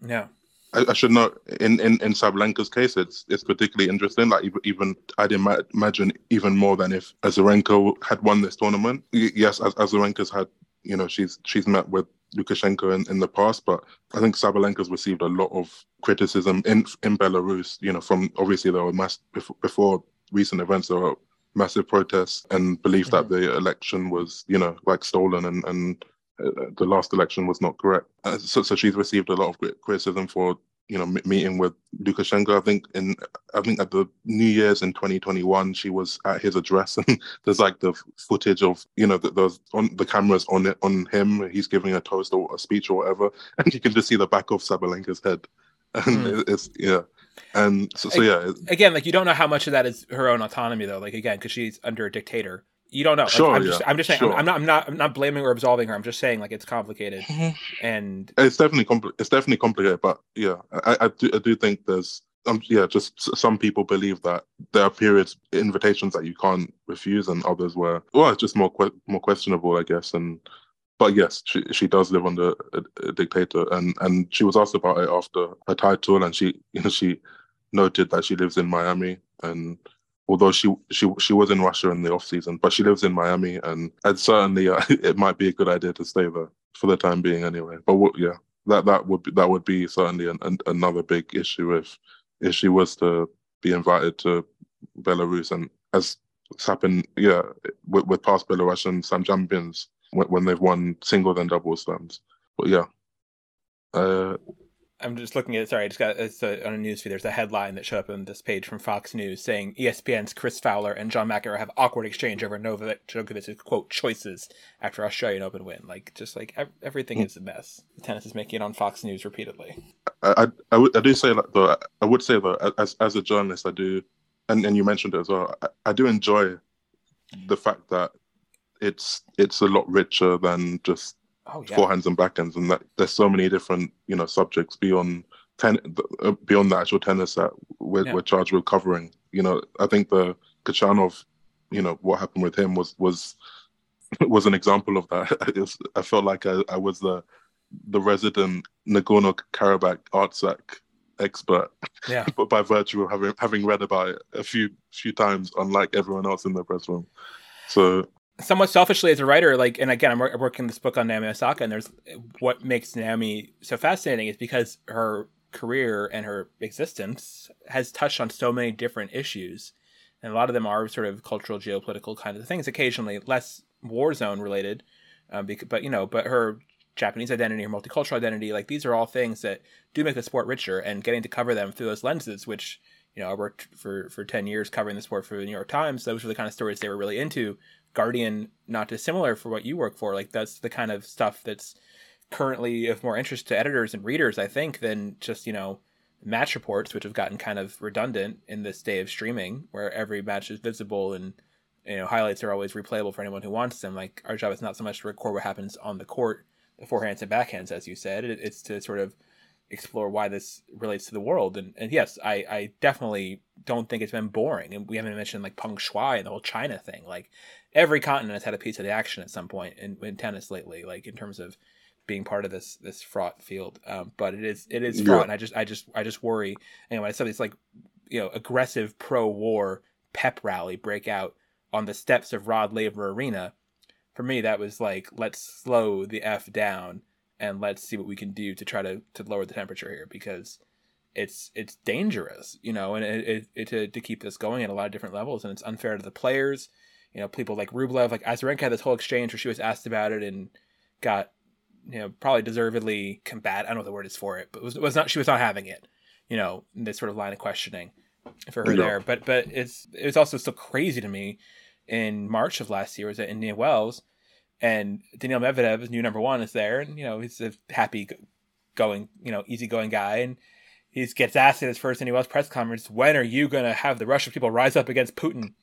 Speaker 1: yeah.
Speaker 2: I, I should note in, in, in Sabalenka's case, it's it's particularly interesting. Like even, I'd ima- imagine even more than if Azarenka had won this tournament. Yes, as Azarenka's had, you know, she's she's met with Lukashenko in, in the past, but I think Sabalenka's received a lot of criticism in in Belarus. You know, from obviously there were mass before, before recent events there were massive protests and belief mm-hmm. that the election was, you know, like stolen and and uh, the last election was not correct. Uh, so, so she's received a lot of criticism for you know meeting with Lukashenko. I think in I think at the New Year's in 2021, she was at his address, and there's like the footage of you know that there's on the cameras on it on him. He's giving a toast or a speech or whatever, and you can just see the back of Sabalenka's head, and mm. it's yeah. And so, so yeah.
Speaker 1: Again, like you don't know how much of that is her own autonomy, though. Like again, because she's under a dictator you don't know.
Speaker 2: Sure,
Speaker 1: like, I'm,
Speaker 2: yeah.
Speaker 1: just, I'm just saying. Sure. I'm, I'm, not. I'm not. I'm not blaming or absolving her. I'm just saying like it's complicated, and
Speaker 2: it's definitely compli- It's definitely complicated. But yeah, I, I do. I do think there's. Um, yeah, just some people believe that there are periods, invitations that you can't refuse, and others where well, it's just more que- more questionable, I guess. And but yes, she she does live under a, a, dictator, and and she was asked about it after her title, and she you know she noted that she lives in Miami, and although she she she was in Russia in the off season, but she lives in Miami, and and certainly uh, it might be a good idea to stay there for the time being anyway. But yeah, that that would be, that would be certainly an, an, another big issue if if she was to be invited to Belarus, and as it's happened, yeah, with, with past Belarusian Slam champions when, when they've won single and doubles slams. But yeah, uh,
Speaker 1: I'm just looking at. Sorry, I just got it's a, on a newsfeed. There's a headline that showed up on this page from Fox News saying ESPN's Chris Fowler and John McEnroe have awkward exchange over Novak Djokovic's quote choices after Australian Open win. Like just like everything is a mess. Tennis is making it on Fox News repeatedly.
Speaker 2: I I, I, would, I do say that though. I would say though, as as a journalist, I do, and and you mentioned it as well. I, I do enjoy the fact that it's it's a lot richer than just oh, yeah. forehands and backhands, and that there's so many different you know subjects beyond ten uh, beyond the actual tennis that we're, yeah. we're charged with covering. You know, I think the Khachanov, you know, what happened with him was was was an example of that. Was, I felt like I, I, was the the resident Nagorno Karabakh Artsakh expert,
Speaker 1: yeah.
Speaker 2: but by virtue of having having read about it a few few times, unlike everyone else in the press room. So
Speaker 1: somewhat selfishly as a writer, like, and again, I'm working this book on Naomi Osaka, and there's what makes Naomi so fascinating is because her career and her existence has touched on so many different issues, and a lot of them are sort of cultural, geopolitical kind of things. Occasionally, less war zone related, um, but you know, but her Japanese identity, her multicultural identity, like these are all things that do make the sport richer, and getting to cover them through those lenses, which you know, I worked for for ten years covering the sport for the New York Times. Those were the kind of stories they were really into Guardian not dissimilar for what you work for. Like that's the kind of stuff that's currently of more interest to editors and readers, I think, than just, you know, match reports, which have gotten kind of redundant in this day of streaming where every match is visible and you know, highlights are always replayable for anyone who wants them. Like our job is not so much to record what happens on the court, the forehands and backhands, as you said. It's to sort of explore why this relates to the world. And, and yes, I, I definitely don't think it's been boring. And we haven't mentioned like Peng Shuai and the whole China thing. Like every continent has had a piece of the action at some point in, in tennis lately, like in terms of being part of this this fraught field. Um, but it is it is fraught, yeah. and I just I just I just worry. Anyway, I saw this like you know aggressive pro war pep rally break out on the steps of Rod Laver Arena. For me, that was like let's slow the f down and let's see what we can do to try to to lower the temperature here because it's it's dangerous, you know, and it, it, it to to keep this going at a lot of different levels, and it's unfair to the players you know, people like Rublev, like Azarenka had this whole exchange where she was asked about it and got, you know, probably deservedly combat. I don't know what the word is for it, but it was, it was not, she was not having it, you know, this sort of line of questioning for her there. But, but it's, it was also still crazy to me in March of last year was at Indian Wells and Daniil Medvedev, new number one, is there. And, you know, he's a happy going, you know, easygoing guy. And, he gets asked at his first Wells press conference, when are you going to have the Russian people rise up against Putin?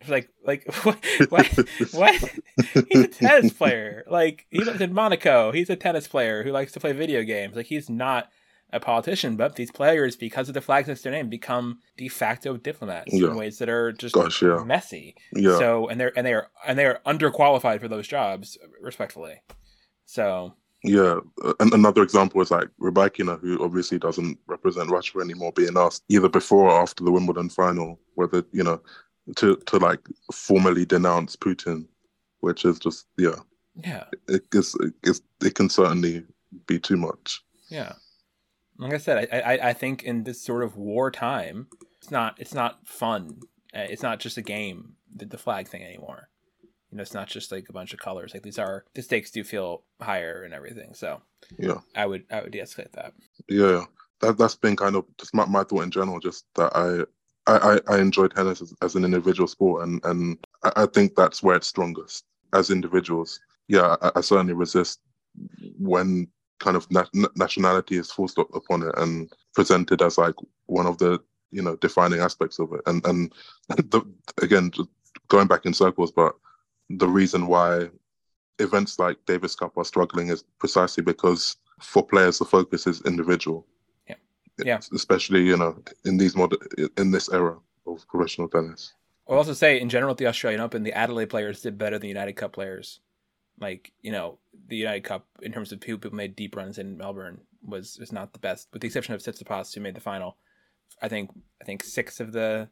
Speaker 1: It's like like what what, what? he's a tennis player like he lives in monaco he's a tennis player who likes to play video games like he's not a politician but these players because of the flags next to their name become de facto diplomats yeah. in ways that are just Gosh, yeah. messy yeah so and they're and they are and they are underqualified for those jobs respectfully so
Speaker 2: yeah, uh, and another example is like Rybakina, who obviously doesn't represent Russia anymore, being asked either before or after the Wimbledon final whether you know to to like formally denounce Putin, which is just yeah,
Speaker 1: yeah,
Speaker 2: it is it, it can certainly be too much.
Speaker 1: Yeah, like I said, I, I I think in this sort of wartime, it's not it's not fun. Uh, it's not just a game, the, the flag thing anymore. You know, it's not just like a bunch of colors. Like these are the stakes do feel higher and everything. So
Speaker 2: yeah,
Speaker 1: I would I would de-escalate that.
Speaker 2: Yeah, that that's been kind of just my, my thought in general. Just that I I, I, enjoy tennis as, as, an individual sport, and, and I think that's where it's strongest as individuals. Yeah, I, I certainly resist when kind of na- nationality is forced upon it and presented as like one of the you know defining aspects of it. And and the, again, going back in circles, but the reason why events like Davis Cup are struggling is precisely because for players the focus is individual
Speaker 1: yeah.
Speaker 2: yeah Especially, you know, in these modern, in this era of professional tennis.
Speaker 1: I'll also say, in general, at the Australian Open, the Adelaide players did better than the United Cup players. Like you know, the United Cup in terms of people who made deep runs in Melbourne was was not the best, with the exception of Tsitsipas who made the final. I think I think six of the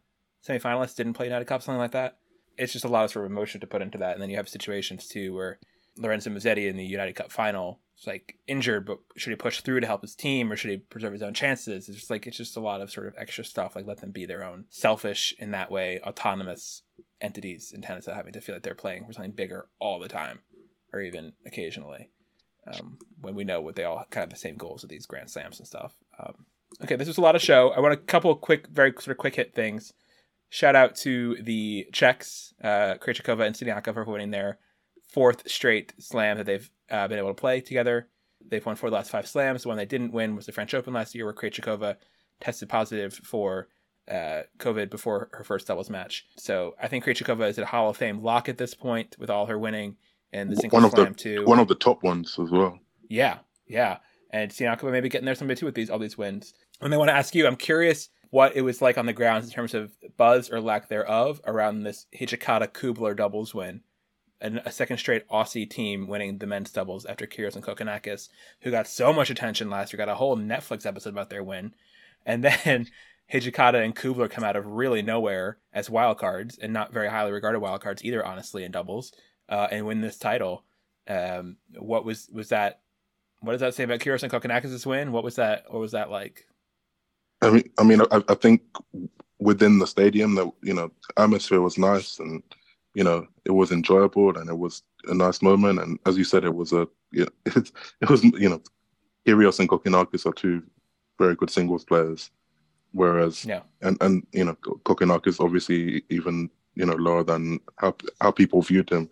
Speaker 1: semifinalists didn't play United Cup, something like that. It's just a lot of sort of emotion to put into that, and then you have situations too where Lorenzo Musetti in the United Cup final is like injured, but should he push through to help his team or should he preserve his own chances? It's just like it's just a lot of sort of extra stuff. Like let them be their own selfish in that way, autonomous entities in tennis, having to feel like they're playing for something bigger all the time, or even occasionally. Um, when we know what they all kind of the same goals of these Grand Slams and stuff. Um, okay, this was a lot of show. I want a couple quick, very sort of quick hit things. Shout out to the Czechs, uh, Krejcikova and Siniakova for winning their fourth straight slam that they've uh, been able to play together. They've won four of the last five slams. The one they didn't win was the French Open last year, where Krejcikova tested positive for uh, COVID before her first doubles match. So I think Krejcikova is a Hall of Fame lock at this point with all her winning and the single
Speaker 2: one of
Speaker 1: slam
Speaker 2: the
Speaker 1: too.
Speaker 2: one of the top ones as well.
Speaker 1: Yeah, yeah. And Siniakova maybe getting there someday too with these all these wins. And I want to ask you, I'm curious what it was like on the grounds in terms of buzz or lack thereof around this Hijikata Kubler doubles win. And a second straight Aussie team winning the men's doubles after Kyrgios and Kokkinakis, who got so much attention last year, got a whole Netflix episode about their win. And then Hijikata and Kubler come out of really nowhere as wildcards and not very highly regarded wildcards either, honestly, in doubles, uh, and win this title. Um, what was was that? What does that say about Kyrgios and Kokkinakis' win? What was that? What was that like?
Speaker 2: I mean, I mean, I, I think within the stadium, that you know, atmosphere was nice, and you know, it was enjoyable, and it was a nice moment. And as you said, it was a, you know, it, it was, you know, Kyrgios and Kokkinakis are two very good singles players, whereas,
Speaker 1: Yeah.
Speaker 2: and and you know, Kokkinakis obviously even you know lower than how how people viewed him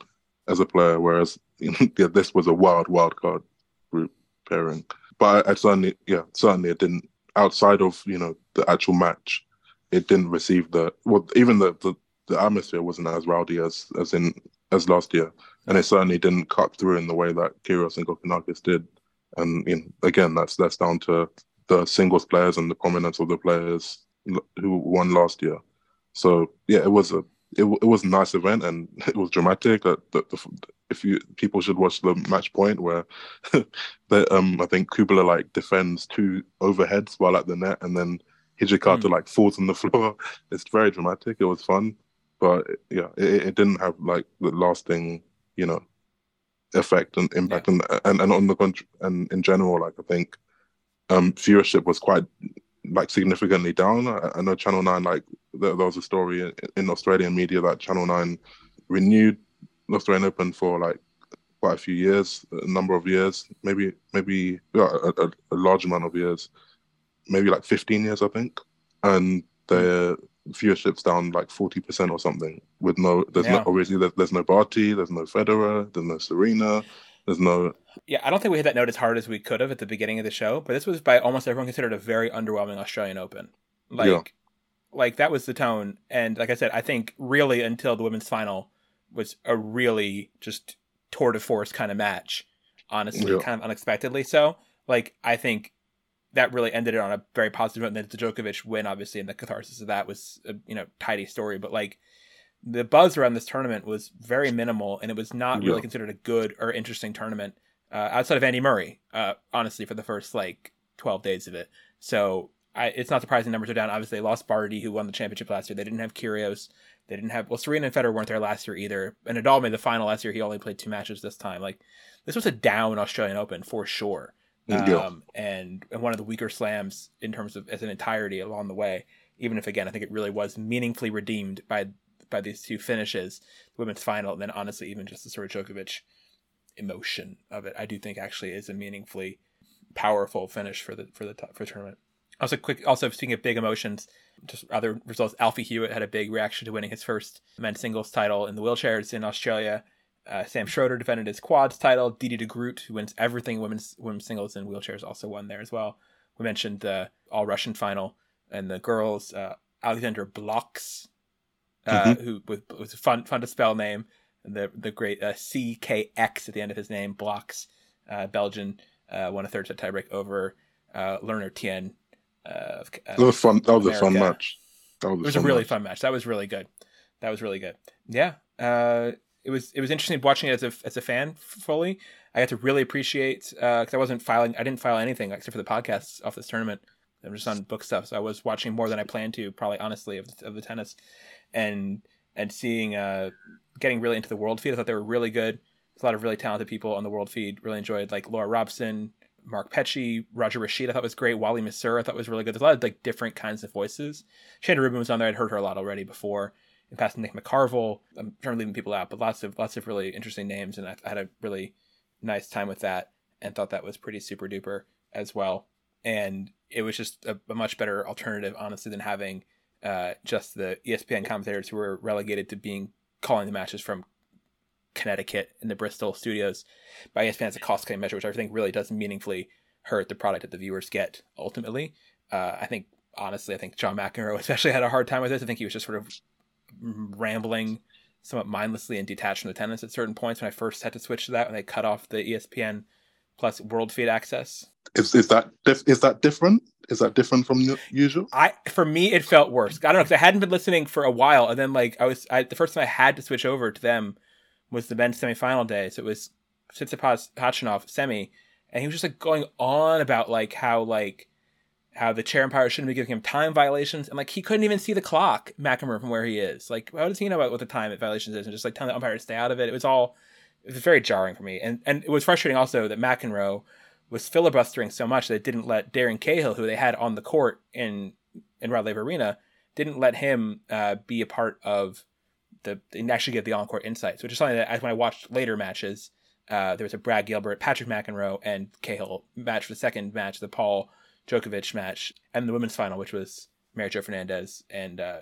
Speaker 2: as a player, whereas yeah, this was a wild wild card group pairing. But I, I certainly, yeah, certainly it didn't outside of you know the actual match, it didn't receive the well even the the, the atmosphere wasn't as rowdy as as in as last year, and it certainly didn't cut through in the way that Kyrgios and Kokkinakis did. And you know, again, that's that's down to the singles players and the prominence of the players who won last year. So yeah, it was a it, it was a nice event and it was dramatic. That the, the, if you people should watch the match point where that um I think Kubler like defends two overheads while at the net and then Hijikata
Speaker 1: Mm.
Speaker 2: like falls on the floor. It's very dramatic. It was fun, but yeah, it, it didn't have like the lasting you know effect and impact and, and and on the country and in general like I think um viewership was quite like significantly down. I, I know Channel Nine like there, there was a story in, in Australian media that Channel Nine renewed the Australian Open for like quite a few years, a number of years, maybe maybe yeah, a, a, a large amount of years, maybe like fifteen years, I think, and their viewership's down like forty percent or something. With no, there's
Speaker 1: Yeah.
Speaker 2: no obviously there's, there's no Barty, there's no Federer, there's no Serena, there's no
Speaker 1: Yeah, I don't think we hit that note as hard as we could have at the beginning of the show, but this was by almost everyone considered a very underwhelming Australian Open. Like,
Speaker 2: Yeah.
Speaker 1: Like that was the tone, and like I said, I think really until the women's final was a really just tour de force kind of match. Honestly,
Speaker 2: Yeah.
Speaker 1: kind of unexpectedly so. Like, I think that really ended it on a very positive note. And then the Djokovic win, obviously, and the catharsis of that was a you know tidy story, but like the buzz around this tournament was very minimal, and it was not really considered a good or interesting tournament uh, outside of Andy Murray. Uh, honestly, for the first like twelve days of it, so I, it's not surprising numbers are down. Obviously, they lost Barty, who won the championship last year. They didn't have Kyrgios. They didn't have well, Serena and Federer weren't there last year either. And Nadal made the final last year. He only played two matches this time. Like this was a down Australian Open for sure. Um, and, and one of the weaker slams in terms of as an entirety along the way. Even if again, I think it really was meaningfully redeemed by by these two finishes, the women's final, and then honestly, even just the sort of Djokovic emotion of it, I do think actually is a meaningfully powerful finish for the for the for the tournament. Also, quick. Also, speaking of big emotions, just other results. Alfie Hewett had a big reaction to winning his first men's singles title in the wheelchairs in Australia. Uh, Sam Schroeder defended his quads title. Diede de Groot, who wins everything women's women's singles and wheelchairs, also won there as well. We mentioned the all Russian final and the girls. Uh, Alexander Blockx, uh, who with, was a fun fun to spell name. The the great uh, CKX at the end of his name, Blockx, uh, Belgian, uh, won a third set tiebreak over uh, Learner Tien. Uh, of-
Speaker 2: that was fun. That was a fun match. That was
Speaker 1: it was a really
Speaker 2: match.
Speaker 1: fun match. That was really good. That was really good. Yeah. Uh, it was it was interesting watching it as a as a fan fully. I got to really appreciate because uh, I wasn't filing. I didn't file anything except for the podcasts off this tournament. I'm just on book stuff, so I was watching more than I planned to. Probably honestly of the, of the tennis, and and seeing uh getting really into the world feed. I thought they were really good. There's a lot of really talented people on the world feed. Really enjoyed like Laura Robson, Mark Petchey, Roger Rasheed, I thought was great. Wally Masur I thought was really good. There's a lot of like different kinds of voices. Chanda Rubin was on there. I'd heard her a lot already before. In past Nick McCarvel. I'm trying to leaving people out, but lots of lots of really interesting names, and I, I had a really nice time with that, and thought that was pretty super duper as well. And it was just a, a much better alternative, honestly, than having uh, just the ESPN commentators who were relegated to being calling the matches from Connecticut in the Bristol studios by ESPN as a cost cutting measure, which I think really does meaningfully hurt the product that the viewers get ultimately. Uh, I think honestly, I think John McEnroe especially had a hard time with this. I think he was just sort of rambling somewhat mindlessly and detached from the tennis at certain points when I first had to switch to that when they cut off the ESPN plus world feed access.
Speaker 2: Is is that dif- is that different? Is that different from usual?
Speaker 1: I for me it felt worse. I don't know because I hadn't been listening for a while, and then like I was I, the first time I had to switch over to them was the men's semifinal day. So it was Tsitsipas Khachanov semi, and he was just like going on about like how like how the chair umpire shouldn't be giving him time violations, and like he couldn't even see the clock, McEnroe, from where he is. Like, how does he know about what the time violations is, and just like telling the umpire to stay out of it? It was all it was very jarring for me, and and it was frustrating also that McEnroe was filibustering so much that it didn't let Darren Cahill, who they had on the court in in Rod Laver Arena, didn't let him uh, be a part of the and actually get the on court insights, which is something that when I watched later matches, uh, there was a Brad Gilbert, Patrick McEnroe, and Cahill match for the second match, the Paul Djokovic match, and the women's final, which was Mary Jo Fernandez and uh,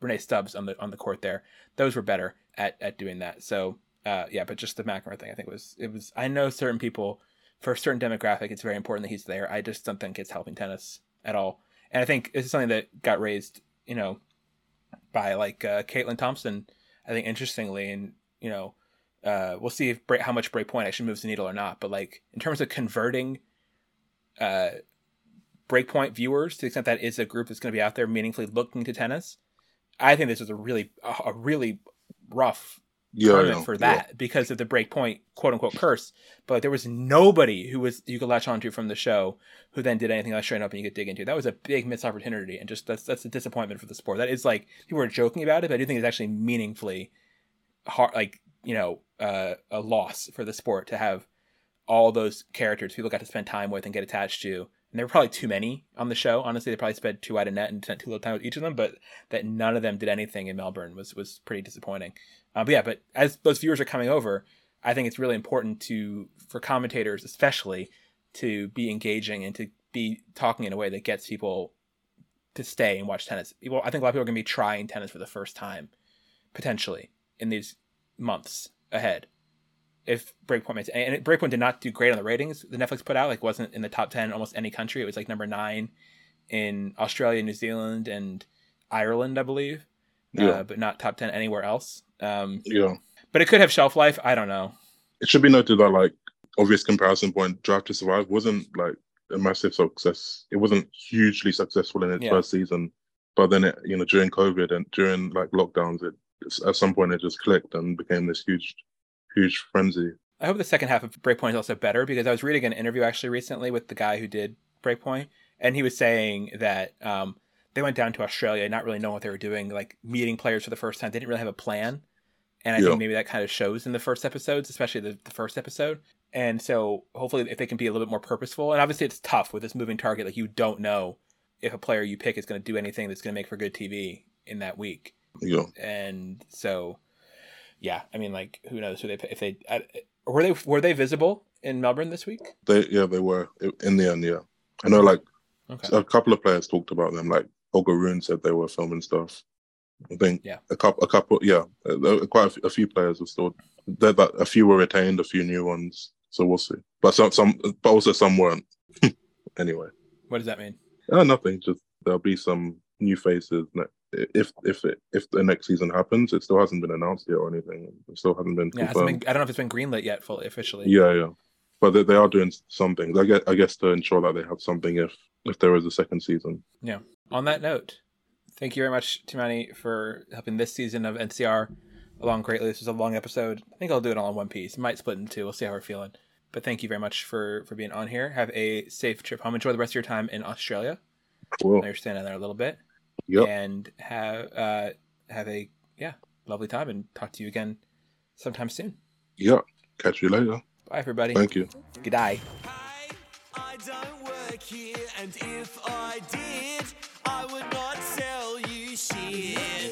Speaker 1: Rennae Stubbs on the on the court there. Those were better at, at doing that. So uh, yeah, but just the McEnroe thing, I think was it was. I know certain people for a certain demographic, it's very important that he's there. I just don't think it's helping tennis at all. And I think this is something that got raised, you know, by like uh, Caitlin Thompson. I think interestingly, and you know, uh, we'll see if how much breakpoint actually moves the needle or not. But like in terms of converting uh, breakpoint viewers, to the extent that is a group that's going to be out there meaningfully looking to tennis, I think this was a really a really rough yeah, for that yeah. because of the breakpoint quote unquote curse. But there was nobody who was you could latch onto from the show who then did anything else straight up and you could dig into. That was a big missed opportunity and just that's that's a disappointment for the sport. That is like people are joking about it, but I do think it's actually meaningfully hard like, you know, uh, a loss for the sport to have all those characters people got to spend time with and get attached to. And there were probably too many on the show. Honestly, they probably spent too wide a net and spent too little time with each of them. But that none of them did anything in Melbourne was was pretty disappointing. Uh, but yeah, but as those viewers are coming over, I think it's really important to for commentators especially to be engaging and to be talking in a way that gets people to stay and watch tennis. People, I think a lot of people are going to be trying tennis for the first time, potentially in these months ahead. If Breakpoint makes and Breakpoint did not do great on the ratings the Netflix put out, like wasn't in the top ten in almost any country. It was like number nine in Australia, New Zealand, and Ireland, I believe. Uh, yeah. Uh, but not top ten anywhere else. Um,
Speaker 2: yeah.
Speaker 1: But it could have shelf life. I don't know.
Speaker 2: It should be noted that, like, obvious comparison point, Drive to Survive wasn't like a massive success. It wasn't hugely successful in its yeah. first season, but then it, you know, during COVID and during like lockdowns, it at some point it just clicked and became this huge, huge frenzy.
Speaker 1: I hope the second half of Breakpoint is also better because I was reading an interview actually recently with the guy who did Breakpoint, and he was saying that um, they went down to Australia not really knowing what they were doing, like meeting players for the first time. They didn't really have a plan. And I yeah. think maybe that kind of shows in the first episodes, especially the, the first episode. And so hopefully if they can be a little bit more purposeful, and obviously it's tough with this moving target, like you don't know if a player you pick is going to do anything that's going to make for good TV in that week.
Speaker 2: Yeah.
Speaker 1: And so, yeah, I mean, like who knows who they if they were they were they visible in Melbourne this week?
Speaker 2: They yeah they were in the end yeah. I know like okay. a couple of players talked about them like Ogaroon said they were filming stuff. I think
Speaker 1: yeah.
Speaker 2: a couple, a couple, yeah, uh, quite a few, a few players were still there. That a few were retained, a few new ones. So we'll see. But some, some, but also some weren't. anyway.
Speaker 1: What does that mean?
Speaker 2: Uh, nothing. Just there'll be some new faces. If if if the next season happens, it still hasn't been announced yet or anything. It still hasn't been.
Speaker 1: Yeah, hasn't been, I don't know if it's been greenlit yet, fully officially.
Speaker 2: Yeah, yeah. But they, they are doing some things. I guess I guess to ensure that they have something if if there is a second season.
Speaker 1: Yeah. On that note, thank you very much, Tumaini, for helping this season of NCR along greatly. This was a long episode. I think I'll do it all in one piece. Might split in two. We'll see how we're feeling. But thank you very much for for being on here. Have a safe trip home. Enjoy the rest of your time in Australia.
Speaker 2: Cool.
Speaker 1: You're staying there a little bit.
Speaker 2: Yep.
Speaker 1: And have uh have a yeah lovely time and talk to you again sometime soon.
Speaker 2: Yep. Catch you later.
Speaker 1: Bye everybody.
Speaker 2: Thank you.
Speaker 1: Good day.
Speaker 3: Hey, I don't work here, and if I did, I would not sell you shit.